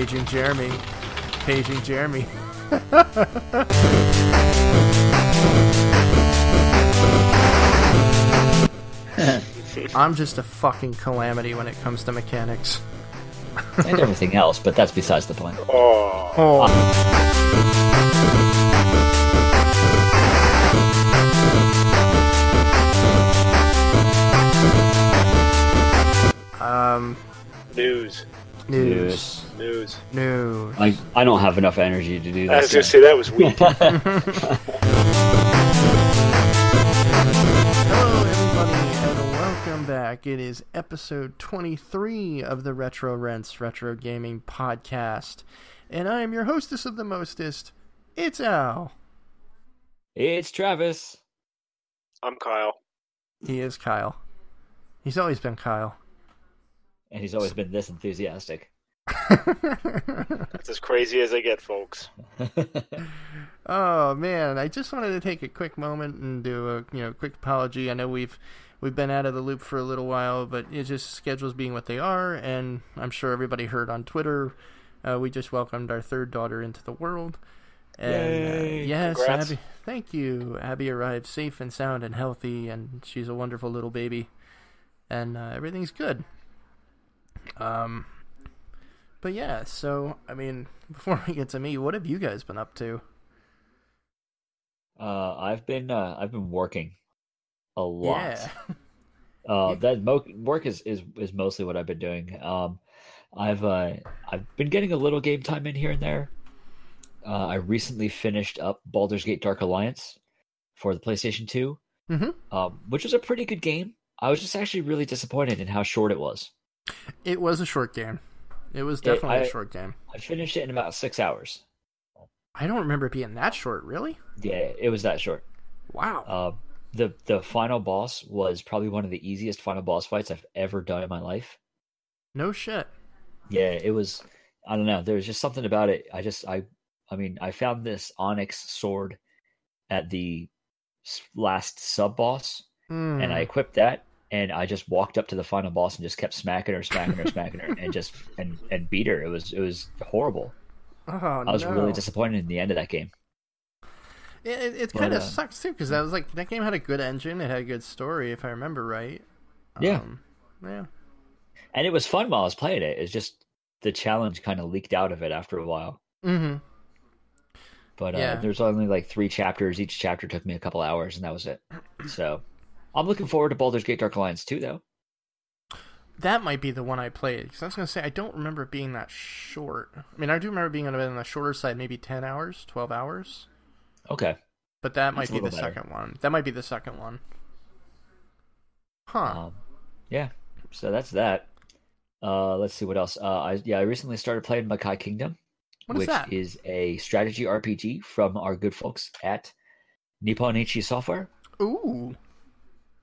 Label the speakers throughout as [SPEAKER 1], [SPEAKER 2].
[SPEAKER 1] Paging Jeremy. Paging Jeremy. I'm just a fucking calamity when it comes to mechanics.
[SPEAKER 2] and everything else, but that's besides the point.
[SPEAKER 3] Oh,
[SPEAKER 1] Oh, um,
[SPEAKER 3] news,
[SPEAKER 1] news,
[SPEAKER 3] news.
[SPEAKER 1] News.
[SPEAKER 2] Like I don't have enough energy to do that.
[SPEAKER 3] I was
[SPEAKER 2] this.
[SPEAKER 3] gonna say that was weak.
[SPEAKER 1] Hello, everybody, and welcome back. It is episode 23 of the Retro Rents Retro Gaming Podcast, and I am your hostess of the mostest. It's Al.
[SPEAKER 2] it's Travis.
[SPEAKER 3] I'm Kyle.
[SPEAKER 1] He is Kyle. He's always been Kyle.
[SPEAKER 2] And he's always been this enthusiastic.
[SPEAKER 3] That's as crazy as I get, folks.
[SPEAKER 1] Oh man, I just wanted to take a quick moment and do a you know quick apology. I know we've we've been out of the loop for a little while, but it's just schedules being what they are, and I'm sure everybody heard on Twitter. Uh, we just welcomed our third daughter into the world, and uh, yes,
[SPEAKER 3] Congrats.
[SPEAKER 1] Abby, thank you. Abby arrived safe and sound and healthy, and she's a wonderful little baby, and uh, everything's good. Um, but yeah, so I mean, before we get to me, what have you guys been up to?
[SPEAKER 2] uh, I've been uh, I've been working a lot.
[SPEAKER 1] Yeah.
[SPEAKER 2] Uh, that mo- work is, is is mostly what I've been doing. Um, I've uh, I've been getting a little game time in here and there. Uh, I recently finished up Baldur's Gate Dark Alliance for the PlayStation 2,
[SPEAKER 1] Mhm.
[SPEAKER 2] um, which was a pretty good game. I was just actually really disappointed in how short it was.
[SPEAKER 1] It was a short game. It was
[SPEAKER 2] It-
[SPEAKER 1] definitely
[SPEAKER 2] I-
[SPEAKER 1] a short game.
[SPEAKER 2] I finished it in about six hours.
[SPEAKER 1] I don't remember it being that short, really.
[SPEAKER 2] Yeah, it was that short.
[SPEAKER 1] Wow.
[SPEAKER 2] Uh, the the final boss was probably one of the easiest final boss fights I've ever done in my life.
[SPEAKER 1] no shit.
[SPEAKER 2] Yeah, it was. I don't know. There was just something about it. I just I I mean I found this onyx sword at the last sub boss, and
[SPEAKER 1] Hmm.
[SPEAKER 2] I equipped that, and I just walked up to the final boss and just kept smacking her, smacking her, smacking her, and just and and beat her. It was it was horrible.
[SPEAKER 1] Oh,
[SPEAKER 2] I was
[SPEAKER 1] no.
[SPEAKER 2] really disappointed in the end of that game.
[SPEAKER 1] It, it, it kind of
[SPEAKER 2] uh,
[SPEAKER 1] sucks too, because that was like that game had a good engine. It had a good story, if I remember right.
[SPEAKER 2] Yeah.
[SPEAKER 1] Um, yeah.
[SPEAKER 2] And it was fun while I was playing it. It's just the challenge kind of leaked out of it after a while.
[SPEAKER 1] Mm-hmm.
[SPEAKER 2] But uh,
[SPEAKER 1] Yeah.
[SPEAKER 2] there's only like three chapters. Each chapter took me a couple hours, and that was it. So I'm looking forward to Baldur's Gate Dark Alliance 2, though.
[SPEAKER 1] That might be the one I played. Because I was gonna say I don't remember it being that short. I mean, I do remember being on the- on the shorter side, maybe ten hours, twelve hours.
[SPEAKER 2] Okay.
[SPEAKER 1] But that might
[SPEAKER 2] That's a
[SPEAKER 1] be the
[SPEAKER 2] better.
[SPEAKER 1] second one. That might be the second one. Huh.
[SPEAKER 2] Um, yeah. So that's that. Uh, let's see what else. Uh, I yeah, I recently started playing Makai Kingdom,
[SPEAKER 1] What is
[SPEAKER 2] which is a strategy RPG from our good folks at Nippon Ichi Software.
[SPEAKER 1] Ooh.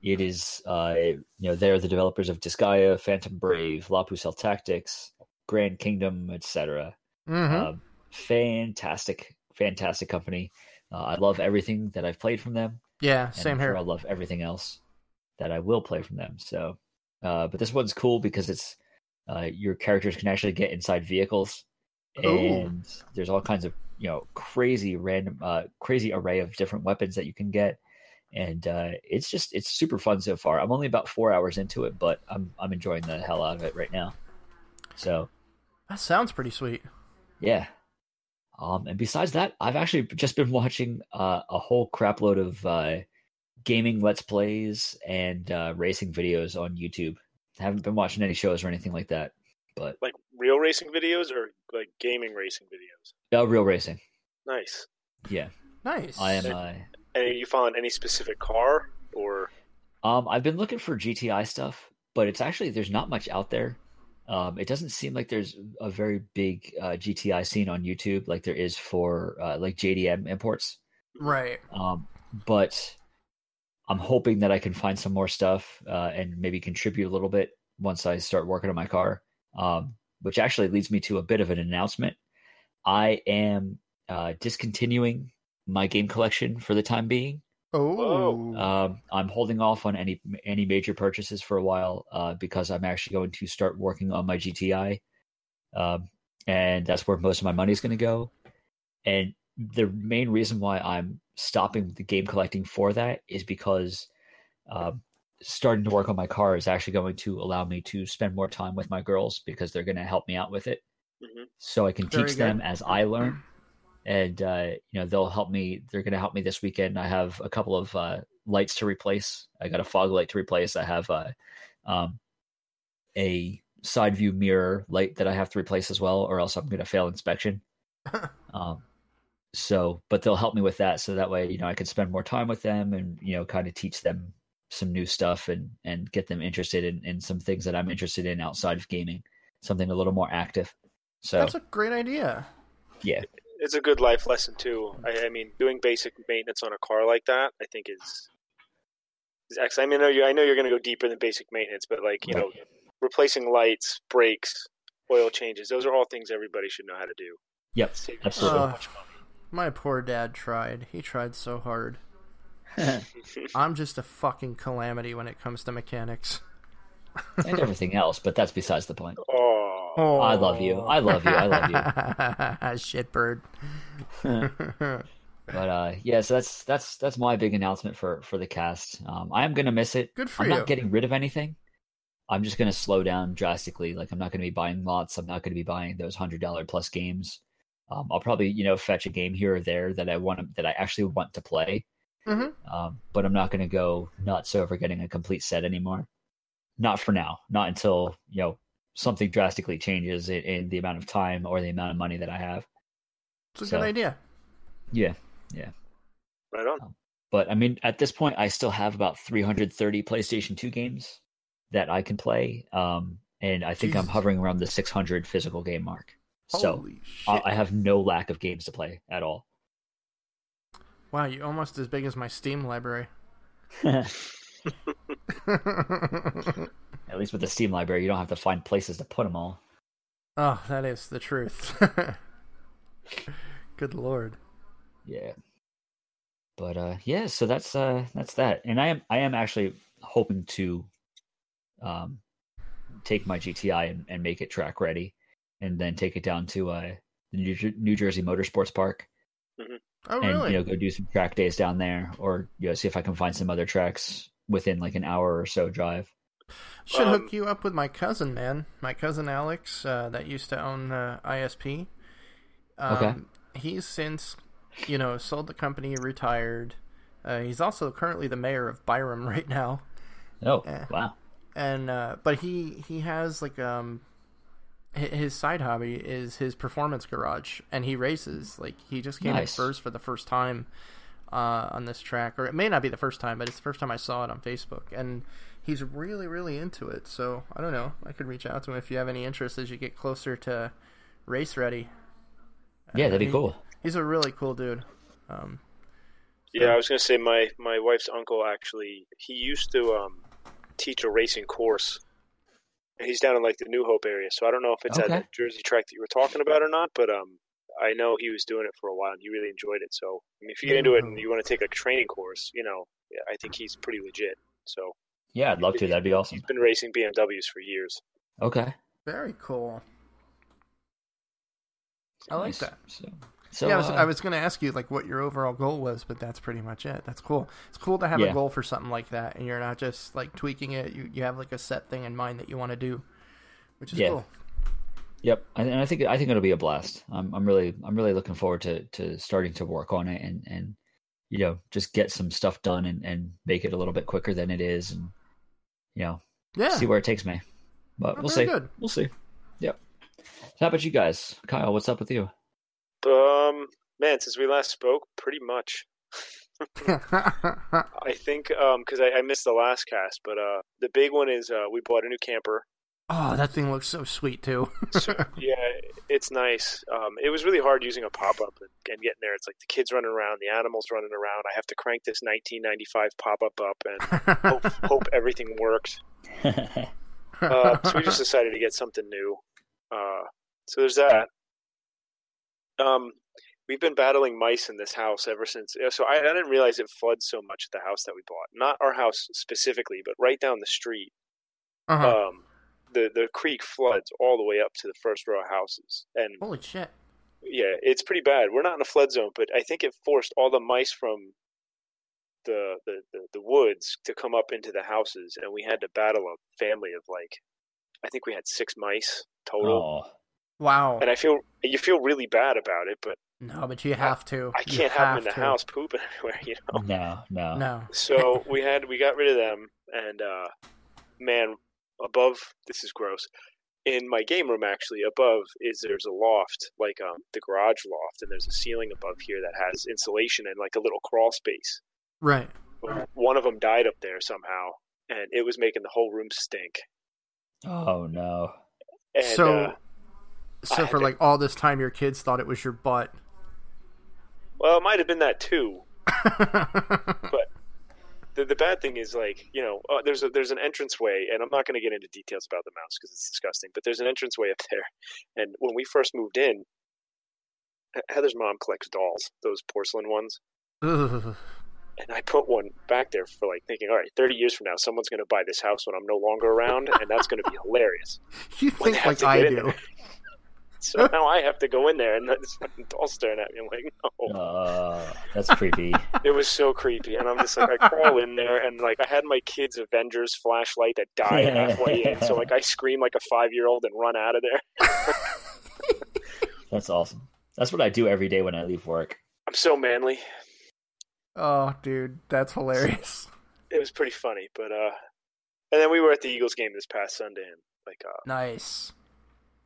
[SPEAKER 2] It is, uh, you know, they're the developers of Disgaea, Phantom Brave, La Pucelle Tactics, Grand Kingdom, etc.
[SPEAKER 1] Mm-hmm.
[SPEAKER 2] Um, fantastic, fantastic company. Uh, I love everything that I've played from them.
[SPEAKER 1] yeah, same
[SPEAKER 2] sure
[SPEAKER 1] here.
[SPEAKER 2] I love everything else that I will play from them. So, uh, but this one's cool because it's uh, your characters can actually get inside vehicles,
[SPEAKER 1] Ooh.
[SPEAKER 2] and there's all kinds of you know crazy random, uh, crazy array of different weapons that you can get, and uh, it's just it's super fun so far. I'm only about four hours into it, but I'm I'm enjoying the hell out of it right now. So
[SPEAKER 1] That sounds pretty sweet.
[SPEAKER 2] yeah. Um, and besides that, I've actually just been watching uh, a whole crapload of uh, gaming let's plays and uh, racing videos on YouTube. haven't been watching any shows or anything like that, but
[SPEAKER 3] Like real racing videos or like gaming racing videos?
[SPEAKER 2] uh, real racing.
[SPEAKER 3] Nice.
[SPEAKER 2] Yeah,
[SPEAKER 1] Nice.
[SPEAKER 2] I am. Uh,
[SPEAKER 3] And you found any specific car or
[SPEAKER 2] um, I've been looking for GTI stuff, but it's actually there's not much out there. Um, it doesn't seem like there's a very big uh, GTI scene on YouTube like there is for uh, like JDM imports.
[SPEAKER 1] Right.
[SPEAKER 2] Um, but I'm hoping that I can find some more stuff uh, and maybe contribute a little bit once I start working on my car. Um, which actually leads me to a bit of an announcement. I am uh, discontinuing my game collection for the time being.
[SPEAKER 1] Oh.
[SPEAKER 2] Um, I'm holding off on any any major purchases for a while uh, because I'm actually going to start working on my GTI. Um, and that's where most of my money is going to go. And the main reason why I'm stopping the game collecting for that is because um, starting to work on my car is actually going to allow me to spend more time with my girls because they're going to help me out with it.
[SPEAKER 3] Mhm.
[SPEAKER 2] So I can
[SPEAKER 1] Very
[SPEAKER 2] teach
[SPEAKER 1] good.
[SPEAKER 2] them as I learn, and uh, you know they'll help me. They're going to help me this weekend. I have a couple of uh, lights to replace. I got a fog light to replace. I have uh, um, a side view mirror light that I have to replace as well, or else I'm going to fail inspection. um, so, but they'll help me with that, so that way you know I can spend more time with them and you know kind of teach them some new stuff and and get them interested in, in some things that I'm interested in outside of gaming, something a little more active. So
[SPEAKER 1] That's a great idea.
[SPEAKER 2] yeah,
[SPEAKER 3] It's a good life lesson too. I, I mean, doing basic maintenance on a car like that, I think is is excellent. I mean, I know you, I know you're going to go deeper than basic maintenance, but like you know, replacing lights, brakes, oil changes, those are all things everybody should know how to do.
[SPEAKER 2] yep, absolutely.
[SPEAKER 3] so
[SPEAKER 1] Uh. My poor dad tried. He tried so hard. I'm just a fucking calamity when it comes to mechanics.
[SPEAKER 2] and everything else, but that's besides the point.
[SPEAKER 3] Oh,
[SPEAKER 1] Oh,
[SPEAKER 2] I love you. I love you. I love you.
[SPEAKER 1] Shitbird.
[SPEAKER 2] But uh, yeah, so that's that's that's my big announcement for for the cast. Um, I am gonna miss it.
[SPEAKER 1] Good for
[SPEAKER 2] I'm
[SPEAKER 1] you.
[SPEAKER 2] not getting rid of anything. I'm just gonna slow down drastically. Like I'm not gonna be buying lots. I'm not gonna be buying those hundred dollar plus games. Um, I'll probably you know fetch a game here or there that I want to, that I actually want to play.
[SPEAKER 1] Mhm.
[SPEAKER 2] Um, but I'm not gonna go nuts over getting a complete set anymore. Not for now. Not until you know something drastically changes in, in the amount of time or the amount of money that I have.
[SPEAKER 1] It's a
[SPEAKER 2] So-
[SPEAKER 1] good idea.
[SPEAKER 2] Yeah. Yeah.
[SPEAKER 3] Right on.
[SPEAKER 2] But I mean, at this point, I still have about 330 PlayStation 2 games that I can play. Um, and I think I'm hovering around the 600 physical game mark. So
[SPEAKER 1] Holy shit.
[SPEAKER 2] I I have no lack of games to play at all.
[SPEAKER 1] wow, you're almost as big as my Steam library.
[SPEAKER 2] at least with the Steam library, you don't have to find places to put them all.
[SPEAKER 1] oh, that is the truth. good lord.
[SPEAKER 2] Yeah. But uh yeah, so that's uh that's that. And I am I am actually hoping to um take my GTI and, and make it track ready and then take it down to uh the New, Jer- New Jersey Motorsports Park
[SPEAKER 1] Oh,
[SPEAKER 2] and
[SPEAKER 1] really?
[SPEAKER 2] you know go do some track days down there or you know see if I can find some other tracks within like an hour or so drive.
[SPEAKER 1] Should
[SPEAKER 3] Um,
[SPEAKER 1] hook you up with my cousin, man. My cousin Alex, uh, that used to own uh, ISP. Um,
[SPEAKER 2] Okay.
[SPEAKER 1] He's since, you know, sold the company, retired. Uh, he's also currently the mayor of Byram right now,
[SPEAKER 2] Oh,
[SPEAKER 1] Eh.
[SPEAKER 2] wow.
[SPEAKER 1] and uh, but he he has like um, his side hobby is his performance garage, and he races. Like he just came
[SPEAKER 2] Nice.
[SPEAKER 1] in first for the first time uh, on this track, or it may not be the first time, but it's the first time I saw it on Facebook, and he's really, really into it. So I don't know. I could reach out to him if you have any interest as you get closer to race ready.
[SPEAKER 2] Yeah, that'd be
[SPEAKER 1] he-
[SPEAKER 2] cool.
[SPEAKER 1] He's a really cool dude. Um,
[SPEAKER 3] Yeah, I was going to say my my wife's uncle actually he used to um, teach a racing course. He's down in like the New Hope area, so I don't know if it's at the Jersey track that you were talking about or not. But um, I know he was doing it for a while and he really enjoyed it. So I mean, if you get into it and you want to take a training course, you know, I think he's pretty legit. So
[SPEAKER 2] Yeah, I'd love to. That'd be awesome.
[SPEAKER 3] he's been racing BMWs for years.
[SPEAKER 2] Okay.
[SPEAKER 1] very cool. I like
[SPEAKER 2] Nice.
[SPEAKER 1] that.
[SPEAKER 2] So, so
[SPEAKER 1] yeah, I was,
[SPEAKER 2] uh,
[SPEAKER 1] I was going to ask you like what your overall goal was, but that's pretty much it. That's cool. It's cool to have
[SPEAKER 2] Yeah.
[SPEAKER 1] a goal for something like that, and you're not just like tweaking it. You you have like a set thing in mind that you want to do, which is
[SPEAKER 2] Yeah.
[SPEAKER 1] cool.
[SPEAKER 2] Yep, and and I think I think it'll be a blast. I'm I'm really I'm really looking forward to to starting to work on it and and you know just get some stuff done and and make it a little bit quicker than it is and you know
[SPEAKER 1] Yeah,
[SPEAKER 2] see where it takes me. But
[SPEAKER 1] Oh,
[SPEAKER 2] we'll see.
[SPEAKER 1] good.
[SPEAKER 2] We'll see. Yep. So how about you guys, Kyle? What's up with you?
[SPEAKER 3] Um, man, since we last spoke, pretty much. I think um because I, I missed the last cast, but uh the big one is uh we bought a new camper.
[SPEAKER 1] Oh, that thing looks so sweet too.
[SPEAKER 3] So yeah, it's nice. Um, it was really hard using a pop up and, and getting there. It's like the kids running around, the animals running around. I have to crank this 1995 pop up up and hope, hope everything worked. Uh, so we just decided to get something new. Uh, so there's that. Um, we've been battling mice in this house ever since. So I, I didn't realize it floods so much at the house that we bought. Not our house specifically, but right down the street.
[SPEAKER 1] uh-huh.
[SPEAKER 3] Um, the the creek floods all the way up to the first row of houses, and
[SPEAKER 1] Holy shit!
[SPEAKER 3] yeah, it's pretty bad. We're not in a flood zone, but I think it forced all the mice from the, the, the, the woods to come up into the houses, and we had to battle a family of like, I think we had six mice total.
[SPEAKER 2] Oh,
[SPEAKER 1] Wow.
[SPEAKER 3] And I feel you feel really bad about it, but
[SPEAKER 1] No, but you have to.
[SPEAKER 3] I can't have them in the
[SPEAKER 1] to.
[SPEAKER 3] house pooping everywhere, you know.
[SPEAKER 2] no, no.
[SPEAKER 1] No.
[SPEAKER 3] So we had we got rid of them, and uh, man, above this is gross. In my game room, actually, above is there's a loft, like um, the garage loft, and there's a ceiling above here that has insulation and like a little crawl space.
[SPEAKER 1] Right.
[SPEAKER 3] One of them died up there somehow, and it was making the whole room stink.
[SPEAKER 2] Oh no.
[SPEAKER 3] And,
[SPEAKER 1] so,
[SPEAKER 3] uh,
[SPEAKER 1] so
[SPEAKER 3] I
[SPEAKER 1] for
[SPEAKER 3] had to-
[SPEAKER 1] like all this time, your kids thought it was your butt.
[SPEAKER 3] well, it might have been that too. The, the bad thing is like you know uh, there's a there's an entranceway and I'm not going to get into details about the mouse because it's disgusting but there's an entranceway up there. And when we first moved in Heather's mom collects dolls those porcelain ones. And I put one back there for like thinking all right 30 years from now someone's going to buy this house when I'm no longer around and that's going to be hilarious.
[SPEAKER 1] You think like I do.
[SPEAKER 3] There. so now I have to go in there and this fucking doll staring at me I'm like no
[SPEAKER 2] Uh, that's creepy.
[SPEAKER 3] It was so creepy, and I'm just like, I crawl in there, and like, I had my kid's Avengers flashlight that died halfway in, so like, I scream like a five year old and run out of there.
[SPEAKER 2] That's awesome. That's what I do every day when I leave work.
[SPEAKER 3] I'm so manly.
[SPEAKER 1] Oh, dude, that's hilarious.
[SPEAKER 3] It was pretty funny, but uh, and then we were at the Eagles game this past Sunday, and like, uh,
[SPEAKER 1] Nice.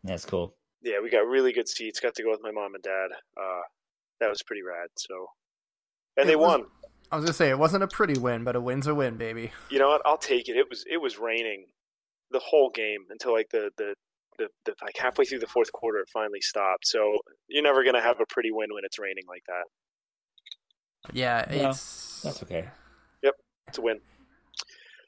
[SPEAKER 2] That's cool.
[SPEAKER 3] Yeah, we got really good seats. Got to go with my mom and dad. Uh, that was pretty rad. So, and
[SPEAKER 1] It
[SPEAKER 3] they
[SPEAKER 1] was-
[SPEAKER 3] won.
[SPEAKER 1] I was gonna say it wasn't a pretty win, but a win's a win, baby.
[SPEAKER 3] You know what? I'll take it. It was it was raining the whole game until like the the. The, the, like halfway through the fourth quarter, it finally stopped. So you're never gonna have a pretty win when it's raining like that.
[SPEAKER 1] Yeah,
[SPEAKER 2] No,
[SPEAKER 1] it's
[SPEAKER 2] That's okay.
[SPEAKER 3] Yep, it's a win.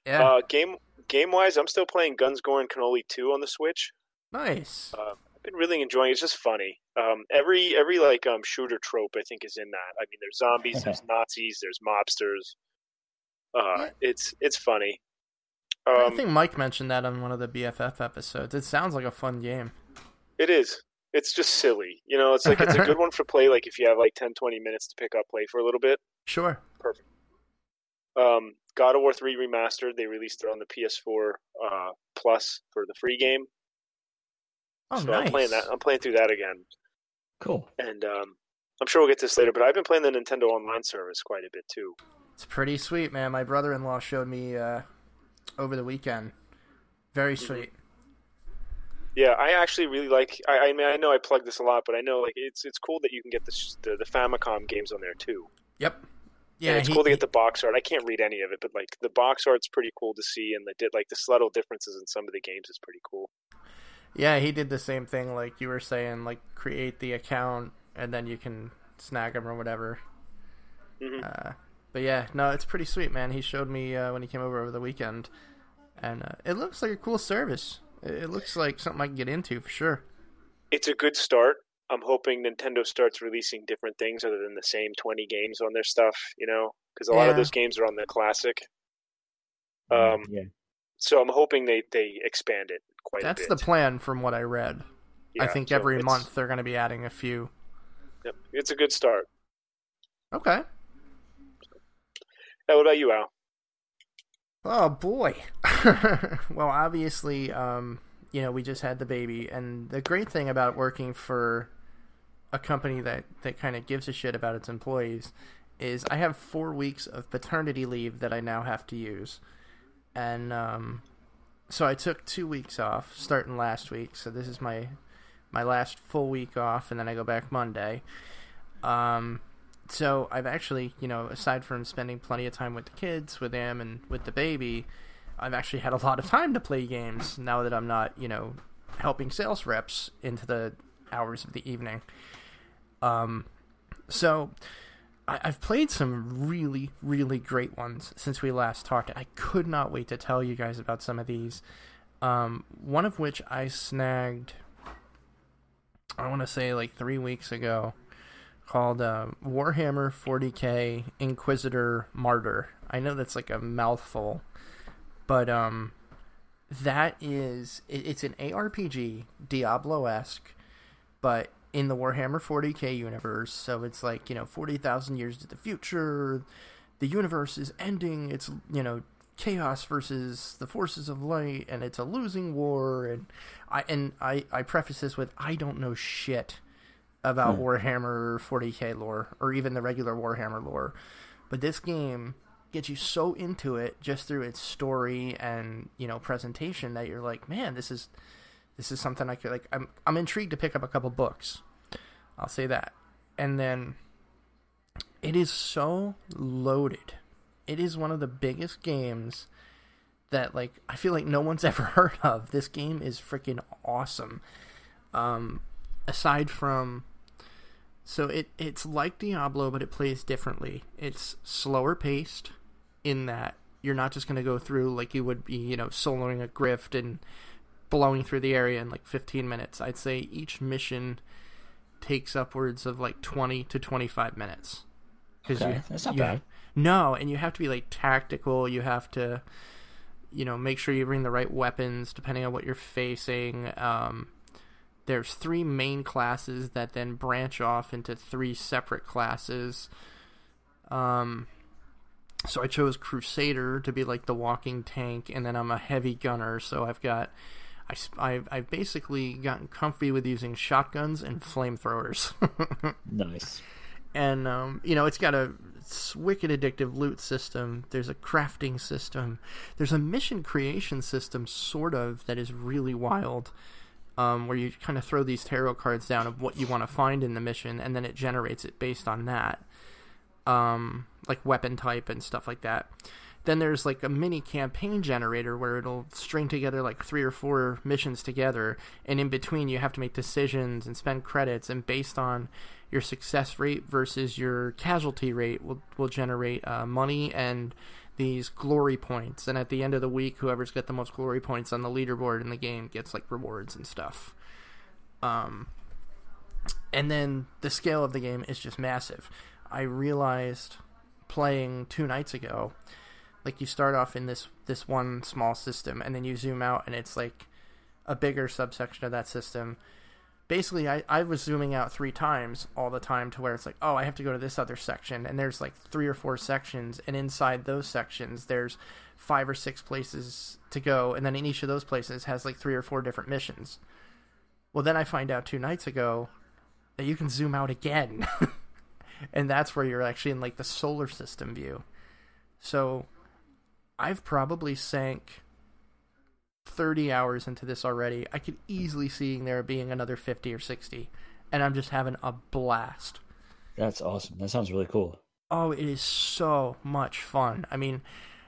[SPEAKER 1] yeah,
[SPEAKER 3] Uh, game game wise, I'm still playing Guns Gore and Cannoli 2 on the Switch.
[SPEAKER 1] nice.
[SPEAKER 3] Uh, I've been really enjoying. it. It's just funny. Um, every every like um shooter trope I think is in that. I mean, there's zombies, there's Nazis, there's mobsters. Uh, it's it's funny.
[SPEAKER 1] I
[SPEAKER 3] Um,
[SPEAKER 1] think Mike mentioned that on one of the BFF episodes. It sounds like a fun game.
[SPEAKER 3] it is. It's just silly. You know, it's like it's a good one for play. Like if you have like 10, 20 minutes to pick up play for a little bit.
[SPEAKER 1] Sure.
[SPEAKER 3] Um, God of War 3 remastered. They released it on the PS4 uh, Plus for the free game.
[SPEAKER 1] Oh,
[SPEAKER 3] so
[SPEAKER 1] nice.
[SPEAKER 3] I'm playing that. I'm playing through that again.
[SPEAKER 2] Cool.
[SPEAKER 3] and um, I'm sure we'll get this later. But I've been playing the Nintendo Online service quite a bit too.
[SPEAKER 1] It's pretty sweet, man. My brother-in-law showed me uh, over the weekend. Very
[SPEAKER 3] Mm-hmm.
[SPEAKER 1] sweet.
[SPEAKER 3] Yeah, I actually really like. I, I mean, I know I plug this a lot, but I know like it's it's cool that you can get the the, the Famicom games on there too.
[SPEAKER 1] Yep.
[SPEAKER 3] Yeah,
[SPEAKER 1] Yeah,
[SPEAKER 3] it's
[SPEAKER 1] he,
[SPEAKER 3] cool to get the box art. I can't read any of it, but like the box art's pretty cool to see, and the did like the subtle differences in some of the games is pretty cool.
[SPEAKER 1] Yeah, he did the same thing like you were saying, like create the account and then you can snag them or whatever.
[SPEAKER 3] hmm
[SPEAKER 1] Uh, but yeah, no, it's pretty sweet, man. He showed me uh, when he came over over the weekend, and uh, it looks like a cool service. It, it looks like something I can get into for sure.
[SPEAKER 3] It's a good start. I'm hoping Nintendo starts releasing different things other than the same 20 games on their stuff. You know, because a lot
[SPEAKER 1] Yeah.
[SPEAKER 3] of those games are on the classic. Um,
[SPEAKER 2] yeah.
[SPEAKER 3] so I'm hoping they they expand it quite
[SPEAKER 1] That's the plan from what I read. I think
[SPEAKER 3] so
[SPEAKER 1] every month they're going to be adding a few.
[SPEAKER 3] Yep, it's a good start.
[SPEAKER 1] Okay.
[SPEAKER 3] Now, what about you, Al?
[SPEAKER 1] Oh boy. well, obviously, um, you know, we just had the baby, and the great thing about working for a company that that kind of gives a shit about its employees is I have four weeks of paternity leave that I now have to use, and um, so I took two weeks off starting last week. So this is my my last full week off, and then I go back Monday. Um, so I've actually, you know, aside from spending plenty of time with the kids, with them, and with the baby, I've actually had a lot of time to play games now that I'm not, you know, helping sales reps into the hours of the evening. Um, so I, I've played some really, really great ones since we last talked. I could not wait to tell you guys about some of these. Um, one of which I snagged, I want to say like three weeks ago called uh, Warhammer 40k Inquisitor Martyr. I know that's like a mouthful, but um, that is it, it's an ARPG, Diablo esque, but in the Warhammer 40k universe. So it's like you know forty thousand years to the future. The universe is ending. It's you know chaos versus the forces of light, and it's a losing war. And I and I I preface this with I don't know shit about hmm. Warhammer 40k lore or even the regular Warhammer lore, but this game gets you so into it just through its story and you know presentation that you're like, man, this is this is something I could like. I'm I'm intrigued to pick up a couple books. I'll say that, and then it is so loaded. It is one of the biggest games that like I feel like no one's ever heard of. This game is freaking awesome. Um, aside from so it it's like Diablo, but it plays differently. It's slower paced in that you're not just going to go through like you would be, you know, soloing a grift and blowing through the area in like 15 minutes. I'd say each mission takes upwards of like 20 to 25 minutes.
[SPEAKER 2] Okay, you, that's not bad.
[SPEAKER 1] No, and you have to be like tactical. You have to, you know, make sure you bring the right weapons depending on what you're facing. Um, there's three main classes that then branch off into three separate classes. Um, so I chose Crusader to be like the walking tank, and then I'm a heavy gunner, so I've got. I, I've, I've basically gotten comfy with using shotguns and flamethrowers.
[SPEAKER 2] nice.
[SPEAKER 1] And, um, you know, it's got a wicked addictive loot system. There's a crafting system. There's a mission creation system, sort of, that is really wild um, where you kind of throw these tarot cards down of what you want to find in the mission, and then it generates it based on that, um, like weapon type and stuff like that. Then there's like a mini campaign generator where it'll string together like three or four missions together, and in between you have to make decisions and spend credits, and based on your success rate versus your casualty rate will will generate uh, money and these glory points, and at the end of the week, whoever's got the most glory points on the leaderboard in the game gets like rewards and stuff. Um, and then the scale of the game is just massive. I realized playing two nights ago, like you start off in this this one small system, and then you zoom out, and it's like a bigger subsection of that system. Basically I, I was zooming out three times all the time to where it's like oh i have to go to this other section and there's like three or four sections and inside those sections there's five or six places to go and then in each of those places has like three or four different missions. Well then i find out two nights ago that you can zoom out again. And that's where you're actually in like the solar system view. So i've probably sank 30 hours into this already. I could easily see there being another 50 or 60, and I'm just having a blast.
[SPEAKER 2] That's awesome. That sounds really cool.
[SPEAKER 1] Oh, it is so much fun. I mean,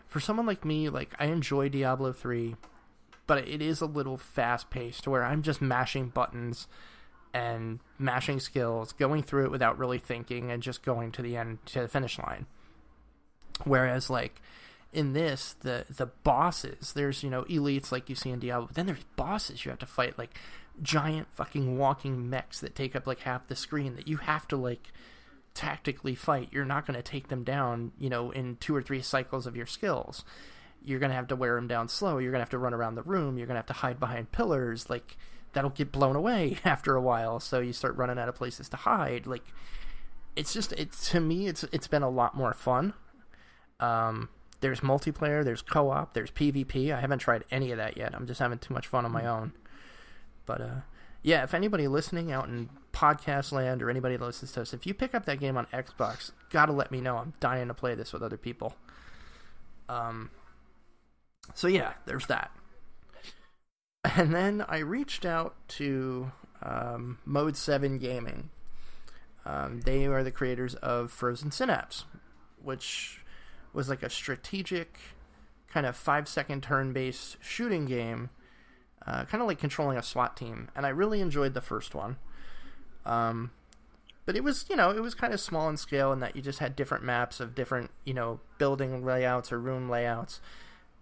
[SPEAKER 1] for someone like me, like I enjoy Diablo 3, but it is a little fast paced where I'm just mashing buttons and mashing skills, going through it without really thinking and just going to the end to the finish line. Whereas like in this the the bosses. There's you know elites like you see in diablo but then there's bosses you have to fight like giant fucking walking mechs that take up like half the screen that you have to like tactically fight. You're not going to take them down you know in two or three cycles of your skills. You're going to have to wear them down slow. You're going to have to run around the room. You're going to have to hide behind pillars. Like that'll get blown away after a while. So you start running out of places to hide. Like it's just it to me it's it's been a lot more fun. Um there's multiplayer, there's co-op, there's PvP. I haven't tried any of that yet. I'm just having too much fun on my own. But uh, yeah, if anybody listening out in podcast land or anybody that listens to us, if you pick up that game on Xbox, gotta let me know. I'm dying to play this with other people. Um. So yeah, there's that. And then I reached out to um, Mode Seven Gaming. Um, they are the creators of Frozen Synapse, which was like a strategic, kind of five second turn based shooting game, uh, kind of like controlling a SWAT team. And I really enjoyed the first one. Um, but it was, you know, it was kind of small in scale in that you just had different maps of different, you know, building layouts or room layouts.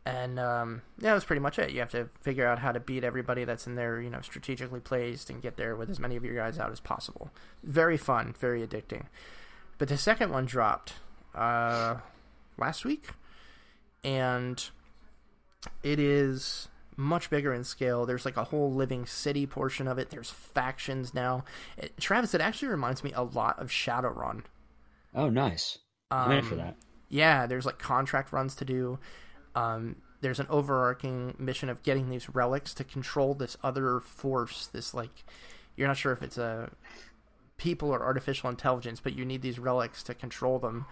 [SPEAKER 1] And um, yeah, that was pretty much it. You have to figure out how to beat everybody that's in there, you know, strategically placed and get there with as many of your guys out as possible. Very fun, very addicting. But the second one dropped uh, last week, and it is much bigger in scale. There's like a whole living city portion of it. There's factions now. It, Travis, it actually reminds me a lot of Shadowrun.
[SPEAKER 2] Oh, nice. I'm in for
[SPEAKER 1] Um,
[SPEAKER 2] that.
[SPEAKER 1] Yeah, there's like contract runs to do. Um, there's an overarching mission of getting these relics to control this other force. This like, you're not sure if it's a people or artificial intelligence, but you need these relics to control them.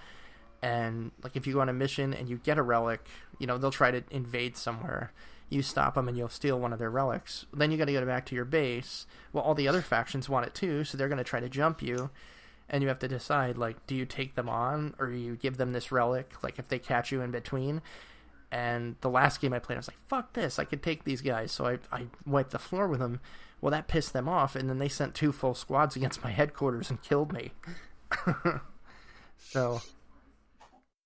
[SPEAKER 1] And like, if you go on a mission and you get a relic, you know they'll try to invade somewhere. You stop them and you'll steal one of their relics. Then you got to it back to your base. Well, all the other factions want it too, so they're going to try to jump you and you have to decide like do you take them on or you give them this relic like if they catch you in between and the last game i played i was like fuck this i could take these guys so i, I wiped the floor with them well that pissed them off and then they sent two full squads against my headquarters and killed me so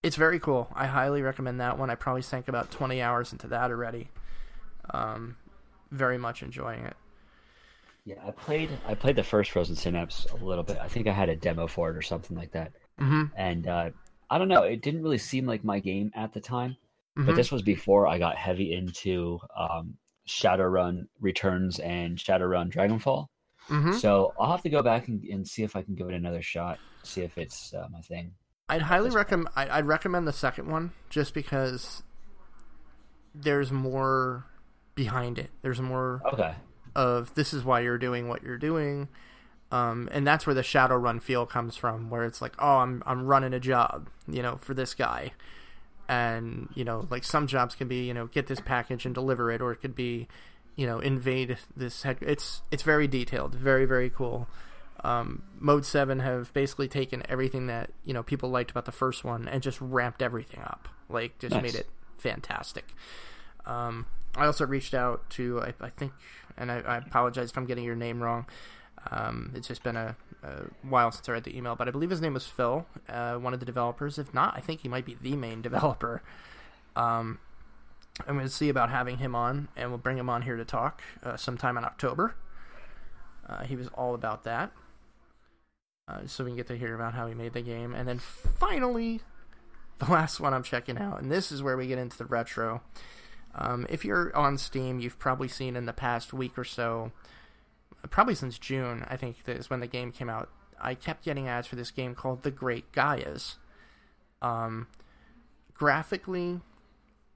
[SPEAKER 1] it's very cool i highly recommend that one i probably sank about 20 hours into that already um, very much enjoying it
[SPEAKER 2] Yeah, I played. I played the first Frozen Synapse a little bit. I think I had a demo for it or something like that.
[SPEAKER 1] mm-hmm.
[SPEAKER 2] And uh, I don't know. It didn't really seem like my game at the time.
[SPEAKER 1] Mhm.
[SPEAKER 2] But this was before I got heavy into um, Shadowrun Returns and Shadowrun Dragonfall.
[SPEAKER 1] mm-hmm.
[SPEAKER 2] So I'll have to go back and, and see if I can give it another shot. See if it's uh, my thing.
[SPEAKER 1] I'd highly recommend. I'd recommend the second one just because there's more behind it. There's more
[SPEAKER 2] Okay.
[SPEAKER 1] of this is why you're doing what you're doing, um, and that's where the shadow run feel comes from. Where it's like, oh, I'm I'm running a job, you know, for this guy, and you know, like some jobs can be, you know, get this package and deliver it, or it could be, you know, invade this head. It's it's very detailed, very very cool. Um, Mode Seven have basically taken everything that you know people liked about the first one and just ramped everything up, like just
[SPEAKER 2] Nice.
[SPEAKER 1] made it fantastic. Um, I also reached out to I, I think, and I, I apologize if I'm getting your name wrong. Um, it's just been a, a while since I read the email, but I believe his name was Phil, uh, one of the developers. If not, I think he might be the main developer. Um, I'm going to see about having him on, and we'll bring him on here to talk uh, sometime in October. Uh, he was all about that. Uh, so we can get to hear about how he made the game. And then finally, the last one I'm checking out, and this is where we get into the retro. Um, if you're on Steam, you've probably seen in the past week or so, probably since June, I think is when the game came out. I kept getting ads for this game called The Great Gaias. Um, graphically,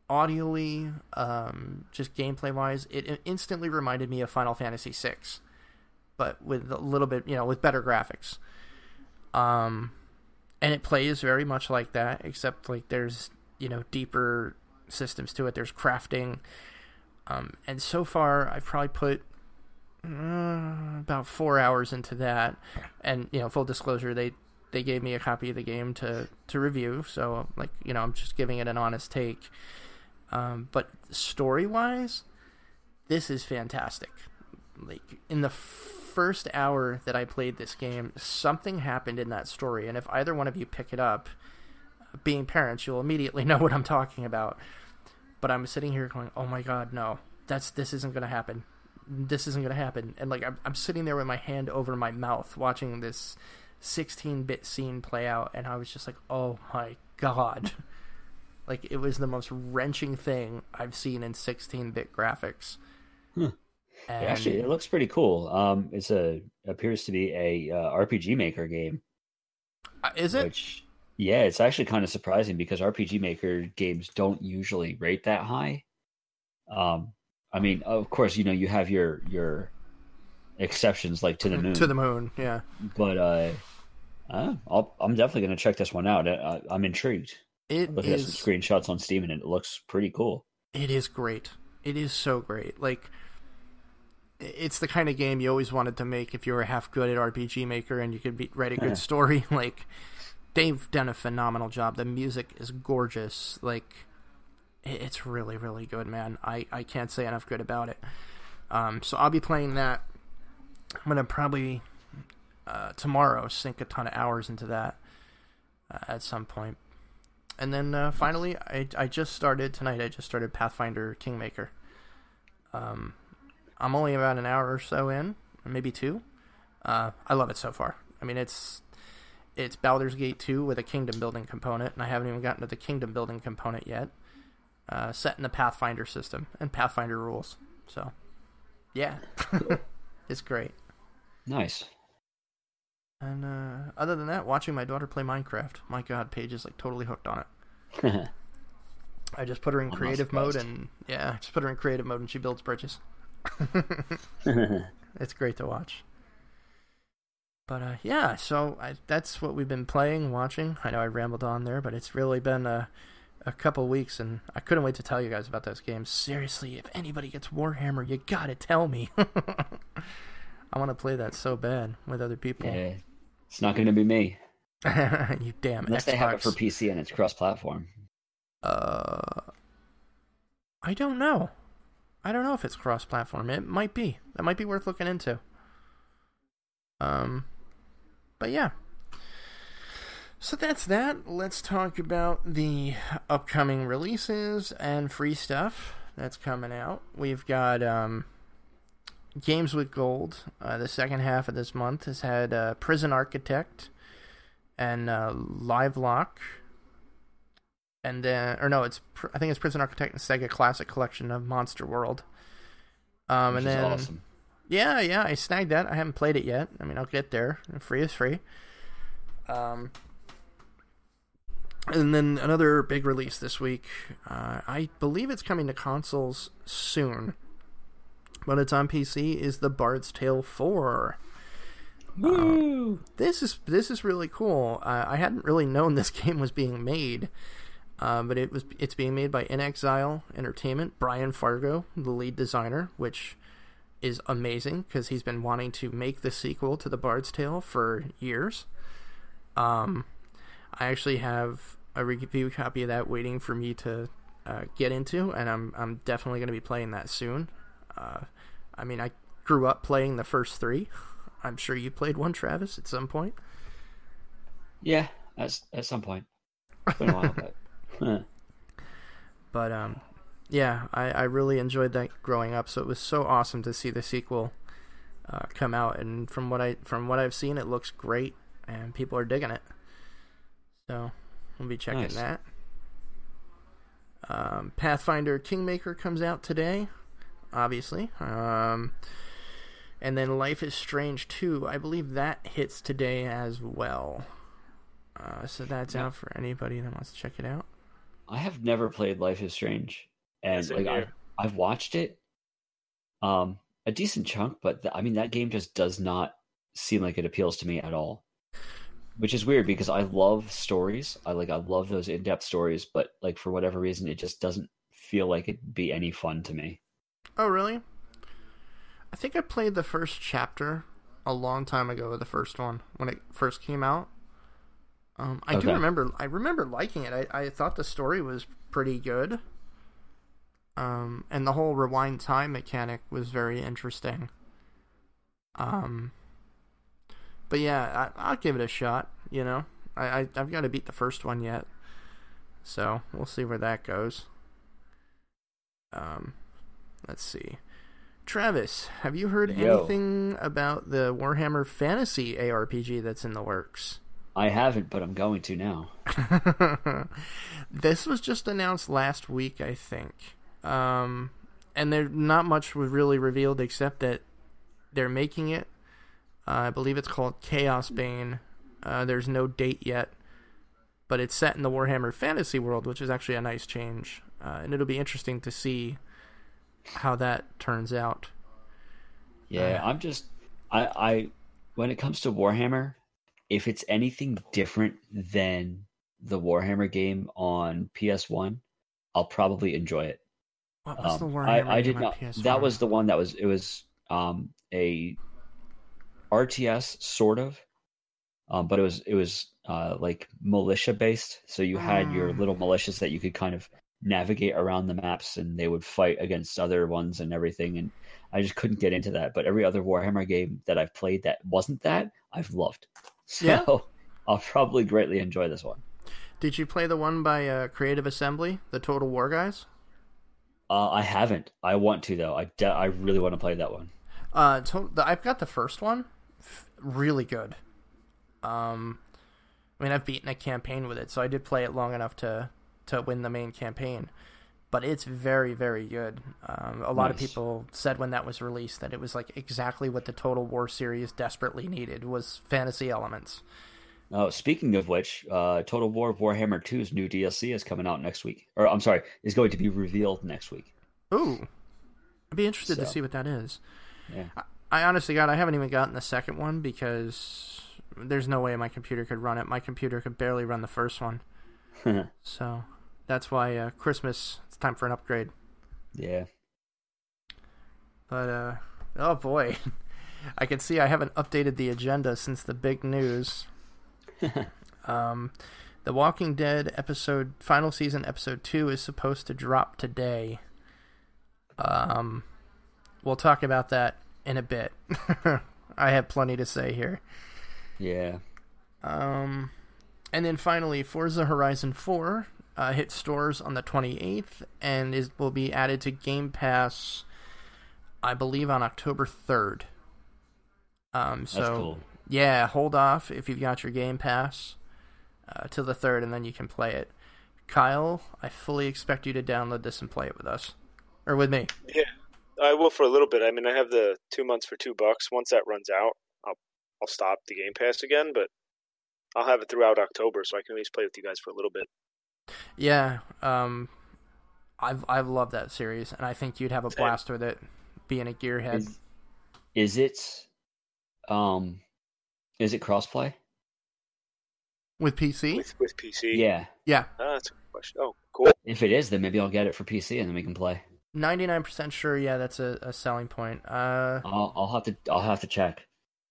[SPEAKER 1] audially, um, just gameplay wise, it instantly reminded me of Final Fantasy VI, but with a little bit, you know, with better graphics. Um, and it plays very much like that, except like there's you know deeper systems to it. There's crafting, um, and so far I've probably put uh, about four hours into that. And you know, full disclosure, they they gave me a copy of the game to to review, so like you know, I'm just giving it an honest take. Um, but story wise, this is fantastic. Like in the first hour that I played this game, something happened in that story, and if either one of you pick it up, being parents, you'll immediately know what I'm talking about. But I'm sitting here going, "Oh my god, no! That's this isn't going to happen. This isn't going to happen." And like I'm, I'm sitting there with my hand over my mouth, watching this 16-bit scene play out, and I was just like, "Oh my god!" Like it was the most wrenching thing I've seen in 16-bit graphics.
[SPEAKER 2] Huh.
[SPEAKER 1] And
[SPEAKER 2] Actually, it looks pretty cool. Um, it's a appears to be a uh, RPG Maker game.
[SPEAKER 1] uh, is it?
[SPEAKER 2] Which, yeah, it's actually kind of surprising because RPG Maker games don't usually rate that high. Um, I mean, of course, you know you have your your exceptions like to the moon,
[SPEAKER 1] To the moon, yeah.
[SPEAKER 2] but uh, uh I'll, I'm definitely going to check this one out. I, I'm intrigued.
[SPEAKER 1] It
[SPEAKER 2] at
[SPEAKER 1] is.
[SPEAKER 2] some screenshots on Steam, and it looks pretty cool.
[SPEAKER 1] It is great. It is so great. Like, it's the kind of game you always wanted to make if you were half good at RPG Maker and you could be, write a good
[SPEAKER 2] Yeah.
[SPEAKER 1] story. Like, they've done a phenomenal job. The music is gorgeous. Like, it's really, really good, man. I, I can't say enough good about it. Um, so I'll be playing that. I'm gonna probably uh, tomorrow sink a ton of hours into that uh, at some point. And then uh, finally, I, I just started tonight. I just started Pathfinder Kingmaker. Um, I'm only about an hour or so in, or maybe two. Uh, I love it so far. I mean, it's it's Baldur's Gate 2 with a kingdom building component, and I haven't even gotten to the kingdom building component yet. uh, set in the Pathfinder system and Pathfinder rules. So, yeah, it's great.
[SPEAKER 2] Nice.
[SPEAKER 1] And uh, other than that, watching my daughter play Minecraft. My God, Paige is like totally hooked on it. I just put her in
[SPEAKER 2] I'm
[SPEAKER 1] creative mode, and yeah, just put her in creative mode, and she builds bridges. it's great to watch. But uh, yeah, so I, that's what we've been playing, watching. I know I rambled on there, but it's really been a, a couple weeks, and I couldn't wait to tell you guys about those games. Seriously, if anybody gets Warhammer, you gotta tell me. I want to play that so bad with other people.
[SPEAKER 2] yeah, it's not going to be me
[SPEAKER 1] you damn
[SPEAKER 2] unless they have it for PC and it's cross-platform.
[SPEAKER 1] Uh, I don't know. I don't know if it's cross-platform. It might be. That might be worth looking into. Um, but yeah. So that's that. Let's talk about the upcoming releases and free stuff that's coming out. We've got um, Games with Gold. Uh, the second half of this month has had uh, Prison Architect and uh, Livelock and then or no, it's I think it's Prison Architect and Sega Classic Collection of Monster World. Um,
[SPEAKER 2] Which
[SPEAKER 1] and
[SPEAKER 2] is
[SPEAKER 1] then
[SPEAKER 2] awesome.
[SPEAKER 1] yeah, yeah, I snagged that. I haven't played it yet. I mean, I'll get there. Free is free. Um, and then another big release this week. Uh, I believe it's coming to consoles soon, but it's on PC. Is the Bard's Tale Four?
[SPEAKER 2] Woo!
[SPEAKER 1] this is this is really cool. Uh, I hadn't really known this game was being made, uh, but it was it's being made by inXile Entertainment. Brian Fargo, the lead designer, which is amazing because he's been wanting to make the sequel to The Bard's Tale for years. Um, I actually have a review copy of that waiting for me to uh, get into, and I'm I'm definitely going to be playing that soon. Uh, I mean, I grew up playing the first three. I'm sure you played one, Travis, at some point.
[SPEAKER 2] Yeah, at at some point. It's been a while, but huh.
[SPEAKER 1] But um, yeah, I, I really enjoyed that growing up. So it was so awesome to see the sequel uh, come out, and from what I from what I've seen, it looks great, and people are digging it. So we'll be checking
[SPEAKER 2] Nice.
[SPEAKER 1] that. Um, Pathfinder Kingmaker comes out today, obviously. Um, and then Life is Strange 2, I believe that hits today as well. Uh, so that's
[SPEAKER 2] Yeah.
[SPEAKER 1] out for anybody that wants to check it out.
[SPEAKER 2] I have never played Life is Strange, and
[SPEAKER 3] Same
[SPEAKER 2] like I've. I've watched it, um, a decent chunk, but th- I mean that game just does not seem like it appeals to me at all. Which is weird because I love stories. I like I love those in depth stories, but like for whatever reason, it just doesn't feel like it'd be any fun to me.
[SPEAKER 1] Oh, really? I think I played the first chapter a long time ago. The first one when it first came out. Um, I do remember. I remember liking it. I, I thought the story was pretty good. Um, and the whole rewind time mechanic was very interesting. Um, but yeah, I, I'll give it a shot. You know, I, I I've got to beat the first one yet, so we'll see where that goes. Um, let's see. Travis, have you heard
[SPEAKER 2] Yo.
[SPEAKER 1] anything about the Warhammer Fantasy ARPG that's in the works?
[SPEAKER 2] I haven't, but I'm going to now.
[SPEAKER 1] this was just announced last week, I think. Um, and there not much was really revealed except that they're making it. Uh, I believe it's called Chaosbane. Uh, there's no date yet, but it's set in the Warhammer Fantasy world, which is actually a nice change. Uh, and it'll be interesting to see how that turns out.
[SPEAKER 2] Yeah,
[SPEAKER 1] Uh,
[SPEAKER 2] I'm just I I when it comes to Warhammer, if it's anything different than the Warhammer game on PS1, I'll probably enjoy it.
[SPEAKER 1] What was the
[SPEAKER 2] Um,
[SPEAKER 1] Warhammer
[SPEAKER 2] I, I
[SPEAKER 1] game
[SPEAKER 2] did
[SPEAKER 1] on
[SPEAKER 2] not.
[SPEAKER 1] PS1?
[SPEAKER 2] That was the one that was. It was um, a RTS sort of, um, but it was it was uh, like militia based. So you had your
[SPEAKER 1] Mm.
[SPEAKER 2] little militias that you could kind of navigate around the maps, and they would fight against other ones and everything. And I just couldn't get into that. But every other Warhammer game that I've played that wasn't that, I've loved. So
[SPEAKER 1] Yeah.
[SPEAKER 2] I'll probably greatly enjoy this one.
[SPEAKER 1] Did you play the one by uh, Creative Assembly, the Total War guys?
[SPEAKER 2] Uh, I haven't. I want to though. I de- I really want to play that one.
[SPEAKER 1] Uh, to- the, I've got the first one, F- really good. Um, I mean, I've beaten a campaign with it, so I did play it long enough to to win the main campaign. But it's very very good. Um, a lot of people said when that was released that it was like exactly what the Total War series desperately needed was fantasy elements.
[SPEAKER 2] Oh, speaking of which, uh, Total War Warhammer 2's new DLC is coming out next week. Or I'm sorry, is going to be revealed next week.
[SPEAKER 1] Ooh, I'd be interested to see what that is.
[SPEAKER 2] Yeah.
[SPEAKER 1] I honestly, God, I haven't even gotten the second one because there's no way my computer could run it. My computer could barely run the first one, so that's why uh, Christmas it's time for an upgrade.
[SPEAKER 2] yeah.
[SPEAKER 1] But uh, oh boy, I can see I haven't updated the agenda since the big news. um, the Walking Dead episode, final season episode two, is supposed to drop today. Um, we'll talk about that in a bit. I have plenty to say here.
[SPEAKER 2] Yeah.
[SPEAKER 1] Um, and then finally, Forza Horizon 4 uh, hit stores on the 28th and is will be added to Game Pass, I believe, on October 3rd. Um, so
[SPEAKER 2] That's cool.
[SPEAKER 1] yeah, hold off if you've got your Game Pass uh, till the third, and then you can play it. Kyle, I fully expect you to download this and play it with us, or with me.
[SPEAKER 3] Yeah, I will for a little bit. I mean, I have the two months for two bucks. Once that runs out, I'll I'll stop the Game Pass again, but I'll have it throughout October, so I can at least play with you guys for a little bit.
[SPEAKER 1] Yeah, um, I've I've loved that series, and I think you'd have a blast with it, being a gearhead.
[SPEAKER 2] Is, is it um is it crossplay?
[SPEAKER 1] With PC?
[SPEAKER 3] with with PC.
[SPEAKER 2] Yeah.
[SPEAKER 1] Yeah,
[SPEAKER 3] Ah, that's a good question. Oh, cool.
[SPEAKER 2] If it is, then maybe I'll get it for PC and then we can play.
[SPEAKER 1] 99% sure, yeah, that's a, a selling point. Uh,
[SPEAKER 2] I'll, I'll have to I'll have to check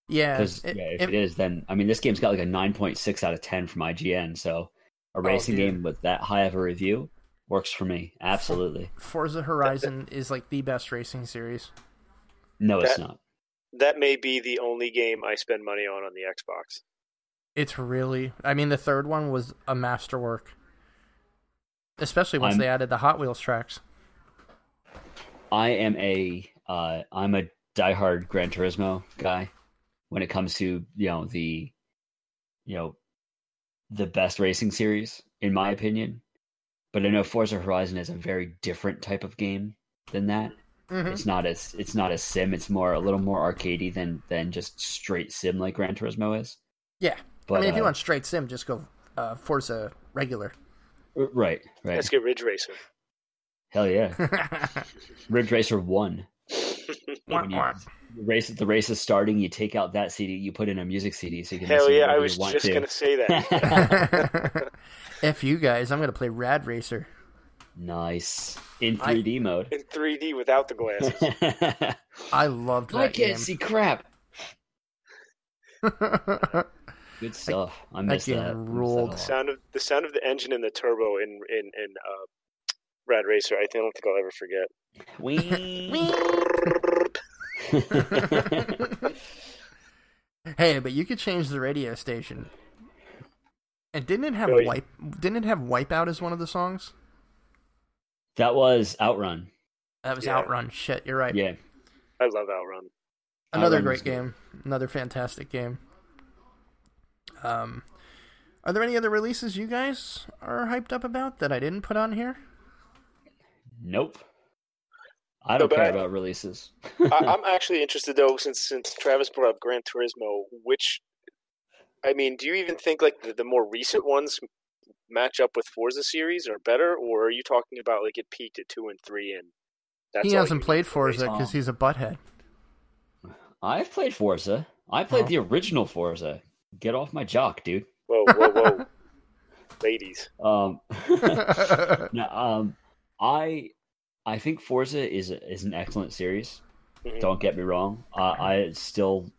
[SPEAKER 1] yeah,
[SPEAKER 2] because yeah, if
[SPEAKER 1] it-
[SPEAKER 2] it is, then I mean this game's got like a nine point six out of ten from IGN. So a racing
[SPEAKER 1] dude.
[SPEAKER 2] game with that high of a review works for me. Absolutely.
[SPEAKER 1] Forza Horizon is like the best racing series.
[SPEAKER 2] No, it's not.
[SPEAKER 3] That may be the only game I spend money on on the Xbox.
[SPEAKER 1] It's really, I mean, the third one was a masterwork. Especially once
[SPEAKER 2] I'm-
[SPEAKER 1] they added the Hot Wheels tracks.
[SPEAKER 2] I am a uh, I'm a diehard Gran Turismo guy when it comes to you know the you know the best racing series in my opinion. But I know Forza Horizon is a very different type of game than that.
[SPEAKER 1] Mhm.
[SPEAKER 2] It's not as it's not a sim. It's more a little more arcadey than than just straight sim like Gran Turismo is.
[SPEAKER 1] Yeah.
[SPEAKER 2] But
[SPEAKER 1] I mean, if you
[SPEAKER 2] uh,
[SPEAKER 1] want straight sim, just go uh, Forza regular.
[SPEAKER 2] right, right,
[SPEAKER 3] Let's get Ridge Racer.
[SPEAKER 2] hell yeah, Ridge Racer One. When you, the race the race is starting, you take out that CD, you put in a music CD, so you can
[SPEAKER 3] Hell
[SPEAKER 2] listen
[SPEAKER 3] yeah, I was just
[SPEAKER 2] to.
[SPEAKER 3] gonna say that.
[SPEAKER 1] F you guys, I'm going to play Rad Racer.
[SPEAKER 2] nice in 3D mode.
[SPEAKER 3] In 3D without the glasses.
[SPEAKER 1] I loved that
[SPEAKER 2] I can't
[SPEAKER 1] game.
[SPEAKER 2] see crap. Good stuff. I miss
[SPEAKER 1] game
[SPEAKER 2] that. I that a
[SPEAKER 1] ruled.
[SPEAKER 2] lot.
[SPEAKER 3] sound of the sound of the engine and the turbo in in in uh, Rad Racer. I don't think I'll ever forget.
[SPEAKER 2] Wee.
[SPEAKER 1] hey, but you could change the radio station. And didn't it have
[SPEAKER 3] Really?
[SPEAKER 1] wipe? Didn't it have Wipeout as one of the songs?
[SPEAKER 2] that was Outrun.
[SPEAKER 1] That was
[SPEAKER 3] Yeah.
[SPEAKER 1] Outrun. Shit, you're right.
[SPEAKER 2] Yeah.
[SPEAKER 3] I love Outrun.
[SPEAKER 1] Another
[SPEAKER 2] Outrun
[SPEAKER 1] great
[SPEAKER 2] was good.
[SPEAKER 1] game. Another fantastic game. Um, are there any other releases you guys are hyped up about that I didn't put on here?
[SPEAKER 2] Nope. I don't
[SPEAKER 3] but
[SPEAKER 2] care
[SPEAKER 3] I-
[SPEAKER 2] about releases.
[SPEAKER 3] I, I'm actually interested though, since since Travis brought up Gran Turismo. Which, I mean, do you even think like the, the more recent ones match up with Forza series or better, or are you talking about like it peaked at two and three and that's
[SPEAKER 1] he hasn't played
[SPEAKER 3] need for racing?
[SPEAKER 1] Forza because he's a butthead.
[SPEAKER 2] I've played Forza. I played
[SPEAKER 1] Oh.
[SPEAKER 2] the original Forza. Get off my jock, dude.
[SPEAKER 3] Whoa, whoa, whoa, ladies!
[SPEAKER 2] Um, no, um, I I think Forza is is an excellent series.
[SPEAKER 3] Mhm.
[SPEAKER 2] Don't get me wrong. Uh, I still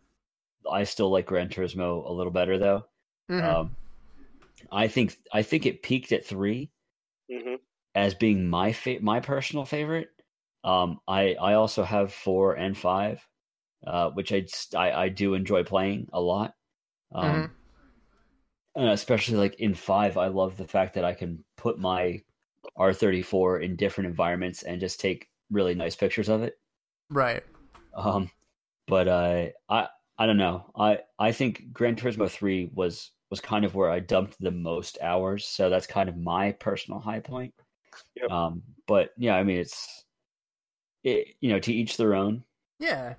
[SPEAKER 2] I still like Gran Turismo a little better though.
[SPEAKER 1] Mhm.
[SPEAKER 2] Um, I think I think it peaked at three
[SPEAKER 3] hmm
[SPEAKER 2] as being my fa- my personal favorite. Um, I I also have four and five, uh, which I, I I do enjoy playing a lot. Um, and especially like in five, I love the fact that I can put my R thirty four in different environments and just take really nice pictures of it.
[SPEAKER 1] right.
[SPEAKER 2] Um, but uh, I I don't know. I I think Gran Turismo three was was kind of where I dumped the most hours, so that's kind of my personal high point.
[SPEAKER 3] Yep.
[SPEAKER 2] Um, but yeah, I mean, it's it, you know, to each their own.
[SPEAKER 1] Yeah.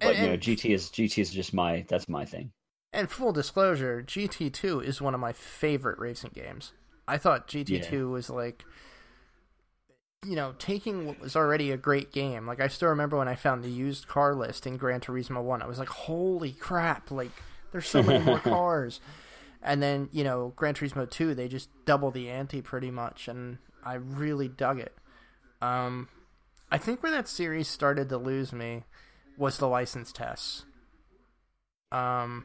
[SPEAKER 2] But
[SPEAKER 1] And-
[SPEAKER 2] you know, GT is GT is just my that's my thing.
[SPEAKER 1] And full disclosure, GT2 is one of my favorite racing games. I thought GT2 was like, you know, taking what was already a great game. Like, I still remember when I found the used car list in Gran Turismo 1. I was like, holy crap, like, there's so many more cars. And then, you know, Gran Turismo 2, they just double the ante pretty much, and I really dug it. Um, I think where that series started to lose me was the license tests. Um,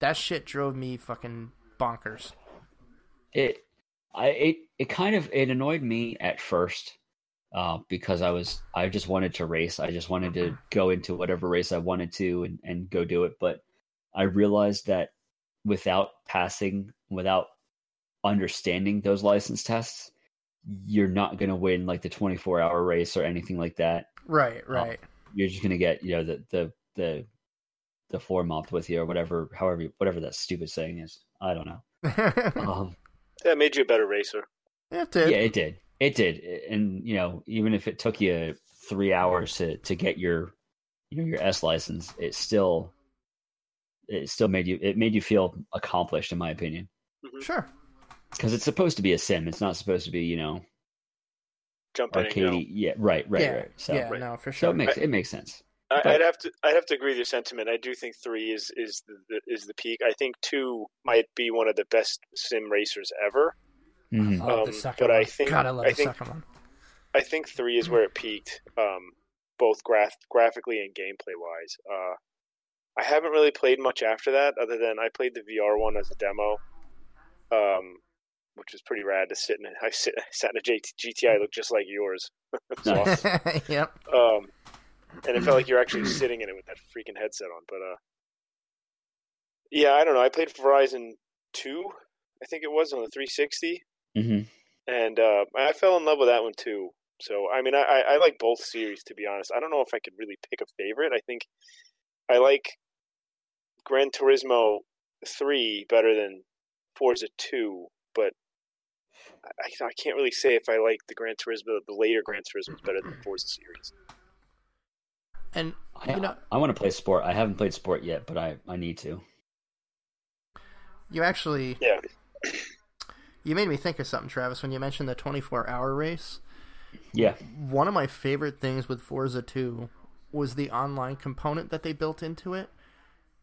[SPEAKER 1] that shit drove me fucking bonkers.
[SPEAKER 2] It I it it kind of it annoyed me at first. Uh, because I was I just wanted to race. I just wanted to go into whatever race I wanted to and, and go do it. But I realized that without passing, without understanding those license tests, you're not going to win like the 24 hour race or anything like that.
[SPEAKER 1] Right, right.
[SPEAKER 2] You're just going to get, you know, the, the, the, the four month with you or whatever, however, whatever that stupid saying is. I don't know. Um,
[SPEAKER 3] That made you a better racer.
[SPEAKER 1] it did.
[SPEAKER 2] yeah, it did. It did. And, you know, even if it took you three hours to, to get your, you know, your S license, it still, it still made you, it made you feel accomplished in my opinion. Mm-hmm.
[SPEAKER 1] Sure.
[SPEAKER 2] Because it's supposed to be a sim. It's not supposed to be, you know,
[SPEAKER 3] Jump in and go.
[SPEAKER 2] Yeah, right, right,
[SPEAKER 1] yeah,
[SPEAKER 2] right. So,
[SPEAKER 1] yeah,
[SPEAKER 3] right.
[SPEAKER 1] no, for sure.
[SPEAKER 2] so it makes it makes sense.
[SPEAKER 3] I,
[SPEAKER 2] But-
[SPEAKER 3] I'd have to I'd have to agree with your sentiment. I do think three is is the, the is the peak. I think two might be one of the best sim racers ever.
[SPEAKER 2] Mhm.
[SPEAKER 1] I
[SPEAKER 3] Um,
[SPEAKER 1] second
[SPEAKER 3] but
[SPEAKER 1] one.
[SPEAKER 3] I think-
[SPEAKER 1] God, I love
[SPEAKER 3] I
[SPEAKER 1] the
[SPEAKER 3] think-
[SPEAKER 1] one.
[SPEAKER 3] I think three is where it peaked, um, both graph graphically and gameplay wise. Uh, I haven't really played much after that, other than I played the VR one as a demo, um, which was pretty rad to sit in. I sit I sat in a J- GTI looked just like yours. It's
[SPEAKER 2] Nice.
[SPEAKER 3] awesome.
[SPEAKER 1] yep.
[SPEAKER 3] um, and it felt like you're actually sitting in it with that freaking headset on. But uh, yeah, I don't know. I played Horizon two, I think it was on the 360,
[SPEAKER 2] hmm
[SPEAKER 3] and uh, I fell in love with that one too. So I mean, I, I like both series to be honest. I don't know if I could really pick a favorite. I think I like Gran Turismo three better than Forza two, but. I, I can't really say if I like the Gran Turismo, the later Gran Turismo, better than the Forza series.
[SPEAKER 1] And
[SPEAKER 2] I,
[SPEAKER 1] you know,
[SPEAKER 2] I want to play sport. I haven't played sport yet, but I, I need to.
[SPEAKER 1] you actually
[SPEAKER 3] Yeah,
[SPEAKER 1] you made me think of something, Travis, when you mentioned the 24-hour race.
[SPEAKER 2] Yeah.
[SPEAKER 1] One of my favorite things with Forza 2 was the online component that they built into it,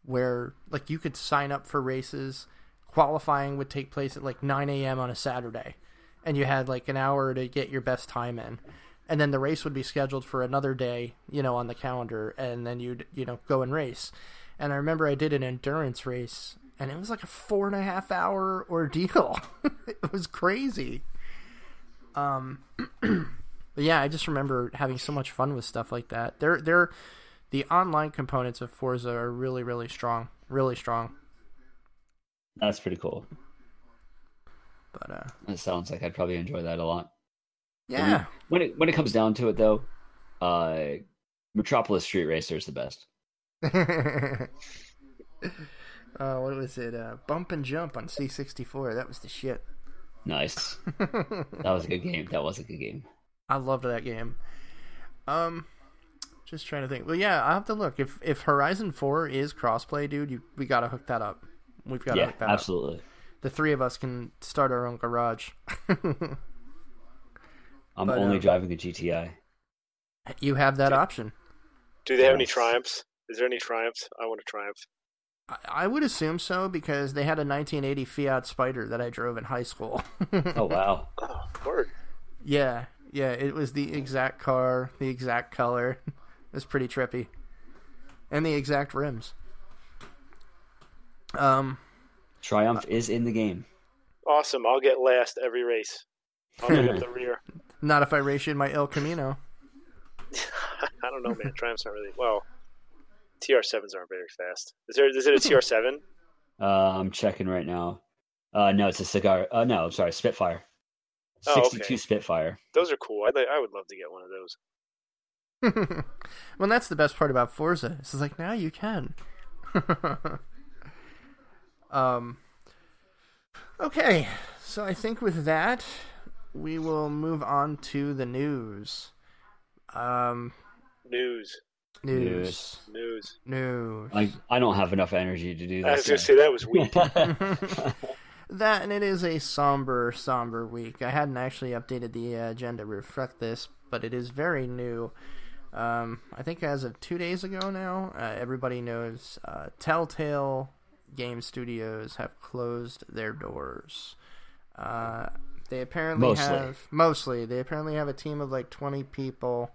[SPEAKER 1] where like you could sign up for races. Qualifying would take place at like 9 a.m. on a Saturday, and you had like an hour to get your best time in, and then the race would be scheduled for another day, you know, on the calendar, and then you'd you know go and race. And I remember I did an endurance race, and it was like a four and a half hour ordeal. it was crazy. Um, but yeah, I just remember having so much fun with stuff like that. They're they're the online components of Forza are really really strong, really strong.
[SPEAKER 2] That's pretty cool.
[SPEAKER 1] But uh,
[SPEAKER 2] That sounds like I'd probably enjoy that a lot.
[SPEAKER 1] Yeah,
[SPEAKER 2] When it when it comes down to it, though, uh, Metropolis Street Racer is the best.
[SPEAKER 1] uh, what was it? Uh, Bump and Jump on C64. That was the shit.
[SPEAKER 2] Nice. that was a good game. That was a good game.
[SPEAKER 1] I loved that game. Um, just trying to think. Well, yeah, I have to look. If if Horizon Four is crossplay, dude, you we gotta hook that up. We've got to
[SPEAKER 2] yeah,
[SPEAKER 1] hook that up.
[SPEAKER 2] absolutely.
[SPEAKER 1] The three of us can start our own garage.
[SPEAKER 2] I'm
[SPEAKER 1] But,
[SPEAKER 2] only
[SPEAKER 1] um,
[SPEAKER 2] driving a GTI.
[SPEAKER 1] you have that option.
[SPEAKER 3] Do they have any triumphs? Is there any triumphs? I want a triumph.
[SPEAKER 1] I, I would assume so because they had a 1980 Fiat Spider that I drove in high school.
[SPEAKER 2] Oh wow.
[SPEAKER 3] Oh, word.
[SPEAKER 1] Yeah, yeah, it was the exact car, the exact color. it was pretty trippy, and the exact rims. Um,
[SPEAKER 2] Triumph is in the game.
[SPEAKER 3] Awesome. I'll get last every race. I'll get up the rear.
[SPEAKER 1] Not if I race you in my El Camino.
[SPEAKER 3] I don't know, man. Triumphs aren't really well. TR7s aren't very fast. Is there? Is it a TR7?
[SPEAKER 2] Uh, I'm checking right now. Uh, no, it's a cigar. Uh, no, sorry, Spitfire.
[SPEAKER 3] Oh, okay.
[SPEAKER 2] 62 Spitfire.
[SPEAKER 3] Those are cool. I'd, I would love to get one of those.
[SPEAKER 1] well, that's the best part about Forza. It's like now you can. um. Okay, so I think with that, we will move on to the news. Um,
[SPEAKER 3] News.
[SPEAKER 1] news,
[SPEAKER 3] News.
[SPEAKER 1] news.
[SPEAKER 2] I I don't have enough energy to do
[SPEAKER 3] I was
[SPEAKER 2] this.
[SPEAKER 3] gonna say that was weak.
[SPEAKER 1] That and it is a somber, somber week. I hadn't actually updated the uh, agenda to reflect this, but it is very new. Um, I think as of two days ago now, uh, everybody knows uh, Telltale Game Studios have closed their doors. Uh, they apparently
[SPEAKER 2] Mostly.
[SPEAKER 1] have mostly they apparently have a team of like twenty people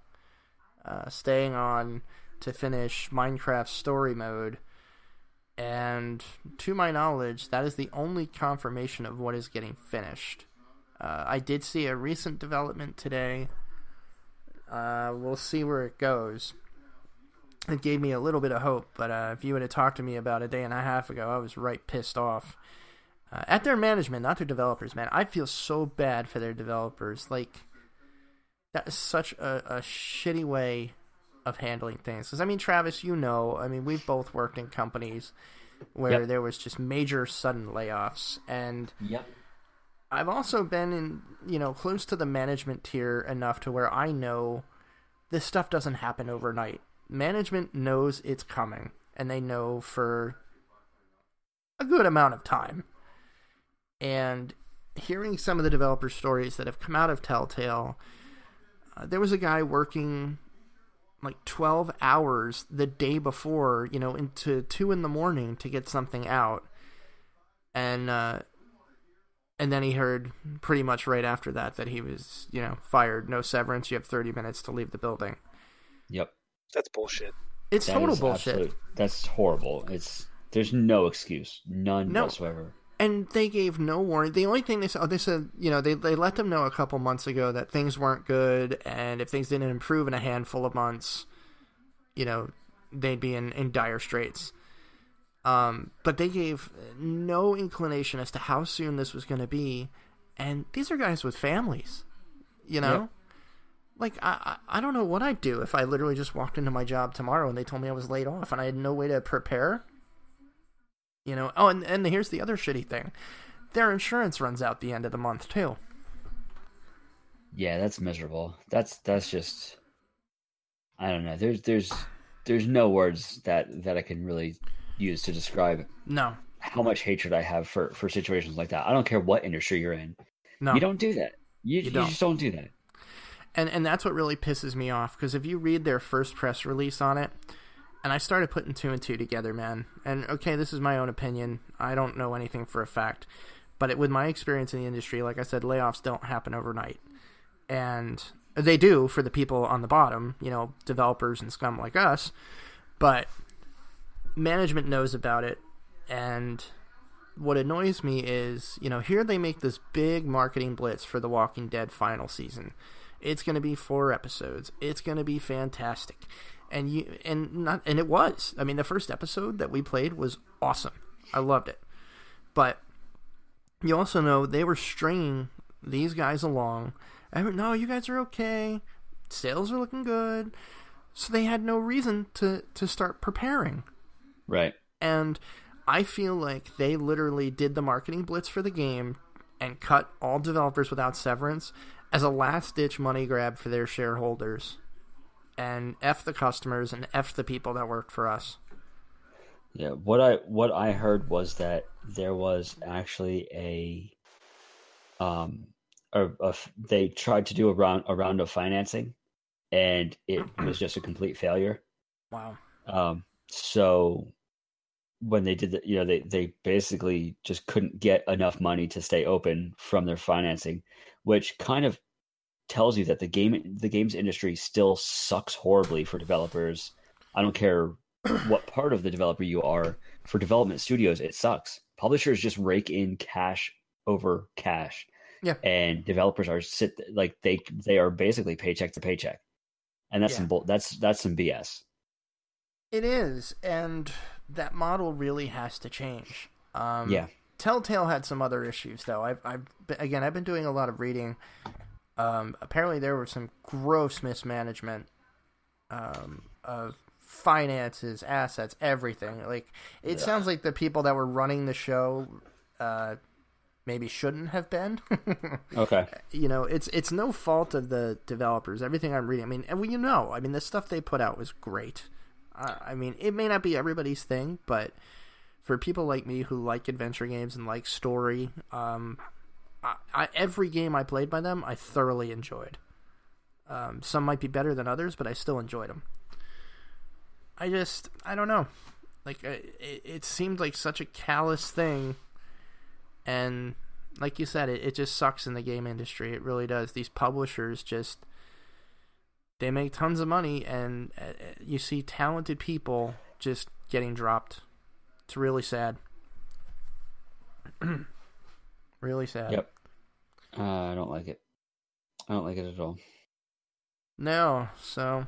[SPEAKER 1] uh, staying on to finish Minecraft Story Mode and to my knowledge, that is the only confirmation of what is getting finished. Uh, I did see a recent development today. Uh, we'll see where it goes. It gave me a little bit of hope, but uh, if you would have talked to me about a day and a half ago, I was right pissed off. Uh, at their management, not their developers, man. I feel so bad for their developers. Like, that is such a, a shitty way of handling things. Because I mean, Travis, you know, I mean, we've both worked in companies where
[SPEAKER 2] Yep.
[SPEAKER 1] there was just major sudden layoffs, and
[SPEAKER 2] Yep.
[SPEAKER 1] I've also been in, you know, close to the management tier enough to where I know this stuff doesn't happen overnight. Management knows it's coming, and they know for a good amount of time. And hearing some of the developer stories that have come out of Telltale, uh, there was a guy working like 12 hours the day before, you know, into 2 in the morning to get something out. And uh and then he heard pretty much right after that that he was, you know, fired, no severance, you have 30 minutes to leave the building.
[SPEAKER 2] Yep.
[SPEAKER 3] That's bullshit.
[SPEAKER 1] It's
[SPEAKER 2] That
[SPEAKER 1] total bullshit.
[SPEAKER 2] absolute- that's horrible. It's there's no excuse, none
[SPEAKER 1] No.
[SPEAKER 2] whatsoever.
[SPEAKER 1] And they gave no warning. The only thing they said, oh, they said, you know, they they let them know a couple months ago that things weren't good, and if things didn't improve in a handful of months, you know, they'd be in, in dire straits. Um, but they gave no inclination as to how soon this was going to be, and these are guys with families, you know.
[SPEAKER 2] Yep.
[SPEAKER 1] Like I, I I don't know what I'd do if I literally just walked into my job tomorrow and they told me I was laid off and I had no way to prepare. You know, oh, and, and here's the other shitty thing. Their insurance runs out the end of the month, too.
[SPEAKER 2] Yeah, that's miserable. That's that's just I don't know. There's there's there's no words that that I can really use to describe
[SPEAKER 1] No,
[SPEAKER 2] how much hatred I have for for situations like that. I don't care what industry you're in.
[SPEAKER 1] no.
[SPEAKER 2] You don't do that. You, you,
[SPEAKER 1] don't.
[SPEAKER 2] just don't do that.
[SPEAKER 1] and, and that's what really pisses me off, because if you read their first press release on it, and I started putting two and two together, man. And okay, this is my own opinion. I don't know anything for a fact. But it, with my experience in the industry, like I said, layoffs don't happen overnight. And they do for the people on the bottom, you know, developers and scum like us. But management knows about it. And what annoys me is, you know, here they make this big marketing blitz for The Walking Dead final season. It's going to be four episodes. It's going to be fantastic. And you and not and it was. I mean, the first episode that we played was awesome. I loved it. But you also know they were stringing these guys along. I mean, no, you guys are okay. Sales are looking good. So they had no reason to to start preparing.
[SPEAKER 2] Right.
[SPEAKER 1] And I feel like they literally did the marketing blitz for the game and cut all developers without severance as a last ditch money grab for their shareholders. And F the customers and F the people that worked for us.
[SPEAKER 2] Yeah, what I what I heard was that there was actually a um a, a they tried to do a round a round of financing and it was just a complete failure.
[SPEAKER 1] Wow.
[SPEAKER 2] Um so when they did the, you know they they basically just couldn't get enough money to stay open from their financing, which kind of tells you that the game the games industry still sucks horribly for developers. I don't care what part of the developer you are. For development studios, it sucks. Publishers just rake in cash over cash.
[SPEAKER 1] Yeah.
[SPEAKER 2] And developers are sit like they they are basically paycheck to paycheck. And that's
[SPEAKER 1] Yeah.
[SPEAKER 2] some bull that's that's some BS.
[SPEAKER 1] It is, and that model really has to change. Um,
[SPEAKER 2] Yeah.
[SPEAKER 1] Telltale had some other issues, though. I've, I've been- again, I've been doing a lot of reading. Um, apparently, there was some gross mismanagement um, of finances, assets, everything. Like it
[SPEAKER 2] Yeah.
[SPEAKER 1] sounds like the people that were running the show uh, maybe shouldn't have been.
[SPEAKER 2] Okay.
[SPEAKER 1] you know, it's it's no fault of the developers. Everything I'm reading, I mean, and well, you know, I mean, the stuff they put out was great. Uh, I mean, it may not be everybody's thing, but for people like me who like adventure games and like story, um, I, I, every game I played by them, I thoroughly enjoyed. Um, some might be better than others, but I still enjoyed them. I just, I don't know. Like, it, it seemed like such a callous thing, and like you said, it, it just sucks in the game industry. It really does. These publishers just they make tons of money, and uh, you see talented people just getting dropped. It's really sad. really sad.
[SPEAKER 2] Yep. Uh, I don't like it. I don't like it at all.
[SPEAKER 1] No, so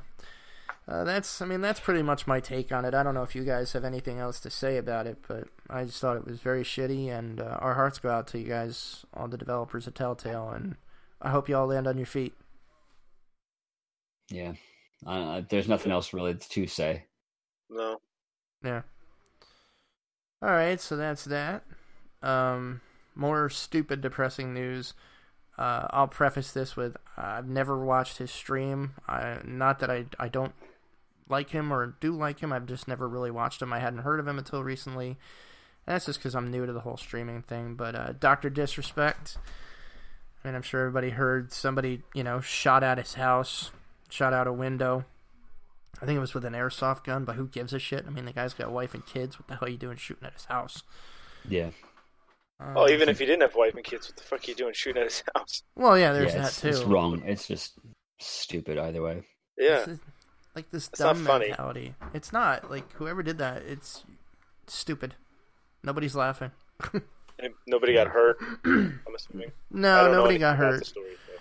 [SPEAKER 1] uh, that's I mean that's pretty much my take on it. I don't know if you guys have anything else to say about it, but I just thought it was very shitty, and uh, our hearts go out to you guys, all the developers of Telltale, and I hope you all land on your feet.
[SPEAKER 2] Yeah. Uh, there's nothing else really to say.
[SPEAKER 3] No.
[SPEAKER 1] Yeah. All right, so that's that. Um, more stupid, depressing news. Uh, I'll preface this with I've never watched his stream. I, not that I I don't like him or do like him. I've just never really watched him. I hadn't heard of him until recently. And that's just because I'm new to the whole streaming thing. But uh, Doctor Disrespect. I mean, I'm sure everybody heard somebody you know shot at his house, shot out a window. I think it was with an airsoft gun, but who gives a shit? I mean, the guy's got a wife and kids. What the hell are you doing shooting at his house?
[SPEAKER 2] Yeah.
[SPEAKER 1] Um,
[SPEAKER 3] Oh, even if he didn't have wife and kids, what the fuck are you doing shooting at his house?
[SPEAKER 1] well, yeah, there's
[SPEAKER 2] yeah,
[SPEAKER 1] that
[SPEAKER 2] it's,
[SPEAKER 1] too.
[SPEAKER 2] it's wrong. It's just stupid either way.
[SPEAKER 3] Yeah.
[SPEAKER 1] This is- like this
[SPEAKER 3] It's not
[SPEAKER 1] dumb
[SPEAKER 3] funny.
[SPEAKER 1] mentality. It's not like whoever did that. It's stupid. Nobody's laughing.
[SPEAKER 3] Nobody got hurt. I'm assuming.
[SPEAKER 1] No, nobody got hurt.
[SPEAKER 3] the story, so.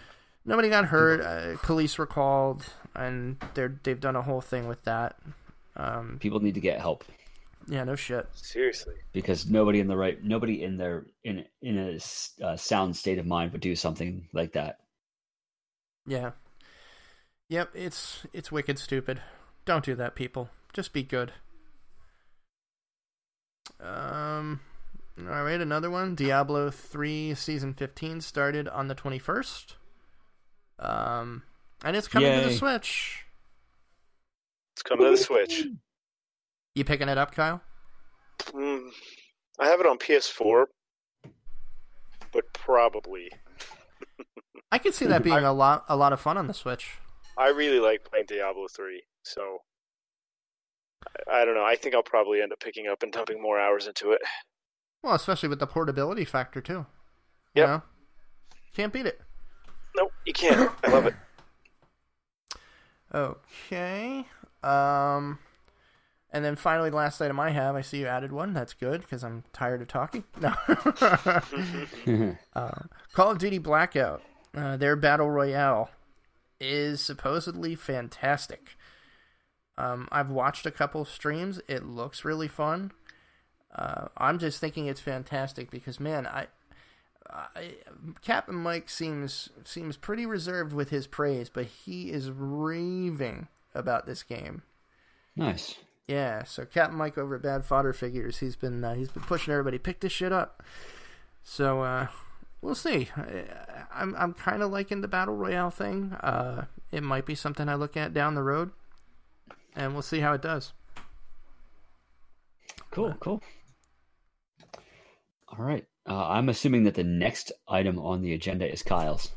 [SPEAKER 1] Nobody got hurt. Uh, police were called, and they're they've done a whole thing with that. Um,
[SPEAKER 2] People need to get help
[SPEAKER 1] yeah, no shit.
[SPEAKER 3] Seriously.
[SPEAKER 2] because nobody in the right, nobody in their in in a uh, sound state of mind would do something like that.
[SPEAKER 1] Yeah. Yep, it's it's wicked stupid. Don't do that, people. Just be good. Um all right, another one. Diablo 3 season 15 started on the 21st. Um and it's coming to the Switch.
[SPEAKER 3] It's coming to the Switch.
[SPEAKER 1] You picking it up, Kyle?
[SPEAKER 3] Mm, I have it on PS4, but probably.
[SPEAKER 1] I could see that being a lot a lot of fun on the Switch.
[SPEAKER 3] I really like playing Diablo 3, so I, I don't know. I think I'll probably end up picking up and dumping more hours into it.
[SPEAKER 1] Well, especially with the portability factor too. You know? Can't beat it.
[SPEAKER 3] Nope, you can't. I love it.
[SPEAKER 1] Okay. Um, and then finally, the last item I have, I see you added one. That's good because I'm tired of talking. No. uh, Call of Duty Blackout, uh, their battle royale, is supposedly fantastic. Um, I've watched a couple streams. It looks really fun. Uh, I'm just thinking it's fantastic because man, I, I Captain Mike seems seems pretty reserved with his praise, but he is raving about this game.
[SPEAKER 2] nice.
[SPEAKER 1] Yeah, so Captain Mike over at Bad Fodder Figures, he's been uh, he's been pushing everybody pick this shit up. So uh, we'll see. I, I'm I'm kind of liking the battle royale thing. Uh, it might be something I look at down the road, and we'll see how it does.
[SPEAKER 2] Cool, cool. All right. Uh, I'm assuming that the next item on the agenda is Kyle's.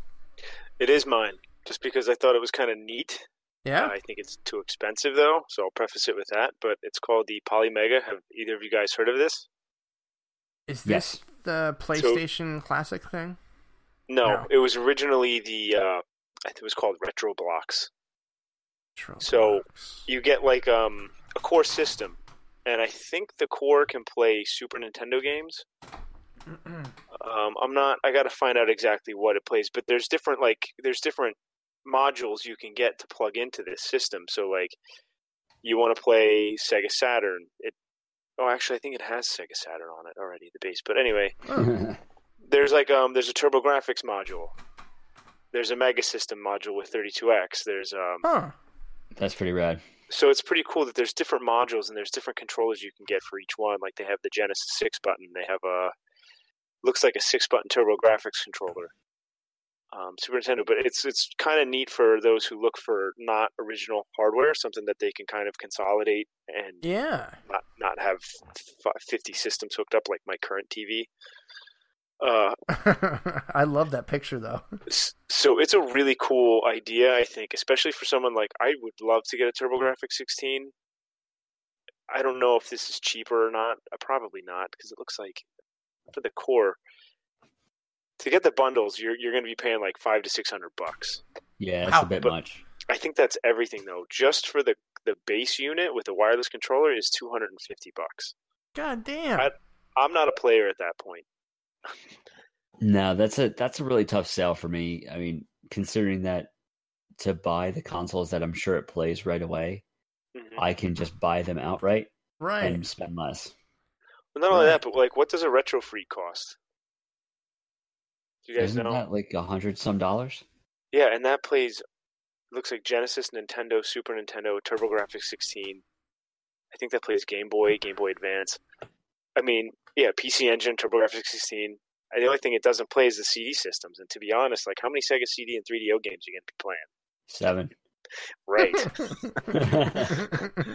[SPEAKER 3] It is mine, just because I thought it was kind of neat.
[SPEAKER 1] Yeah,
[SPEAKER 3] I think it's too expensive, though, so I'll preface it with that. But it's called the Polymega. Have either of you guys heard of this?
[SPEAKER 1] is this
[SPEAKER 2] yes.
[SPEAKER 1] the PlayStation Classic thing?
[SPEAKER 3] No,
[SPEAKER 1] No.
[SPEAKER 3] it was originally the. Uh, I think it was called RetroBlox. So,
[SPEAKER 1] Troblox.
[SPEAKER 3] You get like um, a core system, and I think the core can play Super Nintendo games. Um, I'm not. I got to find out exactly what it plays, but there's different like there's different modules you can get to plug into this system. So like, you want to play Sega Saturn. It. Oh, actually, I think it has Sega Saturn on it already, the base. But anyway,
[SPEAKER 1] Oh,
[SPEAKER 3] there's like um, there's a TurboGrafx module. There's a Mega System module with 32X. There's um,
[SPEAKER 1] huh.
[SPEAKER 2] That's pretty rad.
[SPEAKER 3] so it's pretty cool that there's different modules and there's different controllers you can get for each one. Like they have the Genesis Six button. They have a looks like a six button TurboGrafx controller. Um, Super Nintendo, but it's it's kind of neat for those who look for not original hardware, something that they can kind of consolidate and
[SPEAKER 1] Yeah.
[SPEAKER 3] not not have fifty systems hooked up like my current TV. Uh,
[SPEAKER 1] I love that picture though.
[SPEAKER 3] so it's a really cool idea, I think, especially for someone like I would love to get a TurboGrafx 16. I don't know if this is cheaper or not. Uh, probably not because it looks like for the core to get the bundles, you're you're going to be paying like five to six hundred bucks.
[SPEAKER 2] Yeah, that's
[SPEAKER 1] Wow,
[SPEAKER 2] a bit
[SPEAKER 3] but-
[SPEAKER 2] much.
[SPEAKER 3] I think that's everything though. Just for the the base unit with the wireless controller is two hundred and fifty bucks.
[SPEAKER 1] God damn.
[SPEAKER 3] I- I'm not a player at that point.
[SPEAKER 2] No, that's a that's a really tough sell for me. I mean, considering that to buy the consoles that I'm sure it plays right away,
[SPEAKER 3] Mhm.
[SPEAKER 2] I can just buy them outright
[SPEAKER 1] right.
[SPEAKER 2] and spend less.
[SPEAKER 3] Well, not only
[SPEAKER 1] Right.
[SPEAKER 3] that, but like, what does a retro freak cost? Do you guys
[SPEAKER 2] Isn't
[SPEAKER 3] know?
[SPEAKER 2] that like a hundred some dollars?
[SPEAKER 3] Yeah, and that plays looks like Genesis, Nintendo, Super Nintendo, TurboGrafx 16. I think that plays Game Boy, Game Boy Advance. I mean, yeah, PC Engine, TurboGrafx 16. And the only thing it doesn't play is the CD systems. And to be honest, like how many Sega CD and 3DO games are you gonna be playing? Seven. Right.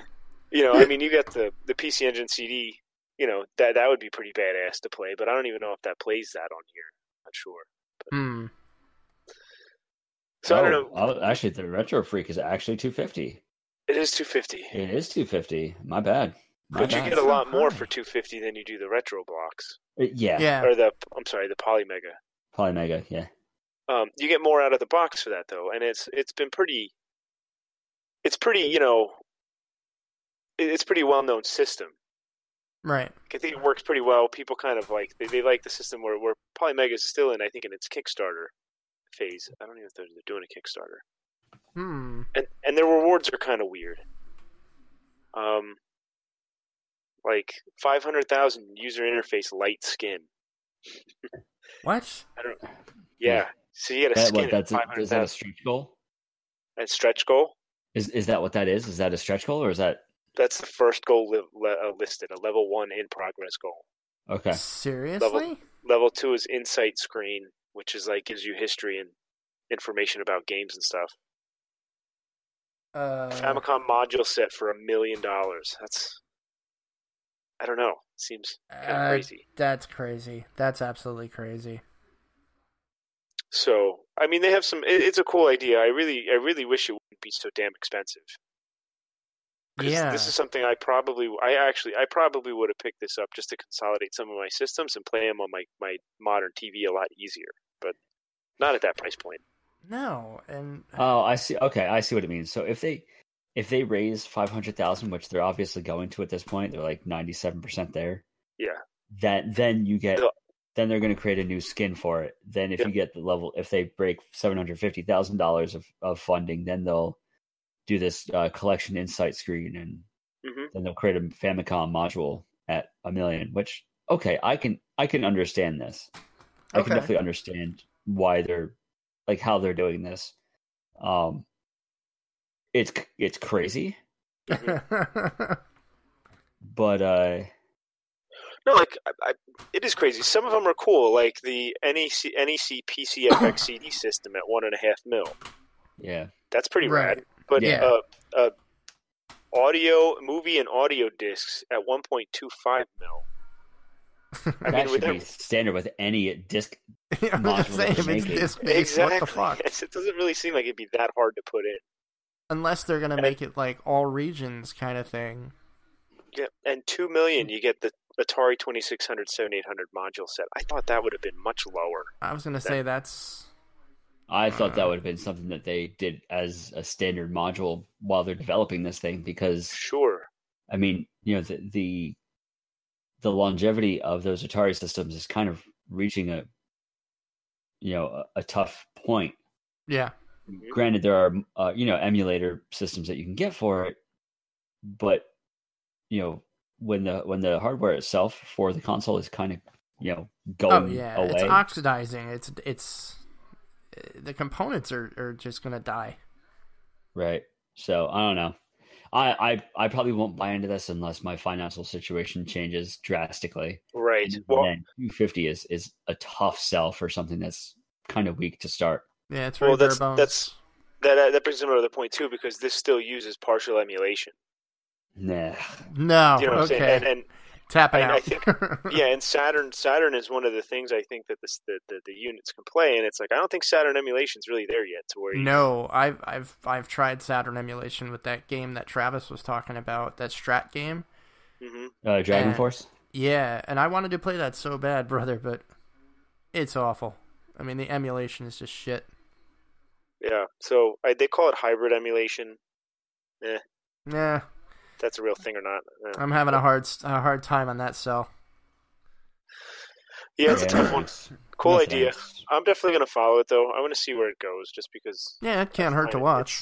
[SPEAKER 3] you know, I mean, you got the the PC Engine CD. You know that that would be pretty badass to play, but I don't even know if that plays that on here. Not sure.
[SPEAKER 1] Hmm.
[SPEAKER 3] So I don't
[SPEAKER 2] Oh,
[SPEAKER 3] know.
[SPEAKER 2] oh, actually, the Retro Freak is actually two fifty.
[SPEAKER 3] It is 250.
[SPEAKER 2] It is two fifty. My bad. My
[SPEAKER 3] But you get a lot
[SPEAKER 1] so
[SPEAKER 3] more for 250 than you do the RetroBlox
[SPEAKER 2] Uh, yeah,
[SPEAKER 1] yeah.
[SPEAKER 3] or the I'm sorry, the Polymega.
[SPEAKER 2] probably mega. Yeah,
[SPEAKER 3] Um, you get more out of the box for that though, and it's it's been pretty. It's pretty, you know. It's pretty well known system.
[SPEAKER 1] Right.
[SPEAKER 3] I think it works pretty well. People kind of like they, they like the system where where Polymega is still in. I think in its Kickstarter phase. I don't even know if they're, they're doing a Kickstarter,
[SPEAKER 1] Hmm.
[SPEAKER 3] and and their rewards are kind of weird. Um, like five hundred thousand user interface light skin.
[SPEAKER 1] What?
[SPEAKER 3] I don't. Yeah. So you get a
[SPEAKER 2] that,
[SPEAKER 3] skin
[SPEAKER 2] what, that's
[SPEAKER 3] at
[SPEAKER 2] a, is that a stretch goal?
[SPEAKER 3] And stretch goal.
[SPEAKER 2] Is is that what that is? Is that a stretch goal or is that
[SPEAKER 3] That's the first goal li- le- uh, listed. A level one in progress goal.
[SPEAKER 2] okay?
[SPEAKER 1] Seriously?
[SPEAKER 3] Level two is insight screen, which is like gives you history and information about games and stuff.
[SPEAKER 1] Uh,
[SPEAKER 3] Famicom module set for a million dollars. That's I don't know. Seems kind of
[SPEAKER 1] uh,
[SPEAKER 3] crazy.
[SPEAKER 1] That's crazy. That's absolutely crazy.
[SPEAKER 3] So I mean, they have some. It, it's a cool idea. I really, I really wish it wouldn't be so damn expensive. 'Cause
[SPEAKER 1] Yeah.
[SPEAKER 3] this is something I probably, I actually, I probably would have picked this up just to consolidate some of my systems and play them on my my modern TV a lot easier. But not at that price point.
[SPEAKER 1] No, and uh
[SPEAKER 2] Oh, I see. Okay, I see what it means. So if they if they raise five hundred thousand, which they're obviously going to at this point, they're like ninety seven percent there.
[SPEAKER 3] Yeah.
[SPEAKER 2] That then you get
[SPEAKER 3] Yeah.
[SPEAKER 2] then they're going to create a new skin for it. Then if
[SPEAKER 3] Yeah.
[SPEAKER 2] you get the level, if they break seven hundred fifty thousand dollars of of funding, then they'll do this uh, collection insight screen, and
[SPEAKER 3] hmm
[SPEAKER 2] then they'll create a Famicom module at a million. Which okay, I can I can understand this. I
[SPEAKER 1] Okay.
[SPEAKER 2] can definitely understand why they're like how they're doing this. Um, it's it's crazy, but uh,
[SPEAKER 3] No, like I, I, it is crazy. Some of them are cool, like the NEC NEC PCFX CD system at one and a half mil.
[SPEAKER 2] yeah,
[SPEAKER 3] That's pretty
[SPEAKER 1] Right.
[SPEAKER 3] rad. But
[SPEAKER 1] Yeah.
[SPEAKER 3] uh, uh, audio, movie, and audio discs at 1.25 mil. I
[SPEAKER 2] that
[SPEAKER 3] mean, with
[SPEAKER 2] should be
[SPEAKER 3] their-
[SPEAKER 2] standard with any disc.
[SPEAKER 1] I'm
[SPEAKER 2] Module
[SPEAKER 1] saying,
[SPEAKER 2] they're
[SPEAKER 1] it's
[SPEAKER 2] making.
[SPEAKER 1] disc based,
[SPEAKER 3] exactly.
[SPEAKER 1] what the fuck?
[SPEAKER 3] Yes, it doesn't really seem like it'd be that hard to put in.
[SPEAKER 1] Unless they're gonna
[SPEAKER 3] And-
[SPEAKER 1] make it like all regions kind of thing.
[SPEAKER 3] Yeah, and two million, you get the Atari 2600 7800 module set. I thought that would have been much lower.
[SPEAKER 1] I was gonna say that's
[SPEAKER 2] I thought that would have been something that they did as a standard module while they're developing this thing because
[SPEAKER 3] Sure.
[SPEAKER 2] I mean, you know, the the the longevity of those Atari systems is kind of reaching a you know a, a tough point.
[SPEAKER 1] yeah.
[SPEAKER 3] Mhm.
[SPEAKER 2] Granted, there are uh, you know emulator systems that you can get for it, but you know when the when the hardware itself for the console is kind of you know going Oh
[SPEAKER 1] yeah,
[SPEAKER 2] away,
[SPEAKER 1] it's oxidizing. It's it's the components are are just gonna die.
[SPEAKER 2] right? So I don't know. I, I I probably won't buy into this unless my financial situation changes drastically.
[SPEAKER 3] Right.
[SPEAKER 2] And
[SPEAKER 3] Well,
[SPEAKER 2] 250 is is a tough sell for something that's kind of weak to start.
[SPEAKER 1] Yeah, it's very
[SPEAKER 3] well, that's
[SPEAKER 1] bones.
[SPEAKER 3] that's that that brings me to another point too, because this still uses partial emulation.
[SPEAKER 2] Nah.
[SPEAKER 1] no.
[SPEAKER 3] You know what I'm
[SPEAKER 1] okay,
[SPEAKER 3] saying? And, and
[SPEAKER 1] tapping
[SPEAKER 3] and I
[SPEAKER 1] out.
[SPEAKER 3] think- yeah, and Saturn Saturn is one of the things I think that this, the, the the units can play, and it's like I don't think Saturn emulation's really there yet to where you,
[SPEAKER 1] no, I've I've I've tried Saturn emulation with that game that Travis was talking about, that Strat game.
[SPEAKER 3] hmm
[SPEAKER 2] Uh, Dragon
[SPEAKER 1] And-
[SPEAKER 2] Force.
[SPEAKER 1] Yeah, and I wanted to play that so bad, brother, but it's awful. I mean, the emulation is just shit.
[SPEAKER 3] Yeah, so I, they call it hybrid emulation.
[SPEAKER 1] Nah,
[SPEAKER 3] If that's a real thing or not? Eh.
[SPEAKER 1] I'm having a hard a hard time on that cell.
[SPEAKER 3] Yeah, it's a tough one. Cool
[SPEAKER 2] nothing
[SPEAKER 3] idea.
[SPEAKER 2] else.
[SPEAKER 3] I'm definitely gonna follow it though. I want to see where it goes, just because
[SPEAKER 1] Yeah, it can't hurt to watch.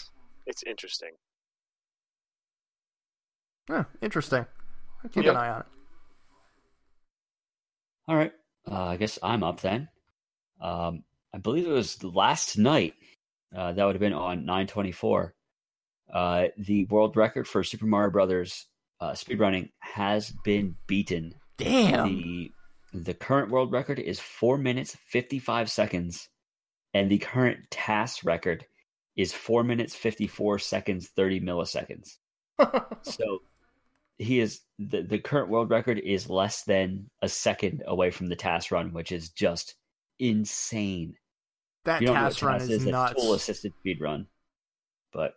[SPEAKER 3] It's, it's interesting.
[SPEAKER 1] Huh, interesting. I'll keep
[SPEAKER 3] Yep.
[SPEAKER 1] an eye on it.
[SPEAKER 2] All right. Uh, I guess I'm up then. Um, I believe it was last night. Uh, that would have been on 924. Uh, the world record for Super Mario Brothers uh, speedrunning has been beaten.
[SPEAKER 1] Damn.
[SPEAKER 2] The the current world record is four minutes fifty five seconds, and the current TAS record is four minutes fifty four seconds thirty milliseconds. So he is the the current world record is less than a second away from the TAS run, which is just insane.
[SPEAKER 1] that
[SPEAKER 2] you don't know what
[SPEAKER 1] TAS run is
[SPEAKER 2] That's
[SPEAKER 1] nuts.
[SPEAKER 2] tool assisted speed run. But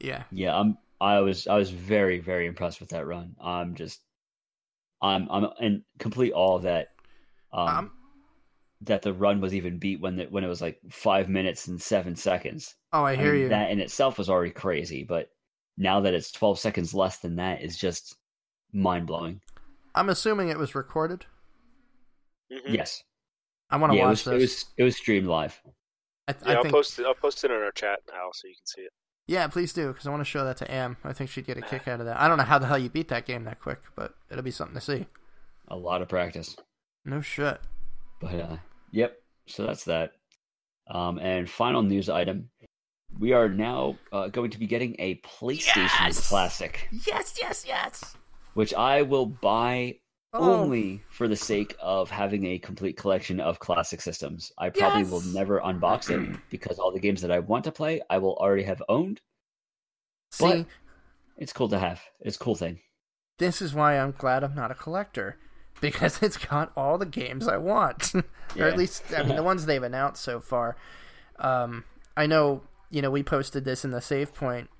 [SPEAKER 1] Yeah.
[SPEAKER 2] yeah, I'm I was I was very very impressed with that run. I'm just I'm I'm in complete awe that um,
[SPEAKER 1] Um,
[SPEAKER 2] that the run was even beat when it when it was like five minutes and seven seconds.
[SPEAKER 1] oh, I hear
[SPEAKER 2] mean,
[SPEAKER 1] you.
[SPEAKER 2] That in itself was already crazy, but now that it's twelve seconds less than that is just mind blowing.
[SPEAKER 1] I'm assuming it was recorded.
[SPEAKER 3] hmm
[SPEAKER 2] Yes,
[SPEAKER 1] I want to
[SPEAKER 2] yeah, it
[SPEAKER 1] watch
[SPEAKER 2] was, it was it was streamed live.
[SPEAKER 1] I,
[SPEAKER 3] Yeah,
[SPEAKER 1] I
[SPEAKER 3] I'll post it. I'll post it in our chat now so you can see it.
[SPEAKER 1] Yeah, please do, because I want to show that to Am. I think she'd get a kick out of that. I don't know how the hell you beat that game that quick, but it'll be something to see.
[SPEAKER 2] A lot of practice.
[SPEAKER 1] No shit.
[SPEAKER 2] But uh, yep. So that's that. Um, and final news item: we are now uh, going to be getting a PlayStation
[SPEAKER 1] Yes!
[SPEAKER 2] Classic,
[SPEAKER 1] Yes, yes, yes.
[SPEAKER 2] which I will buy
[SPEAKER 1] Oh,
[SPEAKER 2] only for the sake of having a complete collection of classic systems. I probably will never unbox it because all the games that I want to play, I will already have owned.
[SPEAKER 1] see,
[SPEAKER 2] but- It's cool to have. It's a cool thing.
[SPEAKER 1] this is why I'm glad I'm not a collector. Because it's got all the games I want. or
[SPEAKER 2] Yeah.
[SPEAKER 1] at least, I mean, the ones they've announced so far. Um, I know, you know, we posted this in the save point,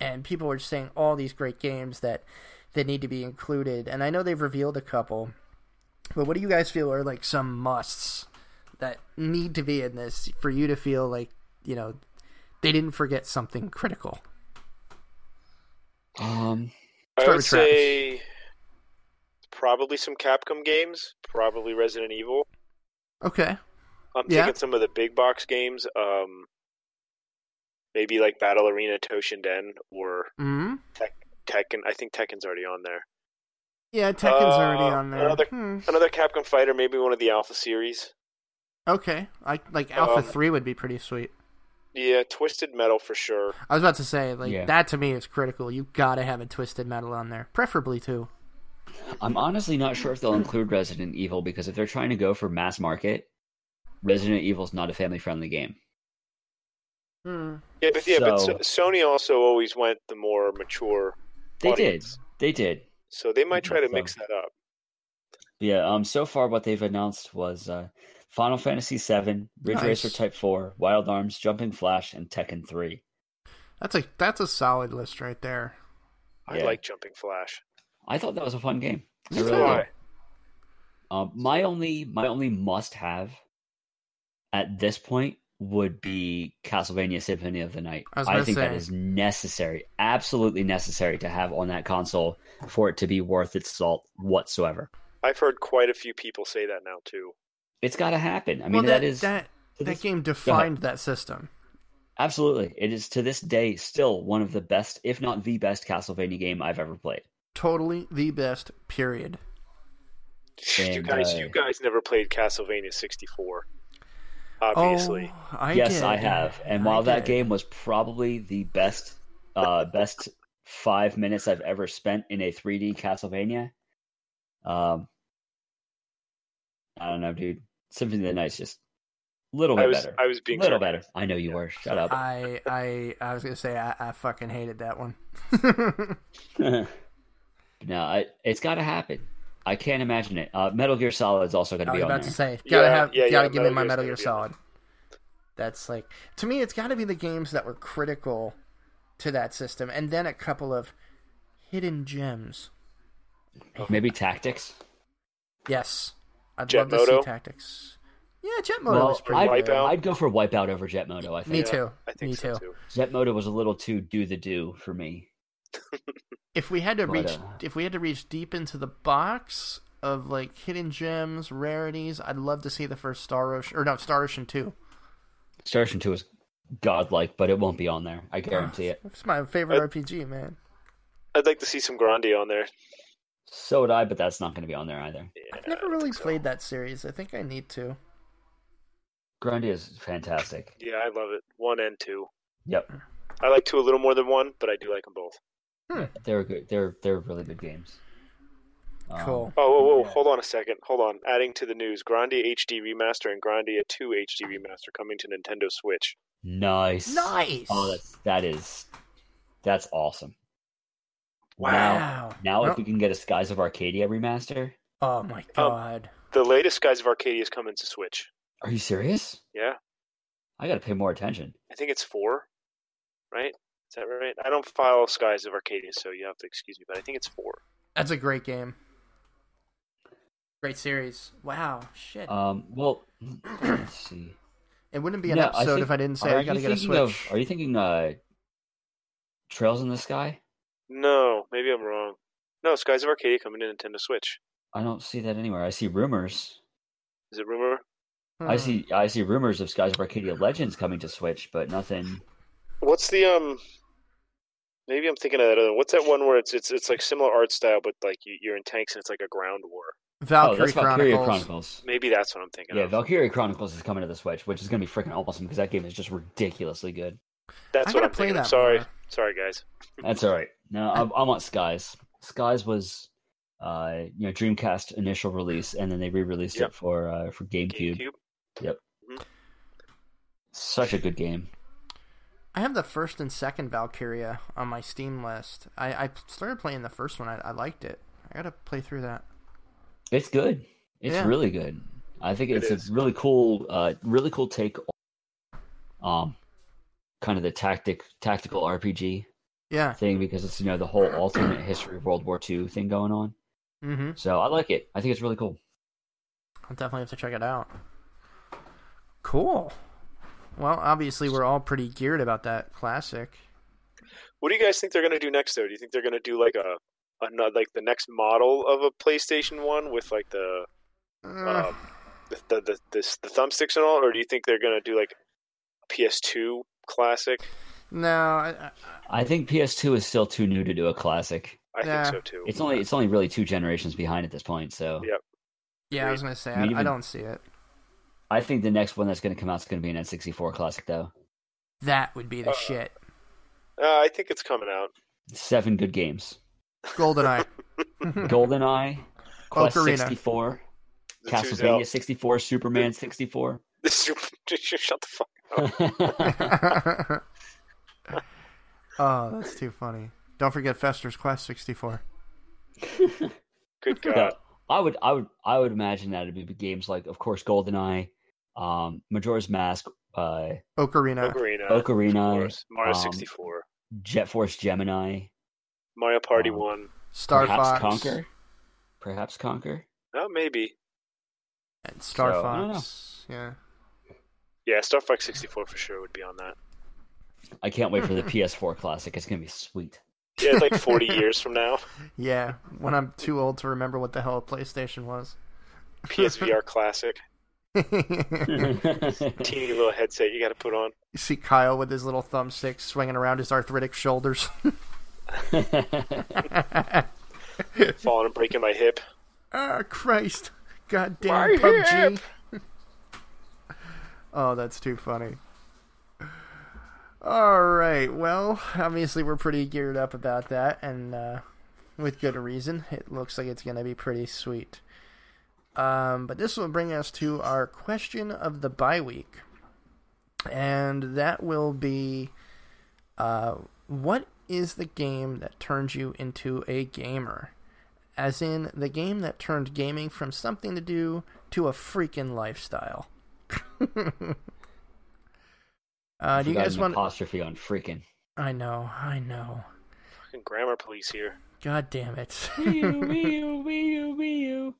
[SPEAKER 1] and people were saying all these great games that that need to be included. And I know they've revealed a couple, but what do you guys feel are like some musts that need to be in this for you to feel like you know they didn't forget something critical?
[SPEAKER 2] Um,
[SPEAKER 3] I would say probably some Capcom games, probably Resident Evil.
[SPEAKER 1] Okay,
[SPEAKER 3] I'm
[SPEAKER 1] Yeah.
[SPEAKER 3] thinking some of the big box games, um, maybe like Battle Arena Toshinden or
[SPEAKER 1] hmm
[SPEAKER 3] Tekken. I think Tekken's already on there.
[SPEAKER 1] yeah, Tekken's
[SPEAKER 3] Uh,
[SPEAKER 1] already on there.
[SPEAKER 3] another-
[SPEAKER 1] Hmm.
[SPEAKER 3] Another Capcom fighter, maybe one of the Alpha series.
[SPEAKER 1] Okay, I like Alpha
[SPEAKER 3] Um,
[SPEAKER 1] Three would be pretty sweet.
[SPEAKER 3] Yeah, Twisted Metal for sure.
[SPEAKER 1] I was about to say like
[SPEAKER 2] Yeah.
[SPEAKER 1] that to me is critical. You gotta have a Twisted Metal on there, preferably two.
[SPEAKER 2] I'm honestly not sure if they'll include Resident Evil because if they're trying to go for mass market, Resident Evil's not a family friendly game.
[SPEAKER 1] Hmm.
[SPEAKER 3] Yeah, but yeah, but
[SPEAKER 2] So-
[SPEAKER 3] so, Sony also always went the more mature.
[SPEAKER 2] They
[SPEAKER 3] audience.
[SPEAKER 2] did. They did.
[SPEAKER 3] So they might try to
[SPEAKER 2] So-
[SPEAKER 3] mix that up.
[SPEAKER 2] Yeah, um so far what they've announced was uh Final Fantasy VII, Ridge
[SPEAKER 1] Nice.
[SPEAKER 2] Racer Type 4, Wild Arms, Jumping Flash, and Tekken 3.
[SPEAKER 1] That's a that's a solid list right there.
[SPEAKER 3] I
[SPEAKER 2] Yeah.
[SPEAKER 3] like Jumping Flash.
[SPEAKER 2] I thought that was a fun game. I really
[SPEAKER 3] Why?
[SPEAKER 2] did. Um, my only my only must have at this point would be Castlevania Symphony of the Night.
[SPEAKER 1] I
[SPEAKER 2] I, think that
[SPEAKER 1] say.
[SPEAKER 2] is necessary, absolutely necessary to have on that console for it to be worth its salt whatsoever.
[SPEAKER 3] I've heard quite a few people say that now too.
[SPEAKER 2] It's got to happen. I mean,
[SPEAKER 1] well, that
[SPEAKER 2] that is
[SPEAKER 1] that
[SPEAKER 2] to
[SPEAKER 1] that
[SPEAKER 2] this-
[SPEAKER 1] game defined that system.
[SPEAKER 2] absolutely. It is to this day still one of the best, if not the best, Castlevania game I've ever played.
[SPEAKER 1] Totally the best. Period.
[SPEAKER 3] you guys,
[SPEAKER 2] uh,
[SPEAKER 3] you guys never played Castlevania 64. Obviously,
[SPEAKER 1] Oh, I
[SPEAKER 2] yes,
[SPEAKER 1] did.
[SPEAKER 2] I have. And
[SPEAKER 1] I
[SPEAKER 2] while that game was probably the best, uh, best five minutes I've ever spent in a 3D Castlevania. Um, I don't know, dude. Symphony of the Night's just a little
[SPEAKER 3] I
[SPEAKER 2] bit
[SPEAKER 3] was
[SPEAKER 2] better.
[SPEAKER 3] I was being a
[SPEAKER 2] little
[SPEAKER 3] sarcastic.
[SPEAKER 2] better. I know you
[SPEAKER 3] Yeah.
[SPEAKER 2] were. Shut up.
[SPEAKER 1] I I I was gonna say I, I fucking hated that one.
[SPEAKER 2] no, I, it's got to happen. I can't imagine it. Uh, Metal Gear Solid is also going to be on I'm
[SPEAKER 1] about
[SPEAKER 2] there.
[SPEAKER 1] to say, gotta
[SPEAKER 3] Yeah,
[SPEAKER 1] have,
[SPEAKER 3] yeah,
[SPEAKER 1] gotta
[SPEAKER 3] yeah,
[SPEAKER 1] give me
[SPEAKER 3] Metal
[SPEAKER 1] my
[SPEAKER 3] Gear's
[SPEAKER 1] Metal
[SPEAKER 3] gonna
[SPEAKER 1] Gear
[SPEAKER 3] be on
[SPEAKER 1] Solid. That's like to me, it's got to be the games that were critical to that system, and then a couple of hidden gems.
[SPEAKER 2] Maybe Tactics.
[SPEAKER 1] Yes, I'd
[SPEAKER 3] Jet
[SPEAKER 1] love to see tactics. Yeah, Jet Moto
[SPEAKER 2] Well,
[SPEAKER 1] was pretty
[SPEAKER 2] I'd,
[SPEAKER 1] good.
[SPEAKER 3] Wipeout.
[SPEAKER 2] I'd go for Wipeout over Jet Moto. I think
[SPEAKER 1] Me
[SPEAKER 3] Yeah,
[SPEAKER 1] too.
[SPEAKER 3] I think
[SPEAKER 1] Me
[SPEAKER 3] so
[SPEAKER 1] too.
[SPEAKER 3] too.
[SPEAKER 2] Jet Moto was a little too do the do for me.
[SPEAKER 1] If we had to
[SPEAKER 2] But,
[SPEAKER 1] reach,
[SPEAKER 2] uh,
[SPEAKER 1] if we had to reach deep into the box of like hidden gems, rarities, I'd love to see the first Star Ocean or no Star Ocean two.
[SPEAKER 2] Star Ocean 2 is godlike, but it won't be on there. I guarantee it.
[SPEAKER 1] It's my favorite
[SPEAKER 3] Uh,
[SPEAKER 1] RPG, man.
[SPEAKER 3] I'd like to see some Grandia on there.
[SPEAKER 2] So would I, but that's not going to be on there either.
[SPEAKER 3] Yeah,
[SPEAKER 1] I've
[SPEAKER 3] I
[SPEAKER 1] never
[SPEAKER 3] don't
[SPEAKER 1] really
[SPEAKER 3] think so.
[SPEAKER 1] played that series. I think I need to.
[SPEAKER 2] Grandia is fantastic.
[SPEAKER 3] Yeah, I love it. One and two.
[SPEAKER 2] Yep,
[SPEAKER 3] I like two a little more than one, but I do like them both.
[SPEAKER 2] They're good. They're they're really good games. Um,
[SPEAKER 1] Cool.
[SPEAKER 3] Oh, whoa, whoa,
[SPEAKER 2] Yeah.
[SPEAKER 3] hold on a second. Hold on. Adding to the news, Grandia HD remaster and Grandia 2 HD remaster coming to Nintendo Switch.
[SPEAKER 2] Nice.
[SPEAKER 1] Nice.
[SPEAKER 2] Oh, that's that is that's awesome.
[SPEAKER 1] Wow.
[SPEAKER 2] now
[SPEAKER 1] Well-
[SPEAKER 2] if we can get a Skies of Arcadia remaster,
[SPEAKER 1] Oh my god.
[SPEAKER 3] The latest Skies of Arcadia is coming to Switch.
[SPEAKER 2] are you serious?
[SPEAKER 3] Yeah,
[SPEAKER 2] I got to pay more attention.
[SPEAKER 3] I think it's four, right? Is that right? I don't follow Skies of Arcadia, so you have to excuse me, but I think it's four.
[SPEAKER 1] That's a great game. Great series. Wow. Shit.
[SPEAKER 2] Um, well, let's see.
[SPEAKER 1] it wouldn't be an
[SPEAKER 2] Yeah, I
[SPEAKER 1] episode
[SPEAKER 2] think-
[SPEAKER 1] if I didn't say
[SPEAKER 2] are
[SPEAKER 1] I gotta get a
[SPEAKER 2] thinking
[SPEAKER 1] Switch.
[SPEAKER 2] Of, are you thinking uh, Trails in the Sky?
[SPEAKER 3] No, maybe I'm wrong. No, Skies of Arcadia coming to Nintendo Switch.
[SPEAKER 2] I don't see that anywhere. I see rumors.
[SPEAKER 3] Is it rumor?
[SPEAKER 2] I
[SPEAKER 1] Hmm.
[SPEAKER 2] see I see rumors of Skies of Arcadia Legends coming to Switch, but nothing.
[SPEAKER 3] What's the um? Maybe I'm thinking of that other. What's that one where it's it's it's like similar art style, but like you, you're in tanks and it's like a ground war.
[SPEAKER 2] oh,
[SPEAKER 1] Valkyria
[SPEAKER 2] that's
[SPEAKER 1] Chronicles.
[SPEAKER 2] Valkyria Chronicles.
[SPEAKER 3] Maybe that's what I'm thinking
[SPEAKER 2] Yeah,
[SPEAKER 3] of.
[SPEAKER 2] Valkyria Chronicles is coming to the Switch, which is going to be freaking awesome because that game is just ridiculously good.
[SPEAKER 3] That's
[SPEAKER 1] I
[SPEAKER 3] what
[SPEAKER 1] gotta
[SPEAKER 3] I'm
[SPEAKER 1] play
[SPEAKER 3] thinking.
[SPEAKER 1] that
[SPEAKER 3] Of. Sorry,
[SPEAKER 1] more.
[SPEAKER 3] sorry guys.
[SPEAKER 2] That's all right. No, I, I want Skies. Skies was, uh, you know, Dreamcast initial release, and then they re-released
[SPEAKER 3] Yep.
[SPEAKER 2] it for uh, for GameCube.
[SPEAKER 3] GameCube.
[SPEAKER 2] Such a good game.
[SPEAKER 1] I have the first and second Valkyria on my Steam list. I, I started playing the first one. I, I liked it. I gotta play through that.
[SPEAKER 2] It's good. It's
[SPEAKER 1] Yeah.
[SPEAKER 2] really good. I think it's
[SPEAKER 3] is.
[SPEAKER 2] a really cool, uh, really cool take on um, kind of the tactic tactical RPG
[SPEAKER 1] Yeah.
[SPEAKER 2] thing because it's you know the whole alternate history of World War II thing going on.
[SPEAKER 1] Mm-hmm.
[SPEAKER 2] So I like it. I think it's really cool.
[SPEAKER 1] I'll definitely have to check it out. Cool. Well, obviously we're all pretty geared about that classic.
[SPEAKER 3] What do you guys think they're gonna do next? Though, do you think they're gonna do like a, a like the next model of a PlayStation One with like the
[SPEAKER 1] Uh,
[SPEAKER 3] um, the the the, this, the thumbsticks and all, or do you think they're gonna do like a PS2 classic?
[SPEAKER 1] no, I, I,
[SPEAKER 2] I think PS2 is still too new to do a classic.
[SPEAKER 3] I
[SPEAKER 1] Yeah.
[SPEAKER 3] think so too.
[SPEAKER 2] It's only it's only really two generations behind at this point. So
[SPEAKER 3] Yeah.
[SPEAKER 1] yeah, I was gonna say
[SPEAKER 2] I mean,
[SPEAKER 1] I, I don't see it.
[SPEAKER 2] I think the next one that's going to come out is going to be an N64 classic though.
[SPEAKER 1] That would be the
[SPEAKER 3] Uh,
[SPEAKER 1] shit.
[SPEAKER 3] Uh, I think it's coming out.
[SPEAKER 2] Seven good games.
[SPEAKER 1] GoldenEye.
[SPEAKER 2] GoldenEye, Quest
[SPEAKER 1] Ocarina.
[SPEAKER 2] 64,
[SPEAKER 3] The two
[SPEAKER 2] Castlevania 64, Superman 64.
[SPEAKER 3] The super. Shut the fuck up.
[SPEAKER 1] oh, that's too funny. Don't forget Fester's Quest 64.
[SPEAKER 3] Good God.
[SPEAKER 2] Yeah, I would, I would, I would imagine that it'd be games like, of course, GoldenEye, um, Majora's Mask, uh,
[SPEAKER 1] Ocarina.
[SPEAKER 3] Ocarina.
[SPEAKER 2] Ocarina,
[SPEAKER 3] of course. Mario
[SPEAKER 2] um,
[SPEAKER 3] 64.
[SPEAKER 2] Jet Force Gemini,
[SPEAKER 3] Mario Party
[SPEAKER 2] um,
[SPEAKER 3] 1.
[SPEAKER 1] Star
[SPEAKER 2] perhaps
[SPEAKER 1] Fox.
[SPEAKER 2] Conker, perhaps Conker.
[SPEAKER 3] Oh, maybe.
[SPEAKER 1] And Star
[SPEAKER 2] So,
[SPEAKER 1] Fox. Yeah.
[SPEAKER 3] Yeah, Star Fox 64 for sure would be on that.
[SPEAKER 2] I can't wait for the PS4 classic. It's gonna be sweet.
[SPEAKER 3] Yeah, like 40 years from now.
[SPEAKER 1] Yeah, when I'm too old to remember what the hell a PlayStation was.
[SPEAKER 3] PSVR Classic. Teeny little headset you got to put on.
[SPEAKER 1] You see Kyle with his little thumbstick swinging around his arthritic shoulders.
[SPEAKER 3] Falling and breaking my hip.
[SPEAKER 1] ah, Christ. Goddamn
[SPEAKER 3] My
[SPEAKER 1] PUBG. oh, that's too funny. All right. Well, obviously we're pretty geared up about that, and uh, with good reason. It looks like it's going to be pretty sweet. Um, but this will bring us to our question of the bye week, and that will be, uh, what is the game that turns you into a gamer? As in the game that turned gaming from something to do to a freaking lifestyle. uh, do you guys want
[SPEAKER 2] apostrophe on freaking?
[SPEAKER 1] I know, I know.
[SPEAKER 3] Fucking grammar police here.
[SPEAKER 1] God damn it!
[SPEAKER 2] Wii U, Wii U, Wii U, Wii U.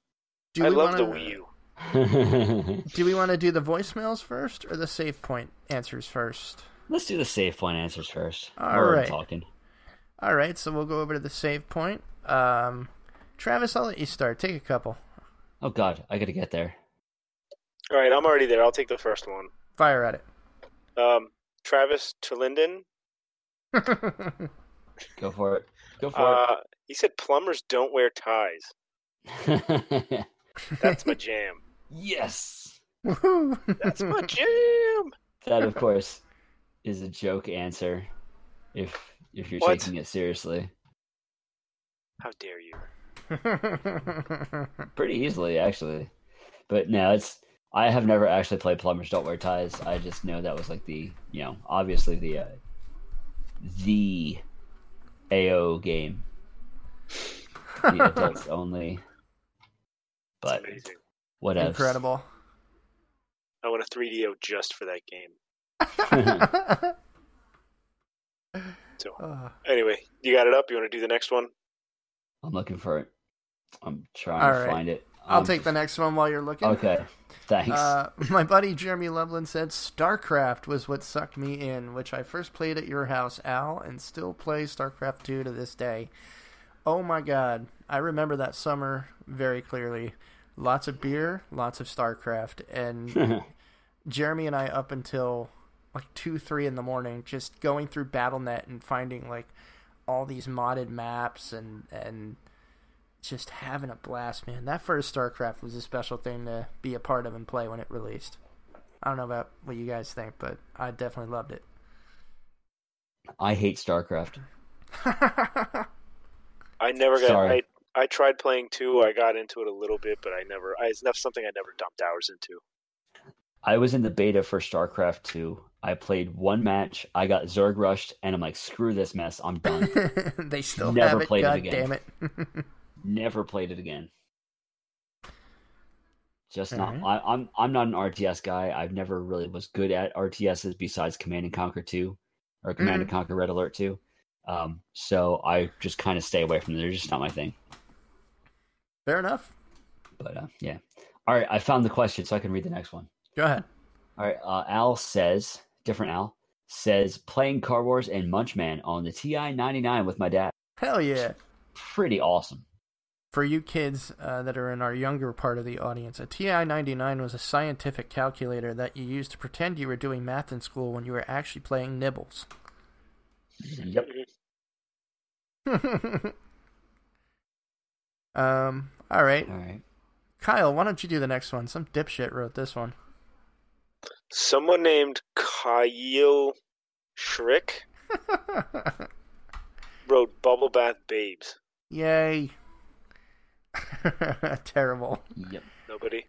[SPEAKER 3] I love
[SPEAKER 1] wanna,
[SPEAKER 3] the Wii U.
[SPEAKER 1] Do we want to do the voicemails first or the save point answers first?
[SPEAKER 2] Let's do the save point answers first.
[SPEAKER 1] All
[SPEAKER 2] We're
[SPEAKER 1] right.
[SPEAKER 2] Talking.
[SPEAKER 1] All right, so we'll go over to the save point. Um, Travis, I'll let you start. Take a couple.
[SPEAKER 2] Oh God, I gotta get there.
[SPEAKER 3] All right, I'm already there. I'll take the first one.
[SPEAKER 1] Fire at
[SPEAKER 3] Um, Travis Terlinden.
[SPEAKER 2] Go for it. Go for
[SPEAKER 3] Uh, he said plumbers don't wear ties. That's my jam.
[SPEAKER 2] yes.
[SPEAKER 1] Woohoo!
[SPEAKER 3] That's my jam.
[SPEAKER 2] That, of course, is a joke answer. If if you're
[SPEAKER 3] What?
[SPEAKER 2] taking it seriously,
[SPEAKER 3] How dare you?
[SPEAKER 2] pretty easily actually. But no, it's I have never actually played Plumbers Don't Wear Ties. I just know that was like the you know obviously the uh, the AO game, the adults only. But
[SPEAKER 3] amazing.
[SPEAKER 2] whatever.
[SPEAKER 1] Incredible.
[SPEAKER 3] I want a 3DO just for that game. So
[SPEAKER 1] Uh,
[SPEAKER 3] anyway, you got it up. You want to do the next one?
[SPEAKER 2] I'm looking for it. I'm trying
[SPEAKER 1] All
[SPEAKER 2] to
[SPEAKER 1] right.
[SPEAKER 2] find it.
[SPEAKER 1] I'll
[SPEAKER 2] Um,
[SPEAKER 1] take the next one while you're looking.
[SPEAKER 2] Okay, thanks.
[SPEAKER 1] Uh, my buddy Jeremy Loveland said StarCraft was what sucked me in, which I first played at your house, Al, and still play StarCraft 2 to this day. Oh my god, I remember that summer very clearly. Lots of beer, lots of StarCraft, and Jeremy and I up until like 2 3 in the morning just going through BattleNet and finding like all these modded maps and and just having a blast, man. That first StarCraft was a special thing to be a part of and play when it released. I don't know about what you guys think, but I definitely loved it.
[SPEAKER 2] I hate StarCraft.
[SPEAKER 3] I never got.
[SPEAKER 2] Sorry.
[SPEAKER 3] I I tried playing two. I got into it a little bit, but I never. I, it's not something I never dumped hours into.
[SPEAKER 2] I was in the beta for StarCraft 2. I played one match. I got Zerg rushed, and I'm like, screw this mess. I'm done.
[SPEAKER 1] they still
[SPEAKER 2] Never
[SPEAKER 1] have it.
[SPEAKER 2] played it again.
[SPEAKER 1] damn it!
[SPEAKER 2] Never played it again. Just not.
[SPEAKER 1] Alright.
[SPEAKER 2] I, I'm I'm not an RTS guy. I've never really was good at RTSs besides Command and Conquer 2 or Command and Conquer Red Alert 2. Um, so I just kind of stay away from them. They're just not my thing.
[SPEAKER 1] Fair enough.
[SPEAKER 2] But uh, yeah. All right, I found the question, so I can read the next one.
[SPEAKER 1] Go ahead.
[SPEAKER 2] All right, uh, Al says, different Al says, playing Car Wars and Munchman on the TI 99 with my dad.
[SPEAKER 1] Hell yeah!
[SPEAKER 2] Pretty awesome.
[SPEAKER 1] For you kids uh, that are in our younger part of the audience, a TI 99 was a scientific calculator that you used to pretend you were doing math in school when you were actually playing nibbles.
[SPEAKER 2] Yep.
[SPEAKER 1] um. All right,
[SPEAKER 2] All right.
[SPEAKER 1] Kyle. Why don't you do the next one? Some dipshit wrote this one.
[SPEAKER 3] Someone named Kyle Schrick wrote Bubble Bath Babes.
[SPEAKER 1] Yay! Terrible.
[SPEAKER 2] Yep.
[SPEAKER 3] Nobody.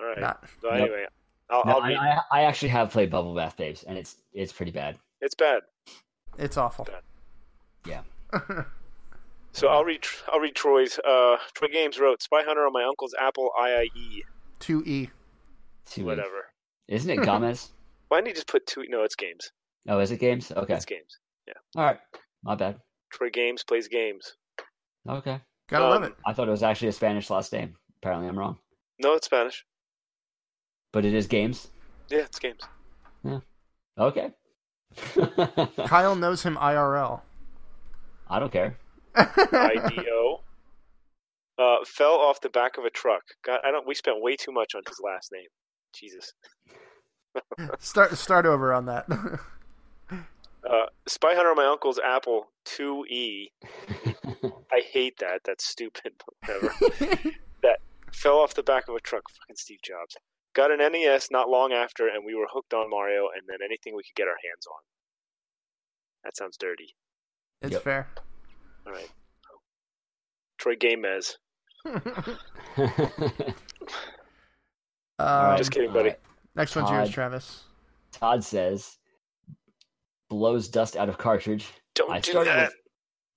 [SPEAKER 3] All right.
[SPEAKER 1] Not.
[SPEAKER 3] So
[SPEAKER 2] Nope.
[SPEAKER 3] anyway, I'll,
[SPEAKER 2] No,
[SPEAKER 3] I'll
[SPEAKER 2] I. I, I actually have played Bubble Bath Babes, and it's it's pretty bad.
[SPEAKER 3] It's bad.
[SPEAKER 1] It's awful.
[SPEAKER 2] Yeah.
[SPEAKER 3] So I'll read. I'll read Troy's. Uh, Troy Games wrote Spy Hunter on my uncle's Apple IIE.
[SPEAKER 1] Two E.
[SPEAKER 2] Two
[SPEAKER 3] Whatever.
[SPEAKER 2] Isn't it Gomez?
[SPEAKER 3] Why didn't you just put two? No, it's games.
[SPEAKER 2] oh, is it games? Okay.
[SPEAKER 3] It's games. Yeah.
[SPEAKER 2] All right. My bad.
[SPEAKER 3] Troy Games plays games.
[SPEAKER 2] Okay.
[SPEAKER 1] Gotta love
[SPEAKER 3] Um,
[SPEAKER 1] it.
[SPEAKER 2] I thought it was actually a Spanish last name. Apparently, I'm wrong.
[SPEAKER 3] No, it's Spanish.
[SPEAKER 2] But it is games.
[SPEAKER 3] Yeah, it's games. Yeah.
[SPEAKER 2] Okay.
[SPEAKER 1] Kyle knows him IRL.
[SPEAKER 2] I don't care.
[SPEAKER 3] IDO. Uh, fell off the back of a truck. God, I don't. We spent way too much on his last name. Jesus.
[SPEAKER 1] Start start over on that.
[SPEAKER 3] Uh, Spy Hunter on my uncle's Apple 2E. I hate that. That's stupid. Whatever. That fell off the back of a truck. Fucking Steve Jobs. Got an NES not long after, and we were hooked on Mario and then anything we could get our hands on. That sounds dirty.
[SPEAKER 1] It's
[SPEAKER 2] Yep.
[SPEAKER 1] fair.
[SPEAKER 3] All right. Troy Gamez.
[SPEAKER 1] Um,
[SPEAKER 3] Just kidding, buddy.
[SPEAKER 2] Alright.
[SPEAKER 1] Next one's yours, Travis.
[SPEAKER 2] Todd says, blows dust out of cartridge.
[SPEAKER 3] Don't
[SPEAKER 2] I
[SPEAKER 3] do that.
[SPEAKER 2] with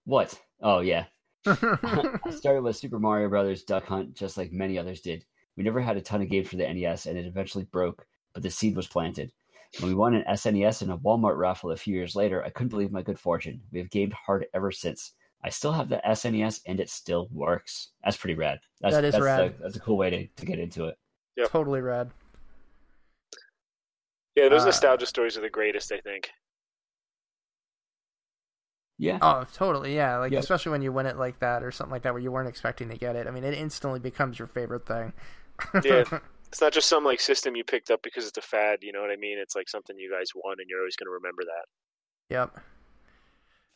[SPEAKER 2] what? Oh yeah, I started with Super Mario Brothers Duck Hunt, just like many others did. We never had a ton of games for the NES, and it eventually broke, but the seed was planted. When we won an SNES in a Walmart raffle a few years later, I couldn't believe my good fortune. We have gamed hard ever since. I still have the SNES, and it still works. That's pretty rad. That's,
[SPEAKER 1] That is
[SPEAKER 2] that's
[SPEAKER 1] rad.
[SPEAKER 2] A, that's a cool way to, to get into it.
[SPEAKER 3] Yep.
[SPEAKER 1] totally rad.
[SPEAKER 3] Yeah, those
[SPEAKER 1] Uh,
[SPEAKER 3] nostalgia stories are the greatest. I think.
[SPEAKER 2] Yeah,
[SPEAKER 1] Oh, totally. Yeah, like
[SPEAKER 2] Yep.
[SPEAKER 1] especially when you win it like that or something like that, where you weren't expecting to get it. I mean, it instantly becomes your favorite thing.
[SPEAKER 3] Yeah. It's not just some like system you picked up because it's a fad. You know what I mean? It's like something you guys won, and you're always going to remember that.
[SPEAKER 1] yep.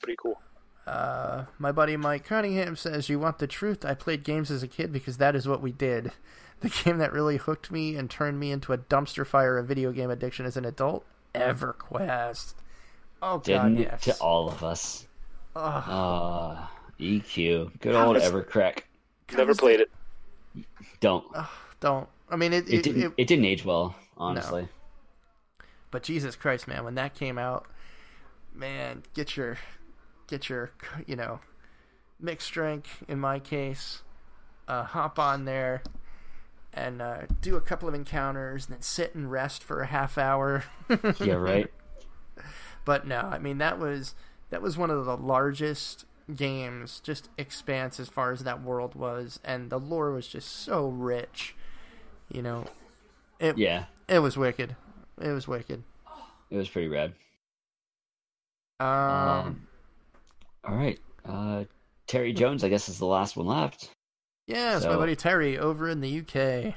[SPEAKER 3] Pretty cool.
[SPEAKER 1] Uh, my buddy Mike Cunningham says, "You want the truth? I played games as a kid because that is what we did. The game that really hooked me and turned me into a dumpster fire of video game addiction as an adult, EverQuest. Oh god,
[SPEAKER 2] didn't
[SPEAKER 1] yes.
[SPEAKER 2] to all of us.
[SPEAKER 1] Ugh.
[SPEAKER 2] Uh, EQ. Good
[SPEAKER 1] How
[SPEAKER 2] old
[SPEAKER 1] is-
[SPEAKER 2] Evercrack.
[SPEAKER 3] Never played it.
[SPEAKER 2] Don't.
[SPEAKER 1] Ugh, don't. I mean, it.
[SPEAKER 2] It
[SPEAKER 1] it,
[SPEAKER 2] didn't.
[SPEAKER 1] it-
[SPEAKER 2] It didn't age well, honestly.
[SPEAKER 1] but Jesus Christ, man, when that came out, man, get your, get your, you know, mixed drink. In my case, uh, hop on there. And uh, do a couple of encounters, and then sit and rest for a half hour.
[SPEAKER 2] Yeah, right.
[SPEAKER 1] But no, I mean that was that was one of the largest games, just expanse as far as that world was, and the lore was just so rich. You know, it
[SPEAKER 2] Yeah,
[SPEAKER 1] it was wicked. It was wicked.
[SPEAKER 2] it was pretty rad.
[SPEAKER 1] Um,
[SPEAKER 2] Um, all right. Uh, Terry Jones, I guess, is the last one left.
[SPEAKER 1] yeah, it's my buddy Terry over in the UK.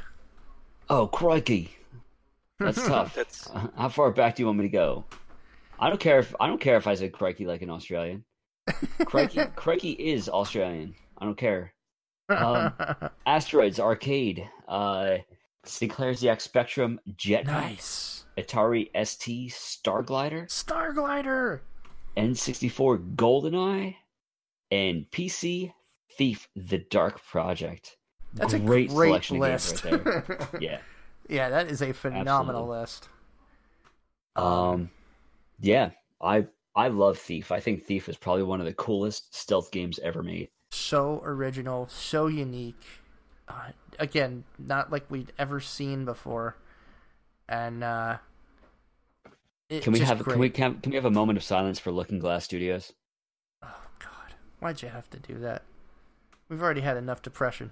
[SPEAKER 2] Oh, crikey. That's tough.
[SPEAKER 3] That's
[SPEAKER 2] How far back do you want me to go? I don't care if I don't care if I said crikey like an Australian. Crikey, crikey is Australian. I don't care. Um, Asteroids Arcade, uh, Sinclair's ZX Spectrum, Jet,
[SPEAKER 1] nice
[SPEAKER 2] Atari ST Starglider,
[SPEAKER 1] Starglider.
[SPEAKER 2] N64 GoldenEye, and PC Thief: The Dark Project.
[SPEAKER 1] That's
[SPEAKER 2] great,
[SPEAKER 1] a great
[SPEAKER 2] selection
[SPEAKER 1] list.
[SPEAKER 2] of games right there. Yeah.
[SPEAKER 1] yeah, that is a phenomenal list.
[SPEAKER 2] Um, yeah, I I love Thief. I think Thief is probably one of the coolest stealth games ever made.
[SPEAKER 1] so original, so unique. Uh, again, not like we'd ever seen before. And uh,
[SPEAKER 2] Can we have
[SPEAKER 1] great.
[SPEAKER 2] can we can, can we have a moment of silence for Looking Glass Studios?
[SPEAKER 1] Oh God, why'd you have to do that? We've already had enough depression.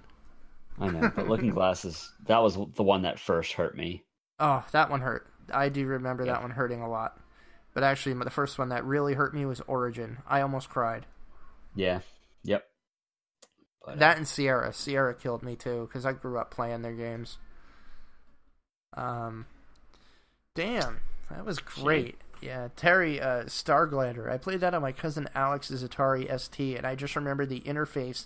[SPEAKER 2] I know, but Looking Glass is that was the one that first hurt me.
[SPEAKER 1] Oh, that one hurt. I do remember
[SPEAKER 2] Yeah.
[SPEAKER 1] that one hurting a lot. But actually, the first one that really hurt me was Origin. I almost cried.
[SPEAKER 2] Yeah. Yep. But, uh,
[SPEAKER 1] That and Sierra. Sierra killed me too because I grew up playing their games. Um, damn, that was great. Yeah, Terry uh, Starglider. I played that on my cousin Alex's Atari ST, and I just remember the interface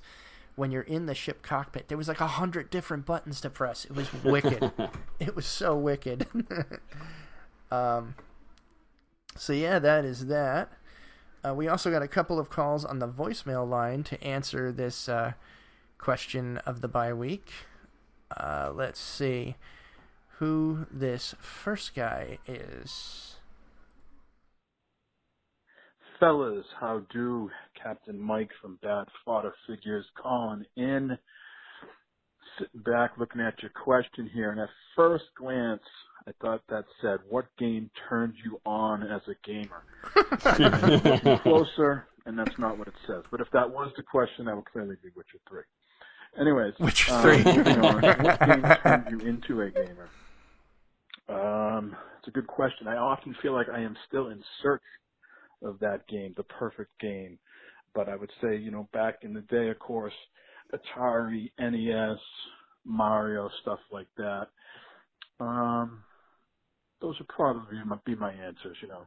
[SPEAKER 1] when you're in the ship cockpit. There was like a hundred different buttons to press. It was wicked. it was so wicked. um, so yeah, that is that. Uh, we also got a couple of calls on the voicemail line to answer this uh, question of the bye week. Uh, let's see who this first guy is.
[SPEAKER 4] Fellas, how do? Captain Mike from Bad Fodder Figures calling in. Sitting back looking at your question here, and at first glance, I thought that said, What game turned you on as a gamer? Closer, and that's not what it says. But if that was the question, that would clearly be Witcher 3. Anyways,
[SPEAKER 1] Witcher
[SPEAKER 4] um,
[SPEAKER 1] 3.
[SPEAKER 4] moving on. What game turned you into a gamer? Um, it's a good question. I often feel like I am still in search of that game, the perfect game. But I would say, you know, back in the day, of course, Atari, NES, Mario, stuff like that. Um, those would probably be my answers, you know.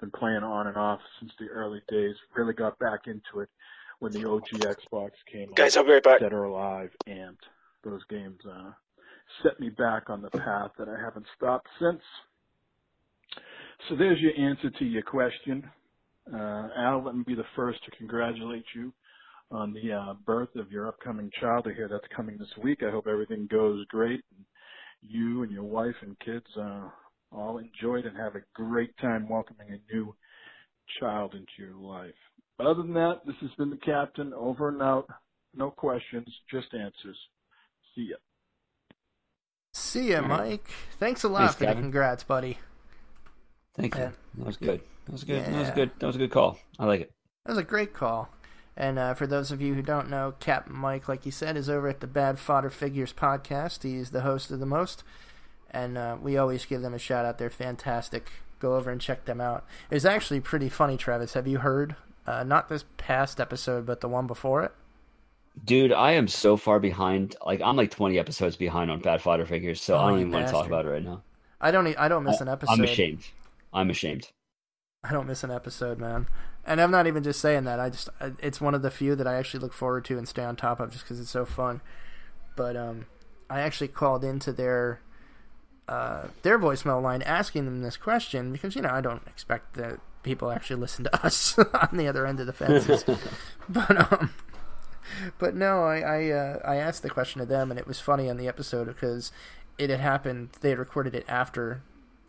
[SPEAKER 4] Been playing on and off since the early days. Really got back into it when the OG Xbox came out.
[SPEAKER 3] guys. I'll be right back.
[SPEAKER 4] Dead or Alive, Amped. Those games uh, set me back on the path that I haven't stopped since. So there's your answer to your question. Uh, Al, let me be the first to congratulate you on the uh, birth of your upcoming child. I hear that's coming this week. I hope everything goes great. And you and your wife and kids uh, all enjoy it and have a great time welcoming a new child into your life. Other than that, this has been the captain. Over and out. No questions, just answers. See ya.
[SPEAKER 1] See ya, Mike. Thanks a lot
[SPEAKER 2] Thanks,
[SPEAKER 1] for the congrats, buddy.
[SPEAKER 2] Thank you.
[SPEAKER 1] Yeah.
[SPEAKER 2] That was good. That was good. That was good. That was a good call. I like it.
[SPEAKER 1] That was a great call. And uh, for those of you who don't know, Captain Mike, like he said, is over at the Bad Fodder Figures podcast. He's the host of the most, and uh, we always give them a shout out. They're fantastic. Go over and check them out. It was actually pretty funny, Travis. Have you heard? Uh, not this past episode, but the one before it.
[SPEAKER 2] Dude, I am so far behind. Like I'm like 20 episodes behind on Bad Fodder Figures, so
[SPEAKER 1] Oh,
[SPEAKER 2] I don't
[SPEAKER 1] you
[SPEAKER 2] even want to talk about it right now.
[SPEAKER 1] I don't. I don't miss
[SPEAKER 2] I-
[SPEAKER 1] an episode.
[SPEAKER 2] I'm ashamed. I'm ashamed.
[SPEAKER 1] I don't miss an episode, man. And I'm not even just saying that. I just it's one of the few that I actually look forward to and stay on top of just because it's so fun. But um, I actually called into their uh, their voicemail line asking them this question because you know I don't expect that people actually listen to us on the other end of the fences. but um, but no, I I, uh, I asked the question to them and it was funny on the episode because it had happened. They had recorded it after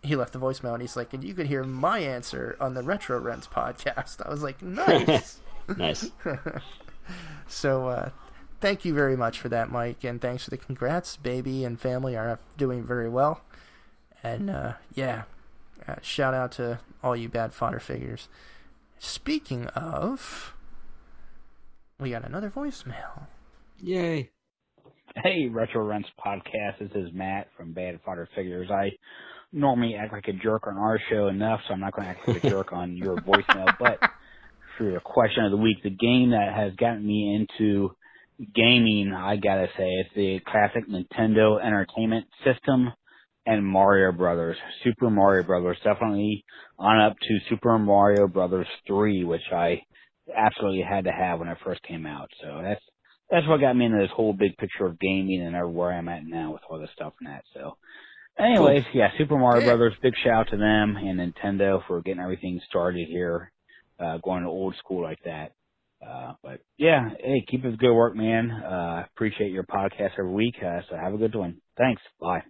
[SPEAKER 1] he left the voicemail and he's like, and you could hear my answer on the Retro Rents podcast. I was like, nice.
[SPEAKER 2] nice.
[SPEAKER 1] so, uh, thank you very much for that, Mike, and thanks for the congrats. Baby and family are doing very well. And, uh, yeah, uh, shout out to all you bad fodder figures. Speaking of, we got another voicemail.
[SPEAKER 2] Yay.
[SPEAKER 5] Hey, Retro Rents Podcast. This is Matt from Bad Fodder Figures. I normally act like a jerk on our show enough, so I'm not going to act like a jerk on your voicemail. But for your question of the week, the game that has gotten me into gaming, I gotta say, it's the classic Nintendo Entertainment System and Mario Brothers. Super Mario Brothers, definitely on up to Super Mario Brothers 3, which I absolutely had to have when it first came out. So that's that's what got me into this whole big picture of gaming and where I'm at now with all this stuff and that. So, anyways, yeah, Super Mario
[SPEAKER 1] Yeah.
[SPEAKER 5] Brothers, big shout out to them and Nintendo for getting everything started here, uh, going to old school like that. Uh, but yeah, hey, keep up the good work, man. Uh, appreciate your podcast every week. Uh, so have a good one. Thanks. Bye.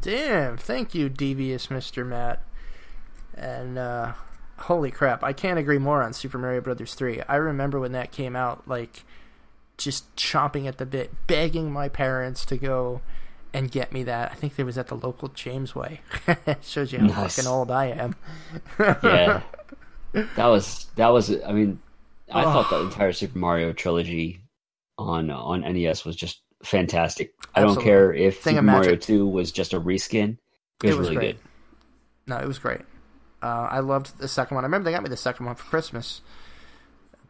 [SPEAKER 1] Damn, thank you, devious Mr. Matt. And uh holy crap, I can't agree more on Super Mario Brothers 3. I remember when that came out like just chomping at the bit, begging my parents to go and get me that. I think it was at the local Jamesway. Shows you how
[SPEAKER 2] Nice.
[SPEAKER 1] fucking old I am.
[SPEAKER 2] Yeah. that was that was I mean I
[SPEAKER 1] Oh.
[SPEAKER 2] thought the entire Super Mario trilogy on on NES was just fantastic. I don't care if
[SPEAKER 1] Thing
[SPEAKER 2] Super Mario 2 was just a reskin. It was,
[SPEAKER 1] It was
[SPEAKER 2] really
[SPEAKER 1] great.
[SPEAKER 2] good.
[SPEAKER 1] No, it was great. Uh, I loved the second one. I remember they got me the second one for Christmas.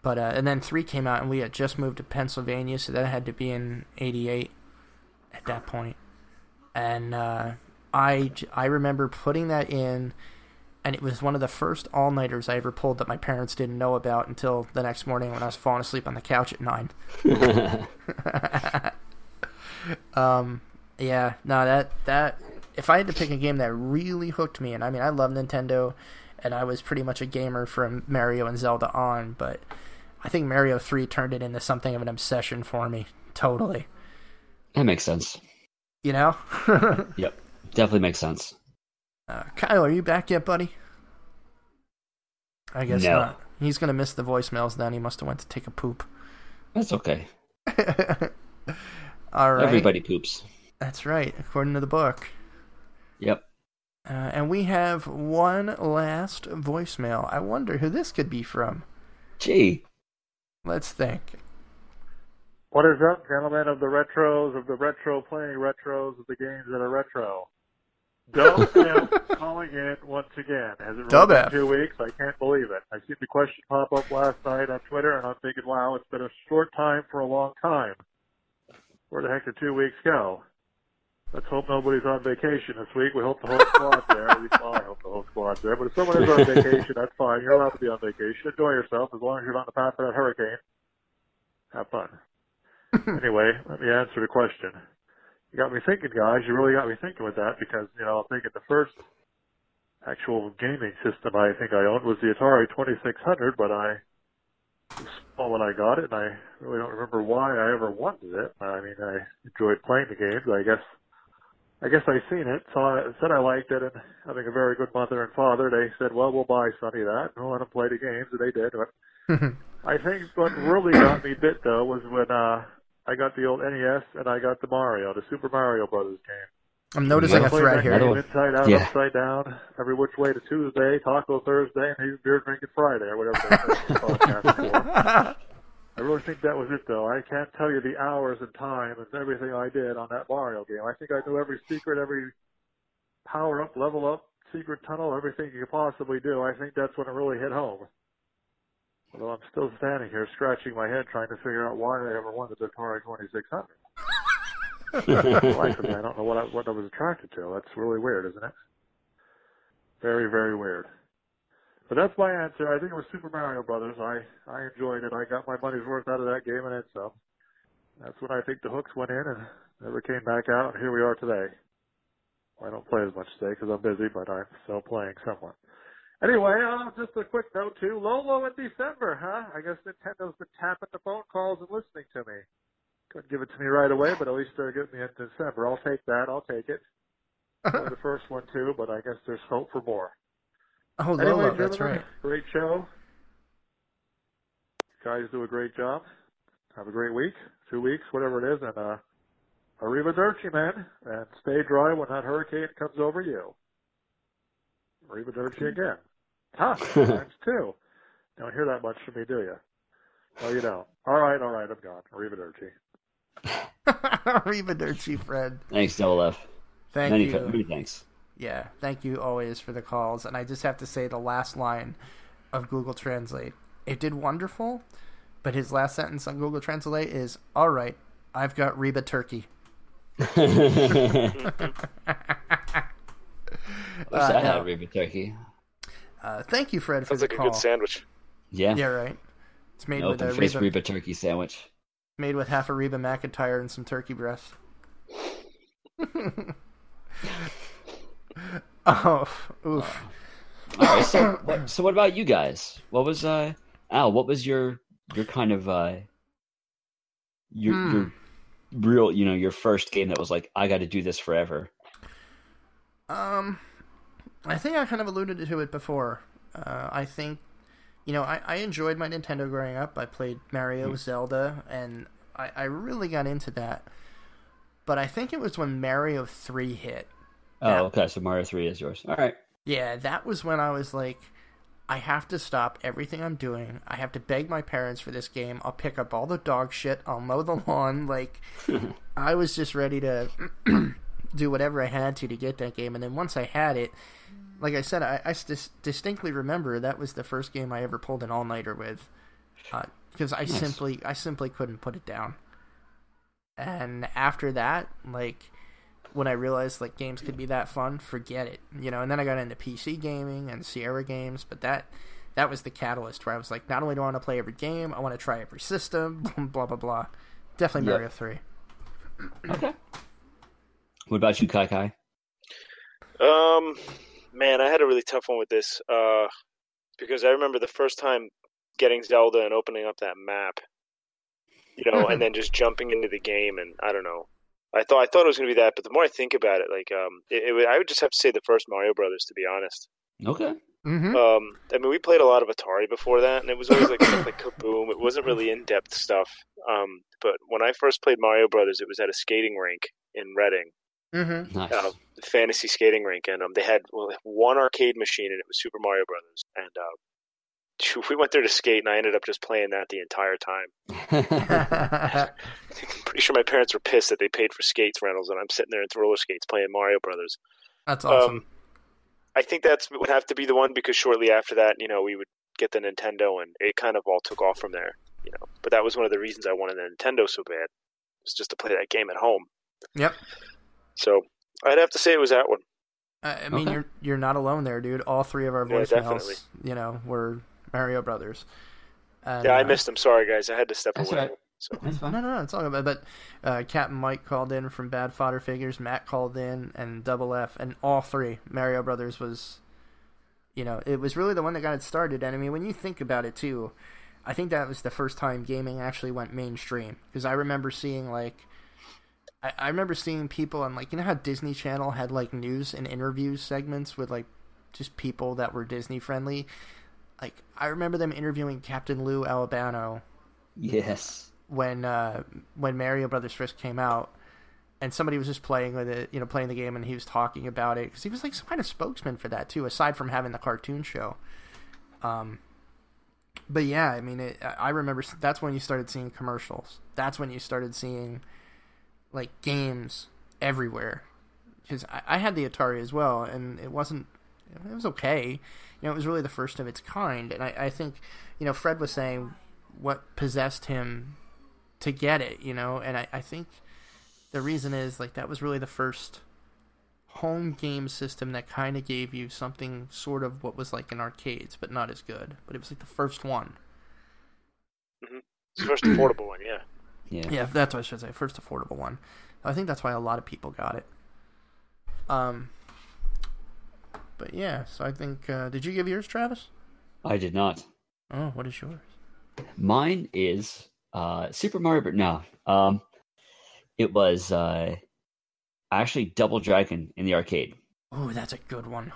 [SPEAKER 1] But uh, and then three came out, and we had just moved to Pennsylvania, so that had to be in '88 at that point. And uh, I I remember putting that in, and it was one of the first all nighters I ever pulled that my parents didn't know about until the next morning when I was falling asleep on the couch at nine. Um, yeah, no, that that if I had to pick a game that really hooked me, and I mean, I love Nintendo, and I was pretty much a gamer from Mario and Zelda on, but I think Mario Three turned it into something of an obsession for me. Totally,
[SPEAKER 2] that makes sense.
[SPEAKER 1] you know.
[SPEAKER 2] Yep. Definitely makes sense.
[SPEAKER 1] uh, Kyle, are you back yet, buddy? I guess
[SPEAKER 2] No.
[SPEAKER 1] not. He's gonna miss the voicemails. Then he must have went to take a poop.
[SPEAKER 2] That's okay.
[SPEAKER 1] All right,
[SPEAKER 2] Everybody poops.
[SPEAKER 1] That's right, according to the book.
[SPEAKER 2] Yep.
[SPEAKER 1] Uh, and we have one last voicemail. I wonder who this could be from.
[SPEAKER 2] Gee.
[SPEAKER 1] Let's think.
[SPEAKER 6] What is up, gentlemen of the retros, of the retro playing retros, of the games that are retro? Dub F calling in once again. Has it
[SPEAKER 1] Dub
[SPEAKER 6] really
[SPEAKER 1] F.
[SPEAKER 6] been two weeks? I can't believe it. I see the question pop up last night on Twitter, and I'm thinking, wow, it's been a short time for a long time. Where the heck did two weeks go? Let's hope nobody's on vacation this week. We hope the whole squad's there. At least well, I hope the whole squad's there. But if someone is on vacation, that's fine. You're allowed to be on vacation. Enjoy yourself as long as you're not in the path of that hurricane. Have fun. anyway, let me answer the question. You got me thinking, guys. You really got me thinking with that because, you know, I'm thinking the first actual gaming system I think I owned was the Atari 2600, but I small when I got it, and I really don't remember why I ever wanted it. I mean, I enjoyed playing the games. I guess, I guess I seen it, saw it, said I liked it, and having a very good mother and father, they said, "Well, we'll buy Sonny that, and we'll let him play the games," and they did. But I think what really got me bit though was when uh I got the old NES and I got the Mario, the Super Mario Brothers game.
[SPEAKER 1] I'm noticing
[SPEAKER 6] I
[SPEAKER 1] a
[SPEAKER 6] played
[SPEAKER 1] thread here.
[SPEAKER 2] Another
[SPEAKER 6] game
[SPEAKER 2] one.
[SPEAKER 6] inside out,
[SPEAKER 2] Yeah.
[SPEAKER 6] upside down, every which way to Tuesday, Taco Thursday, and even beer drinking Friday, or whatever they say the podcast for. I really think that was it, though. I can't tell you the hours and time and everything I did on that Mario game. I think I knew every secret, every power up, level up, secret tunnel, everything you could possibly do. I think that's when it really hit home. Although I'm still standing here scratching my head trying to figure out why I ever wanted the Atari 2600. Life me, I don't know what I, what I was attracted to. That's really weird, isn't it? Very, very weird. But that's my answer. I think it was Super Mario Brothers. I I enjoyed it. I got my money's worth out of that game and then some. That's when I think the hooks went in and never came back out. And here we are today. I don't play as much today because I'm busy, but I'm still playing somewhat. Anyway, uh, just a quick note too. Lolo in December, huh? I guess Nintendo's been tapping the phone calls and listening to me. Couldn't give it to me right away, but at least they're getting me in December. I'll take that. I'll take it. The first one too, but I guess there's hope for more.
[SPEAKER 1] oh,
[SPEAKER 6] Anyway,
[SPEAKER 1] that's right.
[SPEAKER 6] Great show. Guys do a great job. Have a great week, two weeks, whatever it is, and uh, arrivederci, man. And stay dry when that hurricane comes over you. Arrivederci again. Huh, times two. Don't hear that much from me, do you? No, you don't. All right, all right, I'm gone. Arrivederci.
[SPEAKER 1] Arrivederci, Fred.
[SPEAKER 2] Thanks, Double F.
[SPEAKER 1] Thank
[SPEAKER 2] many,
[SPEAKER 1] you.
[SPEAKER 2] many thanks.
[SPEAKER 1] Yeah, thank you always for the calls. And I just have to say the last line of Google Translate. It did wonderful, but his last sentence on Google Translate is, "All right, I've got Reba turkey."
[SPEAKER 2] Wish
[SPEAKER 1] Uh,
[SPEAKER 2] I had
[SPEAKER 1] no.
[SPEAKER 2] Reba turkey.
[SPEAKER 1] Uh, thank you, Fred, for
[SPEAKER 3] Sounds
[SPEAKER 1] the
[SPEAKER 3] like a good sandwich.
[SPEAKER 2] Yeah,
[SPEAKER 1] Yeah, right. It's made
[SPEAKER 2] an
[SPEAKER 1] with a
[SPEAKER 2] open faced
[SPEAKER 1] Reba,
[SPEAKER 2] Reba turkey sandwich.
[SPEAKER 1] Made with half a Reba McEntire and some turkey breast. oh, oof.
[SPEAKER 2] All right, so what, so what about you guys? What was uh Al? What was your your kind of uh your
[SPEAKER 1] Hmm.
[SPEAKER 2] your real you know your first game that was like I got to do this forever?
[SPEAKER 1] Um, I think I kind of alluded to it before. Uh, I think, you know, I, I enjoyed my Nintendo growing up. I played Mario, mm-hmm. Zelda, and I, I really got into that. But I think it was when Mario 3 hit.
[SPEAKER 2] Oh,
[SPEAKER 1] Yeah.
[SPEAKER 2] okay. So Mario Three is yours. All right.
[SPEAKER 1] Yeah, that was when I was like, I have to stop everything I'm doing. I have to beg my parents for this game. I'll pick up all the dog shit. I'll mow the lawn. Like, I was just ready to do whatever I had to to get that game. And then once I had it, like I said, I, I dis- distinctly remember that was the first game I ever pulled an all nighter with, uh, because I simply I simply couldn't put it down. And after that, like when I realized like games could be that fun, forget it, you know. And then I got into PC gaming and Sierra games, but that that was the catalyst where I was like, not only do I want to play every game, I want to try every system, blah blah blah. Definitely
[SPEAKER 2] Yep.
[SPEAKER 1] Mario Three.
[SPEAKER 2] Okay. What about you, Kai Kai?
[SPEAKER 3] Um, man, I had a really tough one with this. Uh, because I remember the first time getting Zelda and opening up that map, you know, and then just jumping into the game, and I don't know. I thought I thought it was going to be that, but the more I think about it, like, um, it, it, I would just have to say the first Mario Brothers, to be honest.
[SPEAKER 2] Okay.
[SPEAKER 1] Mm-hmm.
[SPEAKER 3] Um, I mean, we played a lot of Atari before that, and it was always like stuff like Kaboom. It wasn't really in depth stuff. Um, but when I first played Mario Brothers, it was at a skating rink in Reading,
[SPEAKER 1] Mm-hmm.
[SPEAKER 2] Nice.
[SPEAKER 3] uh, fantasy skating rink, and um, they had well, one arcade machine, and it was Super Mario Brothers. And uh, we went there to skate, and I ended up just playing that the entire time. I'm pretty sure my parents were pissed that they paid for skates rentals, and I'm sitting there in roller skates playing Mario Brothers.
[SPEAKER 1] That's awesome.
[SPEAKER 3] Um, I think that's would have to be the one because shortly after that, you know, we would get the Nintendo, and it kind of all took off from there. You know, but that was one of the reasons I wanted the Nintendo so bad was just to play that game at home.
[SPEAKER 1] yep.
[SPEAKER 3] So I'd have to say it was that one.
[SPEAKER 1] I I mean,
[SPEAKER 2] Okay.
[SPEAKER 1] you're you're not alone there, dude. All three of our
[SPEAKER 3] Yeah,
[SPEAKER 1] voicemails,
[SPEAKER 3] definitely.
[SPEAKER 1] you know, were Mario Brothers. And,
[SPEAKER 3] Yeah, I
[SPEAKER 1] uh,
[SPEAKER 3] missed them. Sorry, guys. I had to step away.
[SPEAKER 2] all right.
[SPEAKER 3] So
[SPEAKER 1] No, no, no, it's all good. But uh, Captain Mike called in from Bad Fodder Figures. Matt called in, and Double F, and all three Mario Brothers was You know, it was really the one that got it started. And I mean, when you think about it too, I think that was the first time gaming actually went mainstream. Because I remember seeing like, I, I remember seeing people on like, you know how Disney Channel had like news and interviews segments with like just people that were Disney friendly. Like I remember them interviewing Captain Lou Albano
[SPEAKER 2] Yes.
[SPEAKER 1] when uh, when Mario Brothers first came out, and somebody was just playing with it, you know, playing the game, and he was talking about it because he was like some kind of spokesman for that too, aside from having the cartoon show. Um, but yeah, I mean, it, I remember that's when you started seeing commercials. That's when you started seeing like games everywhere. Because I, I had the Atari as well, and it wasn't. It was okay. You know, it was really the first of its kind, and I, I think, you know, Fred was saying what possessed him to get it, you know, and I, I think the reason is like that was really the first home game system that kind of gave you something sort of what was like in arcades, but not as good. But it was like the first one. Mm-hmm.
[SPEAKER 3] It's the first affordable one, yeah.
[SPEAKER 2] Yeah.
[SPEAKER 1] Yeah, that's what I should say. First affordable one. I think that's why a lot of people got it. Um, but yeah, so I think. Uh, did you give yours, Travis?
[SPEAKER 2] I did not.
[SPEAKER 1] Oh, what is yours?
[SPEAKER 2] Mine is uh, Super Mario. Bros. No, um, it was uh, actually Double Dragon in the arcade.
[SPEAKER 1] Oh, that's a good one.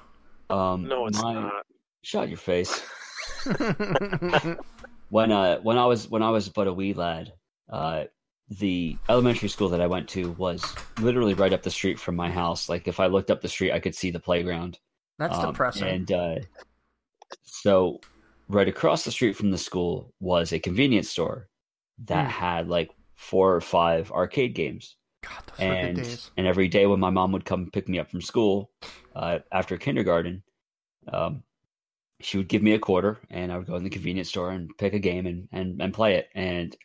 [SPEAKER 2] Um,
[SPEAKER 3] No, it's
[SPEAKER 2] mine-
[SPEAKER 3] not.
[SPEAKER 2] Shut your face. when uh when I was when I was but a wee lad, uh, the elementary school that I went to was literally right up the street from my house. Like if I looked up the street, I could see the playground.
[SPEAKER 1] that's
[SPEAKER 2] Um,
[SPEAKER 1] depressing.
[SPEAKER 2] And uh, so, right across the street from the school was a convenience store that
[SPEAKER 1] Hmm.
[SPEAKER 2] had like four or five arcade games.
[SPEAKER 1] God,
[SPEAKER 2] And and every day when my mom would come pick me up from school uh, after kindergarten, um, she would give me a quarter, and I would go in the convenience store and pick a game and and, and play it. And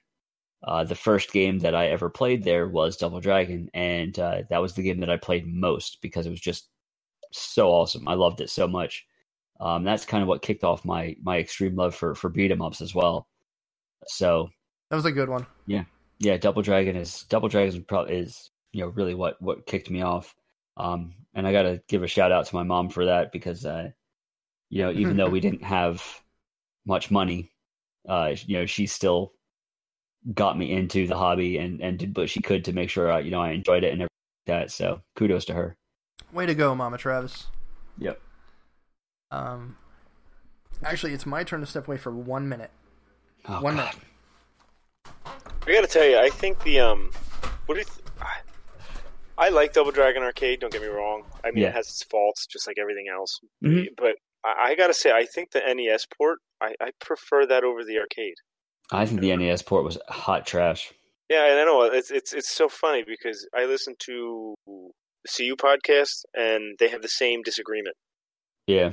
[SPEAKER 2] uh, the first game that I ever played there was Double Dragon, and uh, that was the game that I played most because it was just so awesome. I loved it so much. Um, that's kind of what kicked off my my extreme love for for beat 'em ups as well. So
[SPEAKER 1] That was a good one.
[SPEAKER 2] yeah, yeah. Double Dragon is Double Dragon is probably is you know really what what kicked me off. Um, and I got to give a shout out to my mom for that because uh, you know even though we didn't have much money, uh, you know she still got me into the hobby and and did what she could to make sure I, you know I enjoyed it and everything like that. So kudos to her.
[SPEAKER 1] Way to go, Mama Travis.
[SPEAKER 2] Yep.
[SPEAKER 1] Um, actually, it's my turn to step away for one minute.
[SPEAKER 2] Oh,
[SPEAKER 1] one
[SPEAKER 2] God.
[SPEAKER 1] minute.
[SPEAKER 3] I gotta tell you, I think the um, what do you? Th- I, I like Double Dragon Arcade. Don't get me wrong. I mean,
[SPEAKER 2] Yeah.
[SPEAKER 3] it has its faults, just like everything else.
[SPEAKER 2] Mhm.
[SPEAKER 3] But I, I gotta say, I think the NES port, I, I prefer that over the arcade.
[SPEAKER 2] I think the NES port was hot trash.
[SPEAKER 3] Yeah, and I know it's it's it's so funny because I listen to the CU podcast and they have the same disagreement.
[SPEAKER 2] Yeah.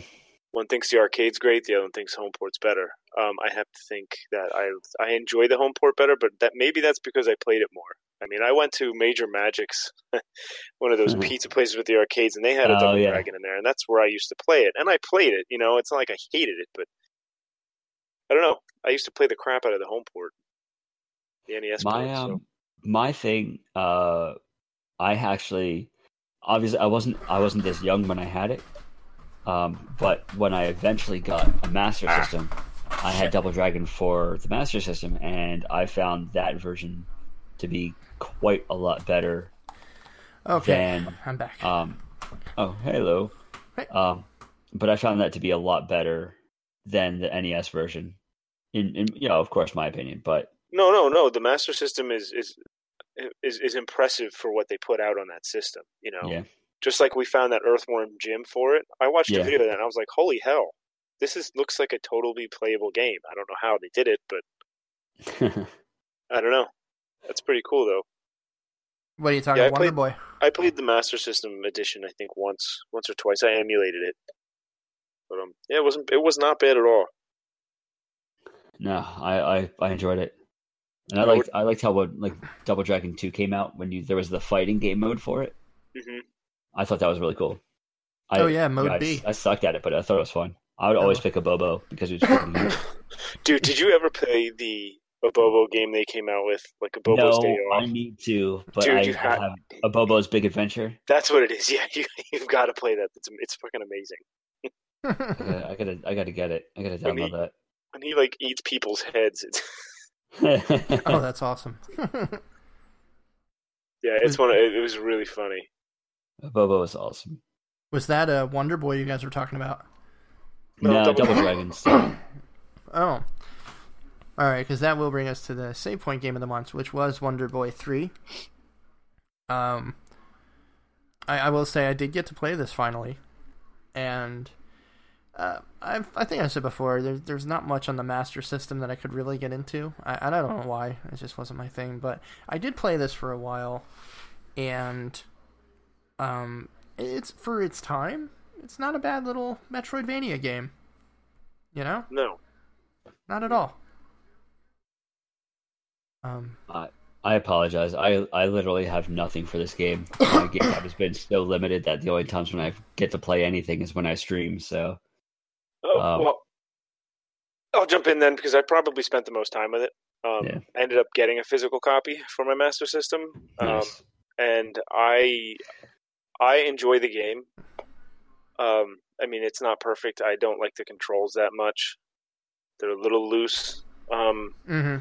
[SPEAKER 3] One thinks the arcade's great, the other one thinks home port's better. Um, I have to think that I I enjoy the home port better, but that maybe that's because I played it more. I mean, I went to Major Magic's, one of those
[SPEAKER 2] Mhm.
[SPEAKER 3] pizza places with the arcades, and they had a
[SPEAKER 2] Oh,
[SPEAKER 3] Double
[SPEAKER 2] yeah.
[SPEAKER 3] Dragon in there, and that's where I used to play it. And I played it. You know, it's not like I hated it, but I don't know. I used to play the crap out of the home port, the NES
[SPEAKER 2] my
[SPEAKER 3] port.
[SPEAKER 2] um
[SPEAKER 3] so.
[SPEAKER 2] my thing uh i actually obviously i wasn't i wasn't this young when i had it um but when i eventually got a master
[SPEAKER 3] Ah.
[SPEAKER 2] system i had double dragon for the master system and i found that version to be quite a lot better
[SPEAKER 1] Okay,
[SPEAKER 2] Then,
[SPEAKER 1] I'm back.
[SPEAKER 2] um oh hello
[SPEAKER 1] Hey.
[SPEAKER 2] um but i found that to be a lot better than the nes version in, in you know of course my opinion but
[SPEAKER 3] No, no, no. The Master System is is is is impressive for what they put out on that system. You know,
[SPEAKER 2] yeah
[SPEAKER 3] just like we found that Earthworm Jim for it. I watched
[SPEAKER 2] Yeah.
[SPEAKER 3] a video of that and I was like, "Holy hell! This is looks like a totally playable game." I don't know how they did it, but I don't know. That's pretty cool though.
[SPEAKER 1] what are you talking
[SPEAKER 3] yeah,
[SPEAKER 1] about, Wonder
[SPEAKER 3] played-
[SPEAKER 1] Boy?
[SPEAKER 3] I played the Master System edition. I think once, once or twice. I emulated it, but um, yeah, it wasn't. It was not bad at all.
[SPEAKER 2] No, I, I, I enjoyed it, and I
[SPEAKER 3] I
[SPEAKER 2] liked I liked how when like Double Dragon Two came out when you there was the fighting game mode for it.
[SPEAKER 3] hmm
[SPEAKER 2] I thought that was really cool. I,
[SPEAKER 1] oh yeah, Mode
[SPEAKER 2] I,
[SPEAKER 1] B.
[SPEAKER 2] I sucked at it, but I thought it was fun. I would always
[SPEAKER 1] Oh.
[SPEAKER 2] pick Abobo because it was freaking cute.
[SPEAKER 3] Dude, did you ever play the Abobo game they came out with, like Abobo's
[SPEAKER 2] no,
[SPEAKER 3] Day
[SPEAKER 2] I need to, but
[SPEAKER 3] Dude,
[SPEAKER 2] I,
[SPEAKER 3] you
[SPEAKER 2] I
[SPEAKER 3] ha-
[SPEAKER 2] have Abobo's Big Adventure.
[SPEAKER 3] That's what it is. Yeah, you you've got to play that. It's it's fucking amazing.
[SPEAKER 2] I gotta, I gotta, get it. I gotta
[SPEAKER 3] When he-
[SPEAKER 2] download
[SPEAKER 3] And he like eats people's heads. It's,
[SPEAKER 1] oh, that's awesome.
[SPEAKER 3] yeah, it's one. Of, it, it was really funny.
[SPEAKER 2] Bobo was awesome.
[SPEAKER 1] Was that a Wonder Boy you guys were talking about?
[SPEAKER 3] No,
[SPEAKER 2] No,
[SPEAKER 3] Double
[SPEAKER 2] Double, Dragons.
[SPEAKER 1] Oh. All right, because that will bring us to the save point game of the month, which was Wonder Boy 3. Um, I, I will say I did get to play this finally, and uh, I've, I think I said before there, there's not much on the Master System that I could really get into. I, and I don't know why, it just wasn't my thing. But I did play this for a while, and um, it's for its time. It's not a bad little Metroidvania game. You know,
[SPEAKER 3] No,
[SPEAKER 1] not at all. Um,
[SPEAKER 2] I apologize. I, I literally have nothing for this game. My game time has been so limited that the only times when I get to play anything is when I stream. So
[SPEAKER 3] Oh,
[SPEAKER 2] Um,
[SPEAKER 3] well, I'll jump in then because I probably spent the most time with it. Um,
[SPEAKER 2] Yeah.
[SPEAKER 3] I ended up getting a physical copy for my Master System, um, and I I enjoy the game. Um, I mean, it's not perfect. I don't like the controls that much; they're a little loose. Um,
[SPEAKER 1] hmm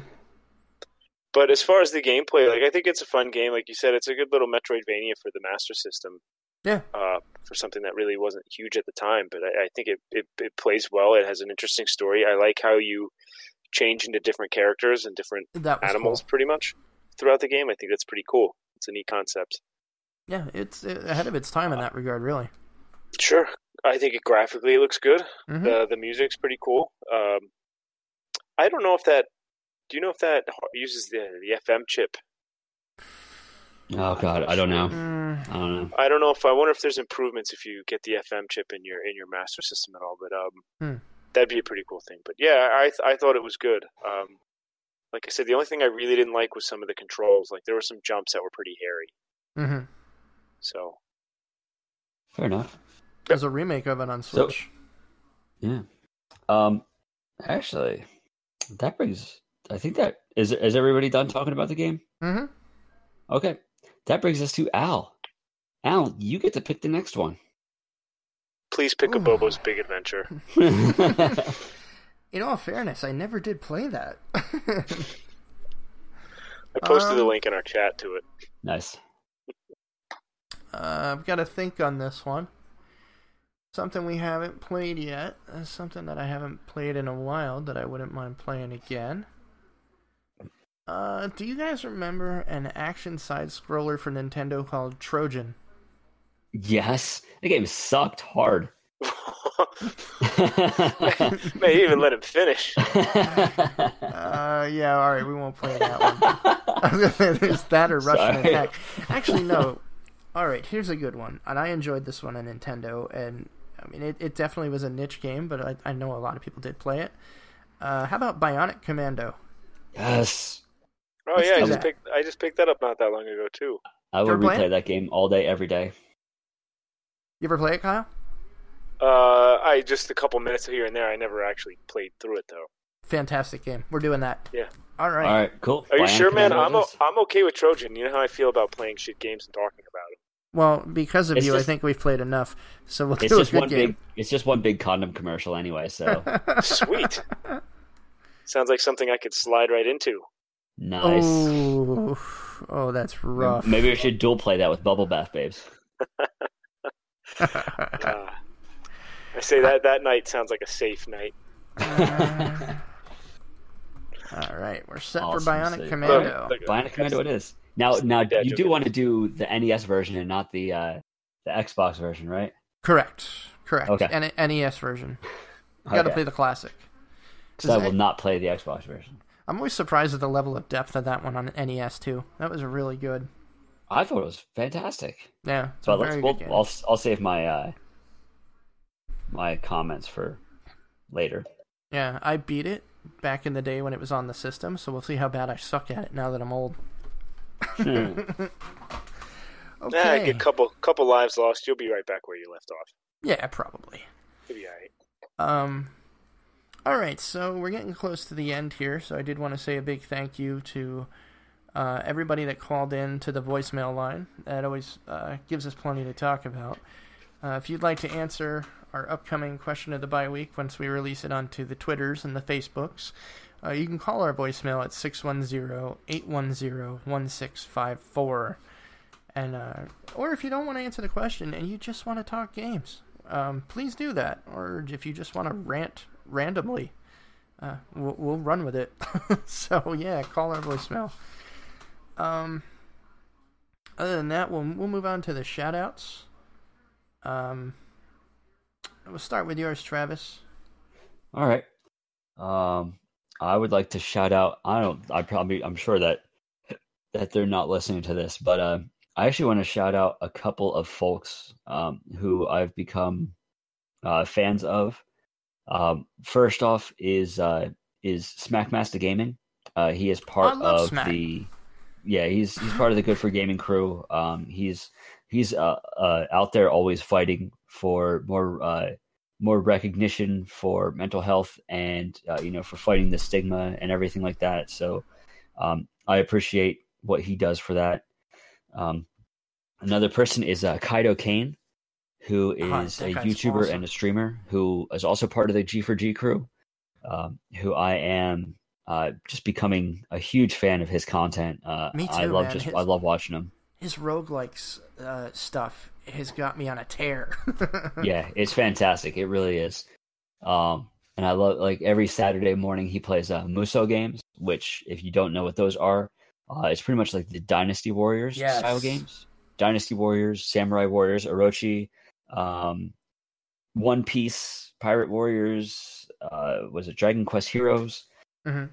[SPEAKER 3] but as far as the gameplay, like I think it's a fun game. Like you said, it's a good little Metroidvania for the Master System.
[SPEAKER 1] Yeah.
[SPEAKER 3] Uh, for something that really wasn't huge at the time, but I, I think it, it it plays well. It has an interesting story. I like how you change into different characters and different animals,
[SPEAKER 1] cool.
[SPEAKER 3] pretty much throughout the game. I think that's pretty cool. It's a neat concept.
[SPEAKER 1] Yeah, it's uh, ahead of its time in that regard, really.
[SPEAKER 3] Sure, I think it graphically looks good.
[SPEAKER 1] Mhm.
[SPEAKER 3] The the music's pretty cool. Um, I don't know if that. Do you know if that uses the the FM chip?
[SPEAKER 2] Oh god, I don't know.
[SPEAKER 1] Mm,
[SPEAKER 2] I don't know.
[SPEAKER 3] I don't know if I wonder if there's improvements if you get the FM chip in your in your master system at all. But um,
[SPEAKER 1] Hmm.
[SPEAKER 3] that'd be a pretty cool thing. But yeah, I th- I thought it was good. Um, like I said, the only thing I really didn't like was some of the controls. Like there were some jumps that were pretty hairy.
[SPEAKER 1] hmm
[SPEAKER 3] So
[SPEAKER 2] Fair enough.
[SPEAKER 1] There's a remake of it on
[SPEAKER 2] So-
[SPEAKER 1] Switch.
[SPEAKER 2] Yeah. Um. Actually, that brings. I think that is. Is everybody done talking about the game?
[SPEAKER 1] hmm
[SPEAKER 2] Okay. That brings us to Al. Al, you get to pick the next one.
[SPEAKER 3] please pick Abobo's Big Adventure.
[SPEAKER 1] In all fairness, I never did play that.
[SPEAKER 3] I posted the
[SPEAKER 1] Um,
[SPEAKER 3] link in our chat to it.
[SPEAKER 2] nice.
[SPEAKER 1] uh, I've got to think on this one. Something we haven't played yet. Uh, something that I haven't played in a while that I wouldn't mind playing again. Uh, do you guys remember an action side scroller for Nintendo called Trojan?
[SPEAKER 2] Yes. The game sucked hard.
[SPEAKER 3] Man, you even let him finish.
[SPEAKER 1] Uh, yeah, all right, we won't play that one. I was gonna say there's that or Rush'n
[SPEAKER 2] Sorry.
[SPEAKER 1] Attack. Actually, no. All right, here's a good one, and I enjoyed this one on Nintendo. And I mean, it, it definitely was a niche game, but I, I know a lot of people did play it. Uh, how about Bionic Commando?
[SPEAKER 2] yes.
[SPEAKER 3] Oh
[SPEAKER 1] Let's
[SPEAKER 3] yeah, I just
[SPEAKER 1] that.
[SPEAKER 3] picked I just picked that up not that long ago too.
[SPEAKER 2] I
[SPEAKER 1] You
[SPEAKER 2] will replay that game all day, every day.
[SPEAKER 1] You ever play it, Kyle?
[SPEAKER 3] Uh, I just a couple minutes here and there. I never actually played through it though.
[SPEAKER 1] Fantastic game. We're doing that.
[SPEAKER 3] Yeah.
[SPEAKER 1] All right.
[SPEAKER 2] All right, cool.
[SPEAKER 3] Are you
[SPEAKER 2] Bionic
[SPEAKER 3] sure, man? I'm
[SPEAKER 2] it
[SPEAKER 3] o-
[SPEAKER 2] is.
[SPEAKER 3] I'm okay with Trojan. You know how I feel about playing shit games and talking about it.
[SPEAKER 1] Well, because of
[SPEAKER 2] It's
[SPEAKER 1] you, I think we've played enough. So we'll
[SPEAKER 2] It's
[SPEAKER 1] do a
[SPEAKER 2] just
[SPEAKER 1] good
[SPEAKER 2] one
[SPEAKER 1] game.
[SPEAKER 2] big. It's just one big condom commercial anyway. So
[SPEAKER 3] Sweet. Sounds like something I could slide right into.
[SPEAKER 2] Nice.
[SPEAKER 1] Oh, oh, that's rough.
[SPEAKER 2] Maybe we should dual play that with Bubble Bath Babes.
[SPEAKER 3] Uh, I say that that night sounds like a safe night.
[SPEAKER 1] Uh, all right, we're set
[SPEAKER 2] Awesome,
[SPEAKER 1] for Bionic
[SPEAKER 2] safe.
[SPEAKER 1] Commando.
[SPEAKER 3] Look,
[SPEAKER 2] Bionic Commando it is. Now, now
[SPEAKER 3] Dad
[SPEAKER 2] you do want to do the NES version and not the uh, the Xbox version, right?
[SPEAKER 1] Correct. Correct.
[SPEAKER 2] Okay.
[SPEAKER 1] And NES version. You got to
[SPEAKER 2] Okay.
[SPEAKER 1] play the classic.
[SPEAKER 2] 'Cause I will
[SPEAKER 1] it-
[SPEAKER 2] not play the Xbox version.
[SPEAKER 1] I'm always surprised at the level of depth of that one on NES too. That was really good.
[SPEAKER 2] I thought it was fantastic.
[SPEAKER 1] Yeah, it's
[SPEAKER 2] But
[SPEAKER 1] a
[SPEAKER 2] let's.
[SPEAKER 1] very
[SPEAKER 2] We'll,
[SPEAKER 1] game.
[SPEAKER 2] I'll I'll save my uh, my comments for later.
[SPEAKER 1] Yeah, I beat it back in the day when it was on the system, so we'll see how bad I suck at it now that I'm old.
[SPEAKER 2] Hmm.
[SPEAKER 1] Okay.
[SPEAKER 3] Yeah, a good couple couple lives lost. You'll be right back where you left off.
[SPEAKER 1] Yeah, probably.
[SPEAKER 3] You'll be alright.
[SPEAKER 1] Um, all right, so we're getting close to the end here. So I did want to say a big thank you to uh, everybody that called in to the voicemail line. That always uh, gives us plenty to talk about. Uh, if you'd like to answer our upcoming question of the bye week once we release it onto the Twitters and the Facebooks. Uh, you can call our voicemail at 610-810-1654. And uh, or if you don't want to answer the question and you just want to talk games, um, please do that. Or if you just want to rant randomly, uh, we'll, we'll run with it. so yeah, call our voicemail. Um, other than that, we'll we'll move on to the shoutouts. Um, we'll start with yours, Travis.
[SPEAKER 2] All right. Um, I would like to shout out. I don't. I probably. I'm sure that that they're not listening to this, but uh, I actually want to shout out a couple of folks um, who I've become uh, fans of. Um, first off is uh, is Smackmaster Gaming. Uh, he is part of
[SPEAKER 1] Smack.
[SPEAKER 2] the yeah he's he's part of the Good for Gaming crew. Um, he's he's uh, uh, out there always fighting for more uh, more recognition for mental health and uh, you know for fighting the stigma and everything like that. So um, I appreciate what he does for that. Um, another person is uh, Kaido Kane, who
[SPEAKER 1] Ah,
[SPEAKER 2] a YouTuber
[SPEAKER 1] awesome.
[SPEAKER 2] and a streamer who is also part of the G4G crew. Um, who I am uh, just becoming a huge fan of his content. Uh,
[SPEAKER 1] Me
[SPEAKER 2] I
[SPEAKER 1] too,
[SPEAKER 2] love
[SPEAKER 1] man.
[SPEAKER 2] just
[SPEAKER 1] His-
[SPEAKER 2] I love watching him.
[SPEAKER 1] His roguelikes uh, stuff has got me on a tear.
[SPEAKER 2] yeah, it's fantastic. It really is. Um, and I love like every Saturday morning he plays uh, Musou games, which if you don't know what those are, uh, it's pretty much like the Dynasty Warriors
[SPEAKER 1] Yes.
[SPEAKER 2] style games. Dynasty Warriors, Samurai Warriors, Orochi, um, One Piece, Pirate Warriors. Uh, was it Dragon Quest Heroes?
[SPEAKER 1] Mhm.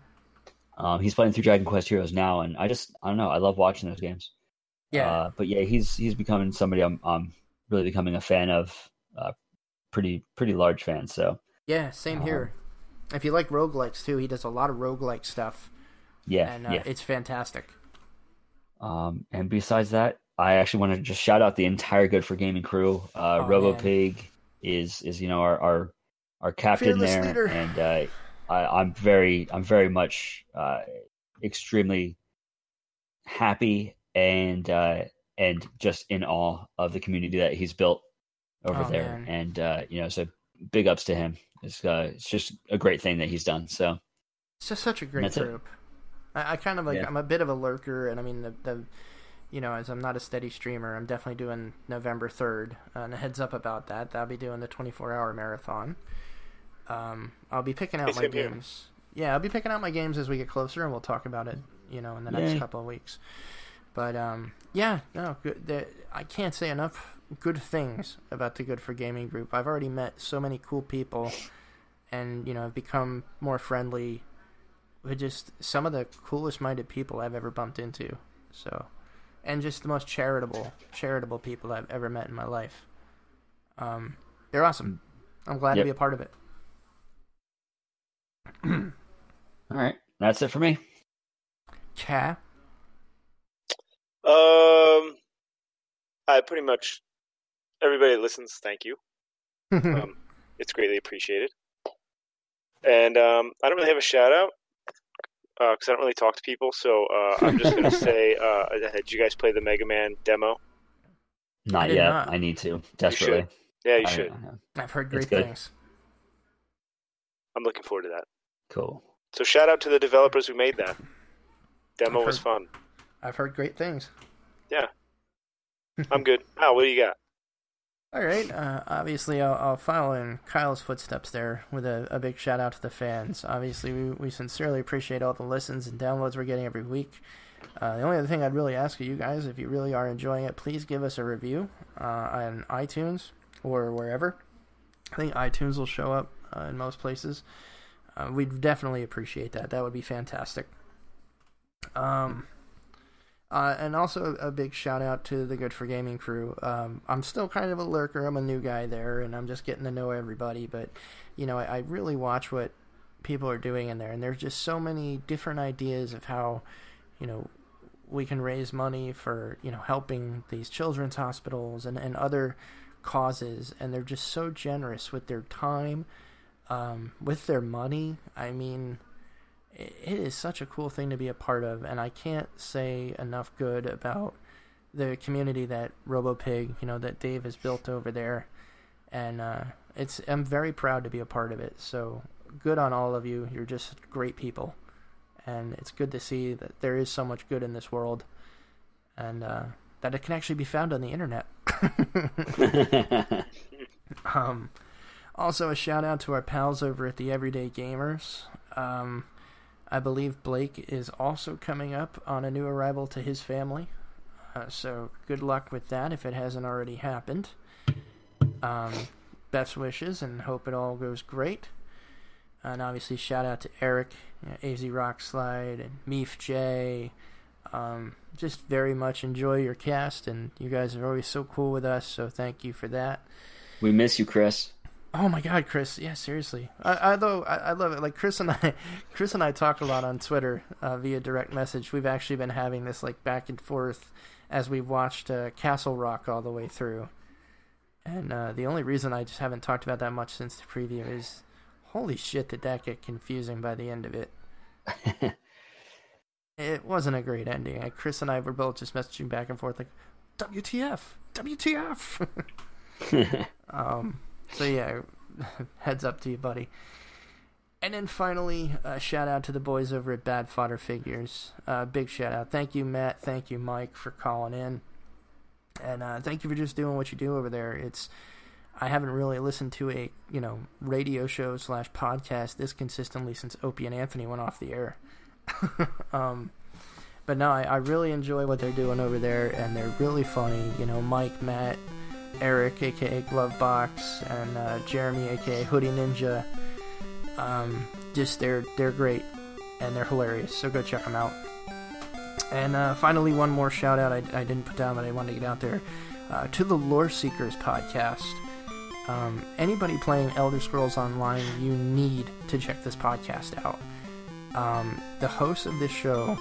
[SPEAKER 2] Um, he's playing through Dragon Quest Heroes now, and I just I don't know. I love watching those games.
[SPEAKER 1] yeah,
[SPEAKER 2] Uh, but yeah, he's he's becoming somebody I'm I'm really becoming a fan of. Uh, pretty pretty large fan. So
[SPEAKER 1] yeah, same
[SPEAKER 2] um,
[SPEAKER 1] here. If you like roguelikes too, he does a lot of roguelike stuff,
[SPEAKER 2] yeah,
[SPEAKER 1] and uh,
[SPEAKER 2] yeah.
[SPEAKER 1] it's fantastic.
[SPEAKER 2] Um, and besides that, I actually want to just shout out the entire Good for Gaming crew. Uh,
[SPEAKER 1] Oh,
[SPEAKER 2] RoboPig is is you know our our, our captain
[SPEAKER 1] Fearless
[SPEAKER 2] there,
[SPEAKER 1] leader.
[SPEAKER 2] and uh, I, I'm very I'm very much uh, extremely happy and uh, and just in awe of the community that he's built over
[SPEAKER 1] Oh,
[SPEAKER 2] there.
[SPEAKER 1] man.
[SPEAKER 2] And uh, you know, so big ups to him. It's uh, it's just a great thing that he's done. So
[SPEAKER 1] It's just such a great
[SPEAKER 2] That's it.
[SPEAKER 1] group. I, I kind of like.
[SPEAKER 2] Yeah.
[SPEAKER 1] I'm a bit of a lurker, and I mean the, the, you know, as I'm not a steady streamer, I'm definitely doing November third. Uh, and a heads up about that. I'll be doing the 24 hour marathon. Um, I'll be picking out
[SPEAKER 3] Hey,
[SPEAKER 1] my
[SPEAKER 3] same here.
[SPEAKER 1] games. Yeah, I'll be picking out my games as we get closer, and we'll talk about it. You know, in the next couple of weeks. But um, yeah, no, good. The, I can't say enough good things about the Good for Gaming group. I've already met so many cool people, and you know, I've become more friendly with just some of the coolest minded people I've ever bumped into. So, and just the most charitable, charitable people I've ever met in my life. Um, they're awesome. I'm glad
[SPEAKER 2] Yep.
[SPEAKER 1] to be a part of it.
[SPEAKER 2] all right, that's it for me.
[SPEAKER 1] Ca.
[SPEAKER 3] Um, I pretty much everybody that listens. Thank you. Um, it's greatly appreciated. And um, I don't really have a shout out because I don't really talk to people. So uh, I'm just gonna say, uh, did you guys play the Mega Man demo?
[SPEAKER 2] Not
[SPEAKER 1] did
[SPEAKER 2] yet.
[SPEAKER 1] not.
[SPEAKER 2] I need to desperately.
[SPEAKER 3] Yeah, you
[SPEAKER 2] I-
[SPEAKER 3] should.
[SPEAKER 2] I-
[SPEAKER 1] I've heard great things.
[SPEAKER 3] I'm looking forward to that.
[SPEAKER 2] cool.
[SPEAKER 3] So shout out to the developers who made that. Demo
[SPEAKER 1] I've
[SPEAKER 3] was fun.
[SPEAKER 1] I've heard great things. Yeah.
[SPEAKER 3] I'm good. Al, what do you got?
[SPEAKER 1] All right. Uh, obviously, I'll, I'll follow in Kyle's footsteps there with a, a big shout out to the fans. Obviously, we, we sincerely appreciate all the listens and downloads we're getting every week. Uh, the only other thing I'd really ask of you guys, if you really are enjoying it, please give us a review uh, on iTunes or wherever. I think iTunes will show up uh, in most places. Uh, we'd definitely appreciate that. That would be fantastic. Um, uh, and also a big shout out to the Good for Gaming crew. Um, I'm still kind of a lurker. I'm a new guy there, and I'm just getting to know everybody. But you know, I, I really watch what people are doing in there, and there's just so many different ideas of how you know we can raise money for you know helping these children's hospitals and, and other causes, and they're just so generous with their time, um, with their money. I mean it is such a cool thing to be a part of, and I can't say enough good about the community that RoboPig, you know, that Dave has built over there, and uh, it's I'm very proud to be a part of it. So good on all of you. You're just great people, and it's good to see that there is so much good in this world, and uh, that it can actually be found on the internet. um, also, a shout out to our pals over at the Everyday Gamers. Um, I believe Blake is also coming up on a new arrival to his family. Uh, so good luck with that if it hasn't already happened. Um, best wishes and hope it all goes great. And obviously, shout out to Eric, you know, AZ Rock Slide, and Meef J. Um, just very much enjoy your cast, and you guys are always so cool with us. So thank you for that.
[SPEAKER 2] We miss you, Chris.
[SPEAKER 1] Oh my God, Chris! Yeah, seriously. I, although I, I love it, like Chris and I, Chris and I talk a lot on Twitter uh, via direct message. We've actually been having this like back and forth as we've watched uh, Castle Rock all the way through. And uh, the only reason I just haven't talked about that much since the preview is, holy shit, did that get confusing by the end of it? it wasn't a great ending. Like, Chris and I were both just messaging back and forth, like, WTF, WTF. um, so yeah, heads up to you, buddy. And then finally, a shout out to the boys over at Bad Fodder Figures. Uh, big shout out. Thank you, Matt. Thank you, Mike, for calling in. And uh, thank you for just doing what you do over there. It's I haven't really listened to a you know radio show slash podcast this consistently since Opie and Anthony went off the air. um, but no, I, I really enjoy what they're doing over there, and they're really funny. You know, Mike, Matt, Eric, aka Glovebox, and uh, Jeremy, aka Hoodie Ninja. Um, just they're they're great and they're hilarious. So go check them out. And uh, finally, one more shout out I, I, didn't put down that I wanted to get out there uh, to the Lore Seekers podcast. Um, anybody playing Elder Scrolls Online, you need to check this podcast out. Um, the hosts of this show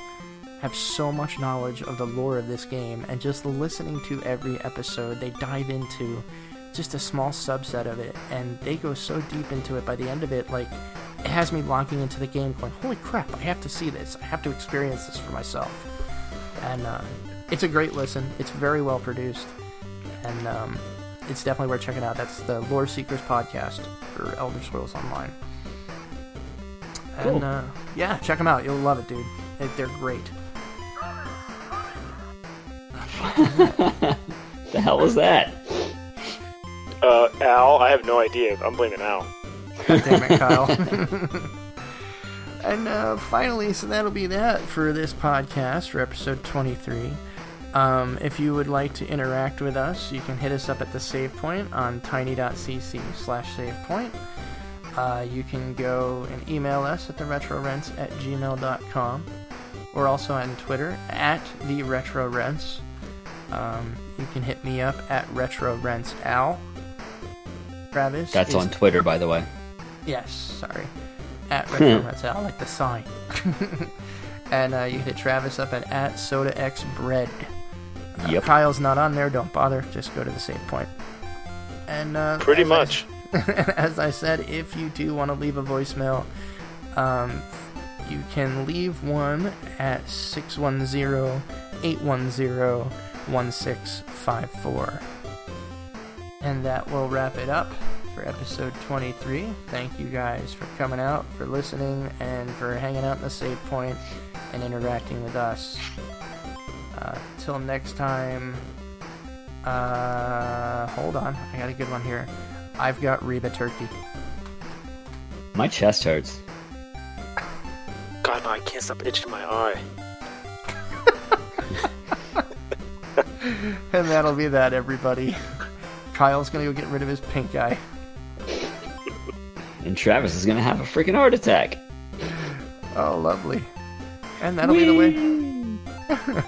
[SPEAKER 1] have so much knowledge of the lore of this game, and just listening to every episode, they dive into just a small subset of it, and they go so deep into it by the end of it, like, it has me logging into the game going, holy crap, I have to see this. I have to experience this for myself. And uh, it's a great listen. It's very well produced. And um, it's definitely worth checking out. That's the Lore Seekers podcast for Elder Scrolls Online.
[SPEAKER 2] Cool.
[SPEAKER 1] And uh, yeah, check them out. You'll love it, dude. They're great.
[SPEAKER 2] The hell was that?
[SPEAKER 3] Uh, Al, I have no idea. I'm blaming Al.
[SPEAKER 1] God Damn it, Kyle. and uh, finally, so that'll be that for this podcast for episode 23. Um, if you would like to interact with us, you can hit us up at the save point on tiny.cc slash save point. Uh, you can go and email us at the retrorents at gmail.com. We're also on Twitter at the retro rents. Um, you can hit me up at retro rents al. Travis.
[SPEAKER 2] That's
[SPEAKER 1] is-
[SPEAKER 2] on Twitter, by the way.
[SPEAKER 1] Yes, sorry. At retro rents al, like the sign. and uh, you can hit Travis up at at soda x bread. Uh,
[SPEAKER 2] Yep.
[SPEAKER 1] Kyle's not on there. Don't bother. Just go to the save point. And uh,
[SPEAKER 3] Pretty
[SPEAKER 1] as I-
[SPEAKER 3] much.
[SPEAKER 1] as I said, if you do want to leave a voicemail, um, you can leave one at 610-810-1654. And that will wrap it up for episode 23. Thank you guys for coming out, for listening, and for hanging out in the save point and interacting with us. Uh, till next time, uh, hold on, I got a good one here. I've got Reba Turkey.
[SPEAKER 2] My chest hurts.
[SPEAKER 3] God, no, I can't stop itching my eye.
[SPEAKER 1] And that'll be that, everybody. Kyle's gonna go get rid of his pink eye.
[SPEAKER 2] And Travis is gonna have a freaking heart attack.
[SPEAKER 1] Oh, lovely. And that'll be the way.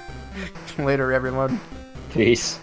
[SPEAKER 1] Later, everyone.
[SPEAKER 2] Peace.